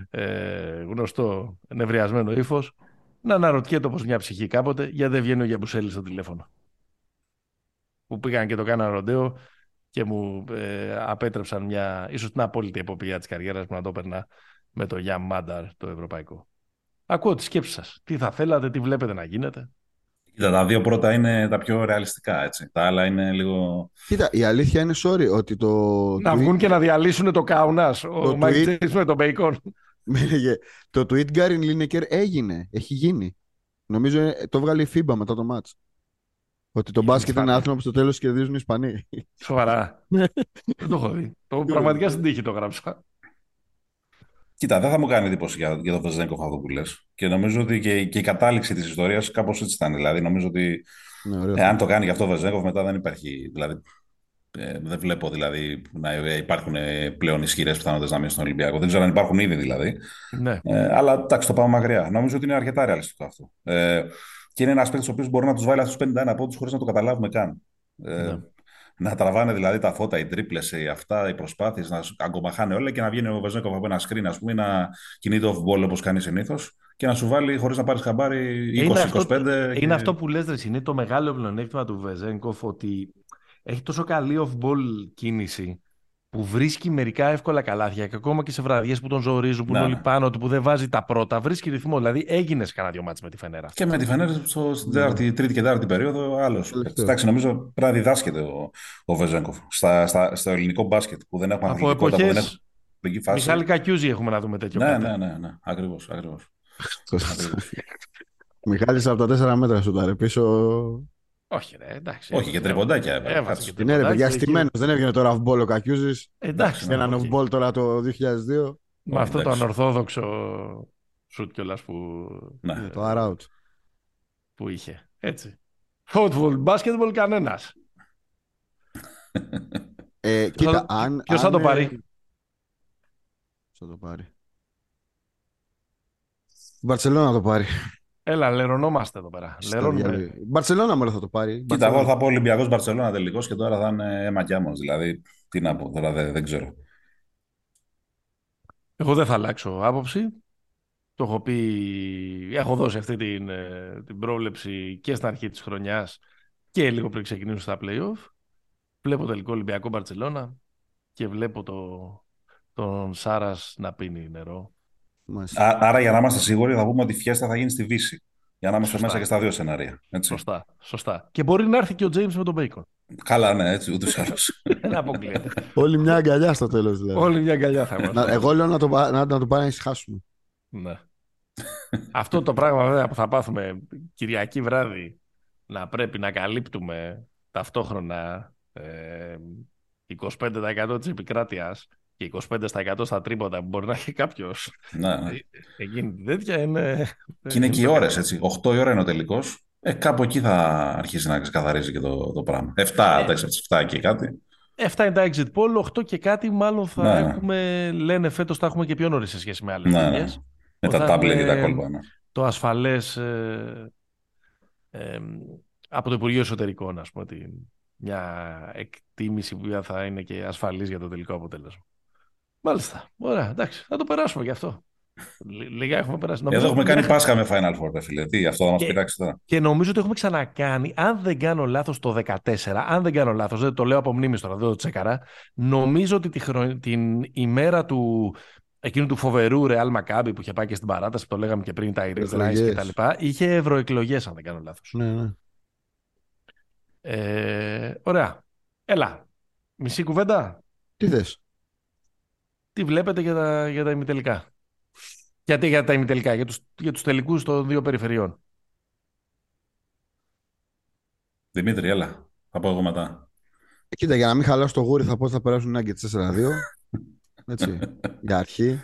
Speaker 1: ε, γνωστό νευριασμένο ύφος, να αναρωτιέται όπως μια ψυχή κάποτε γιατί δεν βγαίνει ο Γιαμπουσέλης στο τηλέφωνο. Που πήγαν και το κάναν ροντέο και μου ε, απέτρεψαν μια, ίσως την απόλυτη εποπτεία της καριέρας μου να το έπαιρνα με το Γιάμ Μάνταρ το ευρωπαϊκό. Ακούω τις σκέψεις σας. Τι θα θέλατε, τι βλέπετε να γίνεται;
Speaker 3: Κοίτα, τα δύο πρώτα είναι τα πιο ρεαλιστικά, έτσι. Τα άλλα είναι λίγο...
Speaker 2: Κοίτα, η αλήθεια είναι, sorry, ότι το.
Speaker 1: Να
Speaker 2: tweet-
Speaker 1: βγουν και να διαλύσουν το Κάουνας, ο
Speaker 2: Το
Speaker 1: Μάικ
Speaker 2: tweet-
Speaker 1: Τζέιμς με τον Μπέικον.
Speaker 2: Μίλαγε. το tweet Γκάριν Λίνεκερ έγινε. Έχει γίνει. Νομίζω ε, το έβγαλε η FIBA μετά το match. Ότι το
Speaker 1: Η
Speaker 2: μπάσκετ είναι
Speaker 1: Ισπανία.
Speaker 2: άθλημα που στο τέλος κερδίζουν οι Ισπανοί.
Speaker 1: Σοβαρά. Δεν το έχω δει. Το, πραγματικά στην τύχη το γράψα.
Speaker 3: Κοίτα, δεν θα μου κάνει εντύπωση για, για το Βεζέγκοφ αυτό που λες. Και νομίζω ότι και, και η κατάληξη της ιστορίας κάπως έτσι ήταν. Δηλαδή, νομίζω ότι
Speaker 2: ναι, ωραίο.
Speaker 3: εάν το κάνει γι' αυτό ο Βεζέγκοφ, μετά δεν υπάρχει. Δηλαδή, ε, δεν βλέπω δηλαδή να υπάρχουν ε, πλέον ισχυρές πιθανότητες να μείνει στον Ολυμπιακό. Δεν ξέρω αν υπάρχουν ήδη δηλαδή.
Speaker 1: Ναι.
Speaker 3: Ε, αλλά εντάξει, το πάμε μακριά. Νομίζω ότι είναι αρκετά ρεαλιστικό αυτό. Ε, και είναι ένας παίκτης ο οποίος μπορεί να τους βάλει αυτούς του 51 πόντους χωρίς να το καταλάβουμε καν. Ε,
Speaker 1: Ναι.
Speaker 3: Να τραβάνε δηλαδή τα φώτα, οι τρίπλες, αυτά, οι προσπάθειες, να σ- αγκομαχάνε όλα και να βγαίνει ο Βεζέγκοφ από ένα screen, ας πούμε, να κινείται off ball όπως κάνει συνήθως και να σου βάλει χωρίς να πάρεις χαμπάρι 20-25.
Speaker 1: Είναι αυτό,
Speaker 3: και-
Speaker 1: είναι αυτό που λες, ρε, είναι το μεγάλο πλεονέκτημα του Βεζέγκοφ ότι έχει τόσο καλή off-ball κίνηση που βρίσκει μερικά εύκολα καλάθια και ακόμα και σε βραδιές που τον ζορίζουν, που
Speaker 3: Ναι,
Speaker 1: είναι
Speaker 3: ναι.
Speaker 1: όλοι πάνω του, που δεν βάζει τα πρώτα, βρίσκει ρυθμό. Δηλαδή έγινες κανένα δυο μάτς με τη Φενέρα.
Speaker 3: Και με τη Φενέρ στο, στην τέταρτη, τρίτη και τέταρτη περίοδο, άλλος.
Speaker 2: Τελευταίο.
Speaker 3: Εντάξει, νομίζω πρέπει να διδάσκεται ο, ο Βεζέγκοφ στα, στα, στο ελληνικό μπάσκετ που δεν έχουμε
Speaker 1: Από
Speaker 3: αθλητικότητα, που δεν
Speaker 1: εποχές
Speaker 3: έχουμε αθλητική φάση.
Speaker 1: Μιχάλη Κακιούζη έχουμε να δούμε τέτοιο
Speaker 3: Ναι,
Speaker 1: κάτι.
Speaker 3: ναι, ναι, ναι. Ακριβώς. Ακριβώς.
Speaker 2: Μιχάλης από τα τέσσερα μέτρα σου τάρε πίσω.
Speaker 1: Όχι, ρε, εντάξει.
Speaker 3: Όχι, και τριποντάκια.
Speaker 1: Έβαζε
Speaker 3: κάτσε.
Speaker 1: και
Speaker 2: Τι ναι, ρε
Speaker 1: τριποντάκια,
Speaker 2: παιδιά,
Speaker 1: εκεί-
Speaker 2: στημένος. Δεν έβγαινε τώρα off-ball ο Κακιούζης.
Speaker 1: Εντάξει,
Speaker 2: Και έναν
Speaker 1: οκ.
Speaker 2: off-ball τώρα το 2002.
Speaker 1: Με αυτό το
Speaker 3: εντάξει.
Speaker 1: ανορθόδοξο σουτ κιόλας που,
Speaker 3: Ναι.
Speaker 2: Ναι, το R out.
Speaker 1: που είχε. Έτσι. Football, basketball κανένας.
Speaker 2: Ε, κοίτα,
Speaker 1: θα-
Speaker 2: αν.
Speaker 1: ποιος θα
Speaker 2: αν,
Speaker 1: το
Speaker 2: ε,
Speaker 1: πάρει;
Speaker 2: ποιος θα το πάρει. Η Μπαρσελόνα το πάρει.
Speaker 1: Έλα, λερωνόμαστε εδώ πέρα. Λερώνουμε.
Speaker 2: Η Μπαρσελόνα μόνο θα το πάρει. Η
Speaker 3: Κοίτα,
Speaker 2: Μπαρσελόνα.
Speaker 3: εγώ θα πω Ολυμπιακός Μπαρσελόνα τελικός και τώρα θα είναι αίμα κι άμμος. Δηλαδή, τι να πω, τώρα δεν, δεν ξέρω.
Speaker 1: Εγώ δεν θα αλλάξω άποψη. Το έχω πει, έχω δώσει αυτή την, ε, την πρόβλεψη και στην αρχή της χρονιάς και λίγο πριν ξεκινήσουν στα play-off. Βλέπω τελικό Ολυμπιακό Μπαρτσελώνα και βλέπω το, τον Σάρας να πίνει νερό.
Speaker 2: Μάλιστα.
Speaker 3: Α, άρα, για να είμαστε σίγουροι, θα πούμε ότι η φιέστα θα γίνει στη Βύση. Για να είμαστε
Speaker 1: Σωστά.
Speaker 3: μέσα και στα δύο σενάρια. Έτσι.
Speaker 1: Σωστά, σωστά. Και μπορεί να έρθει και ο James με τον Bacon.
Speaker 3: Καλά, ναι, έτσι, ούτως ή άλλως. [LAUGHS]
Speaker 1: Δεν αποκλείεται.
Speaker 2: Όλη μια αγκαλιά στο τέλος δηλαδή.
Speaker 1: Όλη μια αγκαλιά θα
Speaker 2: Να,
Speaker 1: είμαστε.
Speaker 2: εγώ λέω να το, πά- να, να το πάρει να ησυχάσουμε.
Speaker 1: Ναι. Αυτό το πράγμα βέβαια που θα πάθουμε Κυριακή βράδυ να πρέπει να καλύπτουμε ταυτόχρονα ε, 25% της επικράτειας και 25% στα τρίποτα που μπορεί να έχει κάποιος
Speaker 3: ναι, ναι.
Speaker 1: εκείνη την τέτοια είναι...
Speaker 3: Και είναι και οι ώρες, έτσι. 8 η ώρα είναι ο τελικός. Ε, κάπου εκεί θα αρχίσει να ξεκαθαρίζει και το, το πράγμα. 7, εντάξει, από τις 7 και κάτι.
Speaker 1: 7 είναι τα exit poll, 8 και κάτι μάλλον θα
Speaker 3: Ναι.
Speaker 1: έχουμε, λένε φέτος θα έχουμε και πιο νωρίς σε σχέση με άλλες
Speaker 3: Ναι, ναι.
Speaker 1: γενιές.
Speaker 3: Με
Speaker 1: Θα
Speaker 3: τα τάμπλετ και τα
Speaker 1: έχουμε-
Speaker 3: κόλπα. Ναι.
Speaker 1: το ασφαλές ε, ε, από το Υπουργείο Εσωτερικών, ας πούμε, την, μια εκτίμηση που θα είναι και ασφαλής για το τελικό αποτέλεσμα. Μάλιστα. Ωραία, εντάξει. Θα το περάσουμε γι' αυτό. Λι- Λίγα έχουμε περάσει. Νομίζω
Speaker 3: Εδώ έχουμε
Speaker 1: ότι
Speaker 3: κάνει
Speaker 1: μέχρι-
Speaker 3: Πάσχα με Final Four, ρε φίλε. Τι, αυτό θα μας
Speaker 1: Και-
Speaker 3: πειράξει τώρα.
Speaker 1: Και νομίζω ότι έχουμε ξανακάνει, αν δεν κάνω λάθος το 14, αν δεν κάνω λάθος, δεν το λέω από μνήμης τώρα, δεν το τσέκαρα, νομίζω ότι τη χρονι- την ημέρα του εκείνου του φοβερού Real Maccabi που είχε πάει και στην παράταση, που το λέγαμε και πριν, τα Iris Rice
Speaker 2: Ευρωεκλογές.
Speaker 1: και τα λοιπά, είχε ευρωεκλογές, αν δεν κάνω λάθος.
Speaker 2: Ναι, ναι.
Speaker 1: Ε, ωραία. Έλα. Μισή κουβέντα;
Speaker 2: Τι θες;
Speaker 1: Τι βλέπετε για τα, για τα ημιτελικά. Γιατί για τα ημιτελικά, για τους, για τους τελικούς των δύο περιφερειών.
Speaker 3: Δημήτρη, έλα. Θα πω εγώ μετά.
Speaker 2: Ε, Κοίτα, για να μην χαλάσω το γούρι, θα πω ότι θα περάσουν οι Nuggets 4-2. [LAUGHS] Έτσι, για αρχή.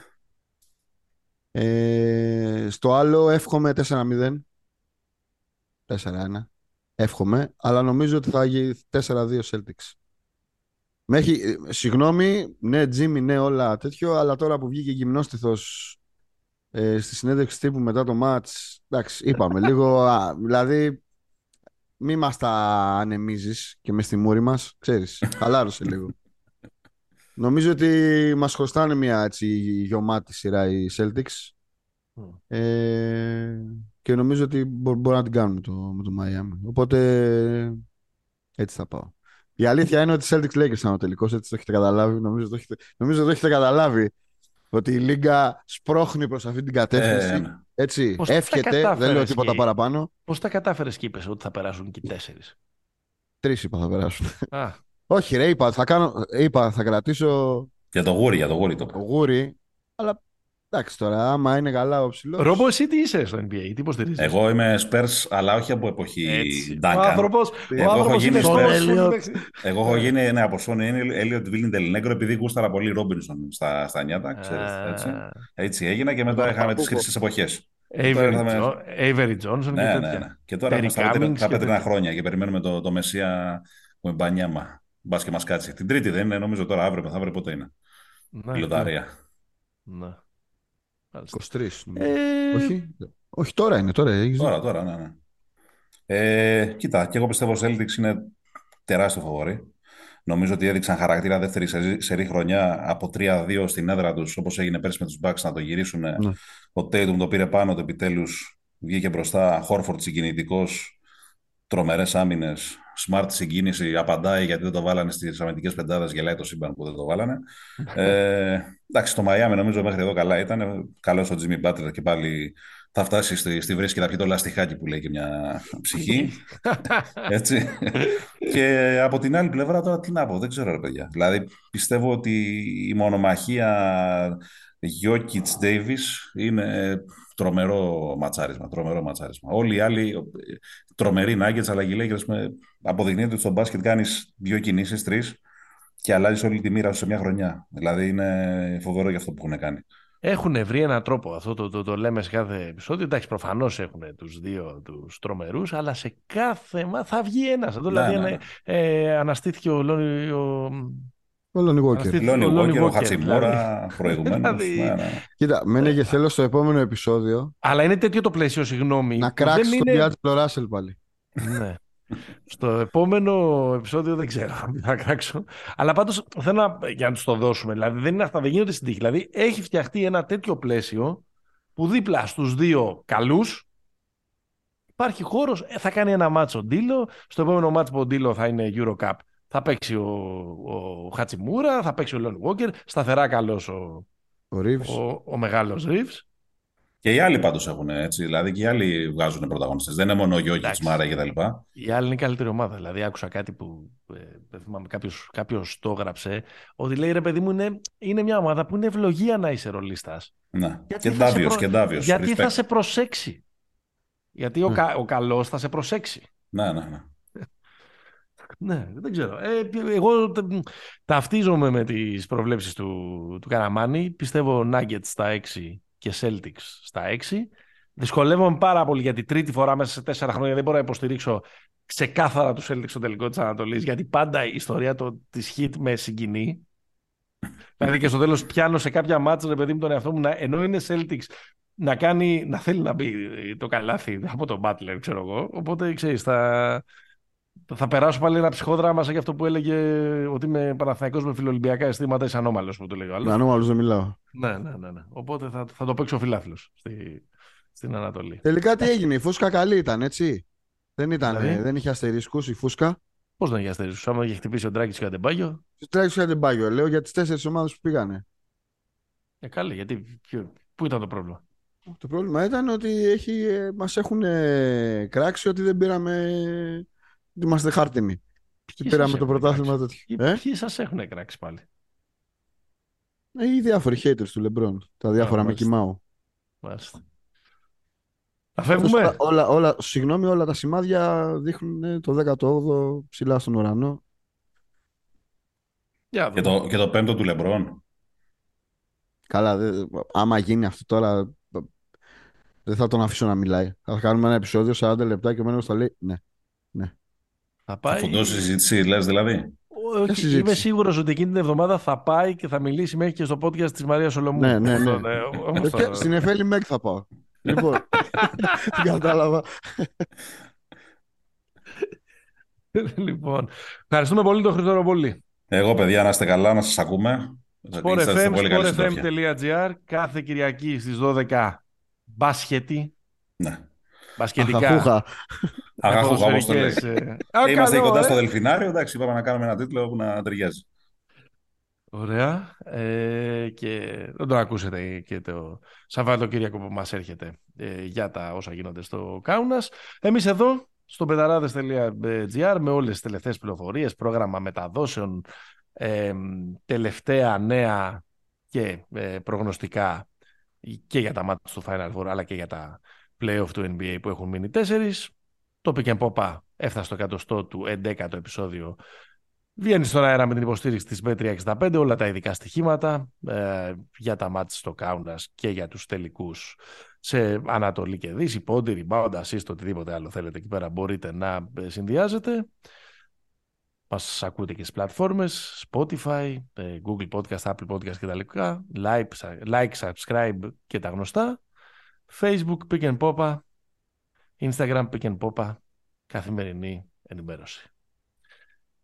Speaker 2: Ε, στο άλλο εύχομαι 4-0. 4-1. Εύχομαι, αλλά νομίζω ότι θα γίνει 4-2 Celtics. Με έχει, ε, συγγνώμη, ναι, Τζίμι, ναι, όλα τέτοιο, αλλά τώρα που βγήκε γυμνόστιθος ε, στη συνέντευξη τύπου μετά το μάτς, εντάξει, είπαμε [LAUGHS] λίγο, α, δηλαδή μη μας τα ανεμίζεις και μες στη μούρη μας, ξέρεις, χαλάρωσε λίγο. Νομίζω ότι μας χρωστάνε μια έτσι γεωμάτη σειρά οι Celtics
Speaker 1: Μμ.
Speaker 2: ε, και νομίζω ότι μπο- μπορούμε να την κάνουμε το, με το Miami. Οπότε έτσι θα πάω. Η αλήθεια είναι ότι οι Celtics Lakers ήταν ο τελικός, έτσι το έχετε καταλάβει. Νομίζω το έχετε, νομίζω το έχετε καταλάβει ότι η Λίγκα σπρώχνει προς αυτή την κατεύθυνση.
Speaker 3: Ε, ναι.
Speaker 2: έτσι,
Speaker 1: Πώς τα
Speaker 2: εύχεται, δεν
Speaker 1: κατάφερες
Speaker 2: λέω τίποτα
Speaker 1: και-
Speaker 2: παραπάνω.
Speaker 1: Πώς τα κατάφερες και είπες ότι θα περάσουν και οι τέσσερις;
Speaker 2: Τρεις είπα θα περάσουν.
Speaker 1: Α, [LAUGHS]
Speaker 2: Όχι ρε, είπα θα, κάνω, είπα, θα κρατήσω
Speaker 3: Για το γούρι, για το γούρι το
Speaker 2: το
Speaker 3: πω.
Speaker 2: γούρι, αλλά εντάξει τώρα, άμα είναι καλά ο ψηλός...
Speaker 1: Ρόμπο, εσύ τι είσαι στο NBA, τι υποστηρίζεις;
Speaker 3: Εγώ είμαι Spurs, αλλά όχι από εποχή
Speaker 1: Έτσι. Ο
Speaker 3: Duncan.
Speaker 1: άνθρωπος, ο
Speaker 3: Εγώ έχω
Speaker 1: άνθρωπος
Speaker 3: γίνει
Speaker 1: είναι
Speaker 3: στον
Speaker 1: τόσο
Speaker 2: Elliot.
Speaker 1: συμπαίχτη-
Speaker 3: Εγώ έχω γίνει ναι, από Σόνι Έλιοτ Βίλιν Νέγκρο επειδή γούσταρα πολύ Ρόμπινσον στα, στα νιάτα. Ξέρεις, έτσι.
Speaker 1: Α,
Speaker 3: έτσι έγινα και μετά
Speaker 2: Το
Speaker 3: είχαμε τις
Speaker 2: παππούκο.
Speaker 3: χρυσές εποχές.
Speaker 1: Avery
Speaker 3: Τώρα ήρθαμε-
Speaker 1: Jo- Avery Johnson και
Speaker 3: Ναι, ναι,
Speaker 1: τέτοια.
Speaker 3: ναι. Και τώρα
Speaker 1: Terry
Speaker 3: είμαστε στα
Speaker 1: Cummings
Speaker 3: πέτρινα- τα
Speaker 1: και
Speaker 3: πέτρινα
Speaker 1: τέτοια.
Speaker 3: χρόνια και περιμένουμε το, το Μεσσία με μπανιάμα. Μπας και μας κάτσει. Την Τρίτη δεν είναι, νομίζω τώρα αύριο μεθαύριο πότε είναι.
Speaker 1: Ναι,
Speaker 3: Η λοταρία.
Speaker 1: ναι. Μάλιστα.
Speaker 2: 23. νομίζω.
Speaker 1: Ε,
Speaker 2: Όχι, όχι τώρα είναι, τώρα έχεις δει.
Speaker 3: Τώρα, τώρα, ναι, ναι. Ε, κοίτα, και εγώ πιστεύω ο Celtics είναι τεράστιο φαβορή. Νομίζω ότι έδειξαν χαρακτήρα δεύτερη σε- σερή χρονιά από 3-2 στην έδρα τους, όπως έγινε πέρσι με τους Bucks να το γυρίσουν.
Speaker 2: Ναι.
Speaker 3: Ο Tatum το πήρε πάνω του επιτέλους, βγήκε μπροστά. Χόρφορντ συγκινητικός, τρομερές άμυνες. Smart συγκίνηση, απαντάει γιατί δεν το βάλανε στις αμυντικές πεντάδες. Γελάει το σύμπαν που δεν το βάλανε. [LAUGHS] ε, εντάξει, το Miami νομίζω μέχρι εδώ καλά ήταν. Καλός ο Jimmy Butler και πάλι θα φτάσει στη, στη βρύση και θα πιει το λαστιχάκι που λέει και μια ψυχή. [LAUGHS] Έτσι. και από την άλλη πλευρά τώρα τι να πω, δεν ξέρω ρε παιδιά. Δηλαδή πιστεύω ότι η μονομαχία Jokic Davis είναι τρομερό ματσάρισμα, τρομερό ματσάρισμα. Όλοι οι άλλοι, τρομεροί Nuggets, αλλά οι Lakers με, αποδεικνύεται ότι στο μπάσκετ κάνεις δύο κινήσεις, τρεις και αλλάζεις όλη τη μοίρα σου σε μια χρονιά. Δηλαδή είναι φοβερό για αυτό που έχουν κάνει.
Speaker 1: Έχουν βρει έναν τρόπο. Αυτό το, το, το, λέμε σε κάθε επεισόδιο. Εντάξει, προφανώς έχουν τους δύο τους τρομερούς, αλλά σε κάθε. Μα θα βγει ένας. Ναι, δηλαδή, ναι, ναι. Ε, αναστήθηκε ο, ο,
Speaker 2: ο Λόνι Βόκερ.
Speaker 3: Λόνι Βόκερ, ο Χατσιμόρα, δηλαδή. προηγουμένως. Δηλαδή... ναι, ναι.
Speaker 2: Κοίτα, μένε και θέλω στο επόμενο επεισόδιο.
Speaker 1: Αλλά είναι τέτοιο το πλαίσιο, συγγνώμη.
Speaker 2: Να κράξει τον είναι... Διάτζο Ράσελ πάλι.
Speaker 1: ναι. Στο επόμενο επεισόδιο δεν ξέρω αν θα κράξω. Αλλά πάντως θέλω να, για να τους το δώσουμε. Δηλαδή δεν είναι αυτά, δεν γίνονται στην τύχη. Δηλαδή έχει φτιαχτεί ένα τέτοιο πλαίσιο που δίπλα στους δύο καλούς υπάρχει χώρος. Ε, θα κάνει ένα μάτσο Ντίλο. Στο επόμενο μάτσο ο Ντίλο θα είναι Eurocup θα παίξει ο, ο Χατσιμούρα, θα παίξει ο Λόν Βόκερ, σταθερά καλός ο,
Speaker 2: ο,
Speaker 1: ο, ο μεγάλος Ρίβ.
Speaker 3: Και οι άλλοι πάντως έχουν έτσι. Δηλαδή και οι άλλοι βγάζουν πρωταγωνιστές. Δεν είναι μόνο ο Γιώργης Μάρα κτλ.
Speaker 1: Οι άλλοι είναι η καλύτερη ομάδα. Δηλαδή, άκουσα κάτι που ε, δεν θυμάμαι, κάποιος το έγραψε. Ότι λέει ρε παιδί μου, είναι, είναι μια ομάδα που είναι ευλογία να είσαι ρολίστας.
Speaker 3: Ναι. Και ντάβιος. Προ...
Speaker 1: Γιατί θα σε προσέξει. Γιατί ο, mm. κα, ο καλός θα σε προσέξει.
Speaker 3: Ναι, ναι, ναι.
Speaker 1: Ναι, δεν ξέρω. Ε, εγώ ταυτίζομαι με τις προβλέψεις του, του Καραμάνη. Πιστεύω Nuggets στα 6 και Celtics στα 6. Δυσκολεύομαι πάρα πολύ γιατί τρίτη φορά μέσα σε τέσσερα χρόνια δεν μπορώ να υποστηρίξω ξεκάθαρα τους Celtics στο τελικό της Ανατολής. Γιατί πάντα η ιστορία της Hit με συγκινεί. δηλαδή και στο τέλος πιάνω σε κάποια μάτσα, ρε παιδί μου, τον εαυτό μου, να, ενώ είναι Celtics, να, κάνει, να θέλει να μπει το καλάθι από τον Butler, ξέρω εγώ. Οπότε ξέρεις, θα, θα περάσω πάλι ένα ψυχόδραμα σαν και αυτό που έλεγε ότι είμαι Παναθηναϊκός με φιλοολυμπιακά αισθήματα. Είσαι ανώμαλος που το λέει ο άλλος.
Speaker 2: Ανώμαλος δεν μιλάω.
Speaker 1: Ναι, ναι, ναι. ναι. Οπότε θα, θα το παίξω φιλάθλος στη, στην Ανατολή.
Speaker 2: Τελικά τι έγινε, η φούσκα καλή ήταν, έτσι; Δεν, ήταν, δηλαδή; δεν είχε αστερίσκους η φούσκα;
Speaker 1: Πώς δεν είχε αστερίσκους, άμα είχε χτυπήσει ο Ντράκης και ο Αντεμπάγιο;
Speaker 2: Ο Ντράκης και ο Αντεμπάγιο, λέω για τις τέσσερις ομάδες που πήγανε.
Speaker 1: Ε, καλή, γιατί. Πού ήταν το πρόβλημα;
Speaker 2: Το πρόβλημα ήταν ότι έχει, ε, μας έχουν κράξει ότι δεν πήραμε Είμαστε χάρτινοι. Και πήραμε το πρωτάθλημα τέτοιο.
Speaker 1: Ε; Ποιοι σας έχουν κράξει πάλι;
Speaker 2: Ε, οι διάφοροι haters του Λεμπρόν. Τα διάφορα με κοιμάω.
Speaker 1: Μάλιστα. Θα φεύγουμε;
Speaker 2: Όλα, όλα, συγγνώμη, όλα τα σημάδια δείχνουν το 18ο ψηλά στον ουρανό.
Speaker 3: και, το, και το πέμπτο του Λεμπρόν.
Speaker 2: Καλά, δε, άμα γίνει αυτό τώρα, δεν θα τον αφήσω να μιλάει. Θα κάνουμε ένα επεισόδιο 40 λεπτά και ο μένος θα λέει ναι, ναι.
Speaker 3: Θα, πάει... θα φουντώσει η συζήτηση, λες δηλαδή.
Speaker 1: Όχι, είμαι σίγουρος ότι εκείνη την εβδομάδα θα πάει και θα μιλήσει μέχρι και στο podcast της Μαρίας Σολομού.
Speaker 2: Ναι, ναι, ναι. ναι ε, στην Εφέλη Μέκ θα πάω. λοιπόν, [LAUGHS] κατάλαβα.
Speaker 1: λοιπόν, ευχαριστούμε πολύ τον Χριστόρο πολύ.
Speaker 3: Εγώ, παιδιά, να είστε καλά, να σας ακούμε.
Speaker 1: sportfm.gr κάθε Κυριακή στις 12 μπάσχετη.
Speaker 3: Ναι.
Speaker 1: Μπασκετικά.
Speaker 3: Αχαχούχα, όπω το λέει. Είμαστε κοντά ε. στο Δελφινάριο. Εντάξει, είπαμε να κάνουμε ένα τίτλο που να ταιριάζει.
Speaker 1: Ωραία. Ε, και δεν το ακούσετε και το Σαββατοκύριακο που μας έρχεται ε, για τα όσα γίνονται στο Κάουνας. Εμείς εδώ στο πεταράδες.gr με όλες τις τελευταίες πληροφορίες, πρόγραμμα μεταδόσεων, ε, τελευταία νέα και ε, προγνωστικά και για τα μάτια του Final Four αλλά και για τα playoff του NBA που έχουν μείνει τέσσερις. Το Pick and Pop έφτασε στο εκατοστό του 11ο επεισόδιο. Βγαίνει στον αέρα με την υποστήριξη της B365 όλα τα ειδικά στοιχήματα ε, για τα μάτια στο Κάουνας και για τους τελικούς σε Ανατολή και Δύση, πόντι, rebound, assist, οτιδήποτε άλλο θέλετε εκεί πέρα μπορείτε να ε, συνδυάζετε. Μας ακούτε και στις πλατφόρμες, Spotify, ε, Google Podcast, Apple Podcast και τα λοιπά, like, like, subscribe και τα γνωστά. Facebook Pick and Popa, Instagram Pick and Popa, καθημερινή ενημέρωση.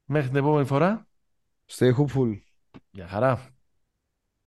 Speaker 1: Μέχρι την επόμενη φορά.
Speaker 2: Stay hopeful.
Speaker 1: Γεια χαρά.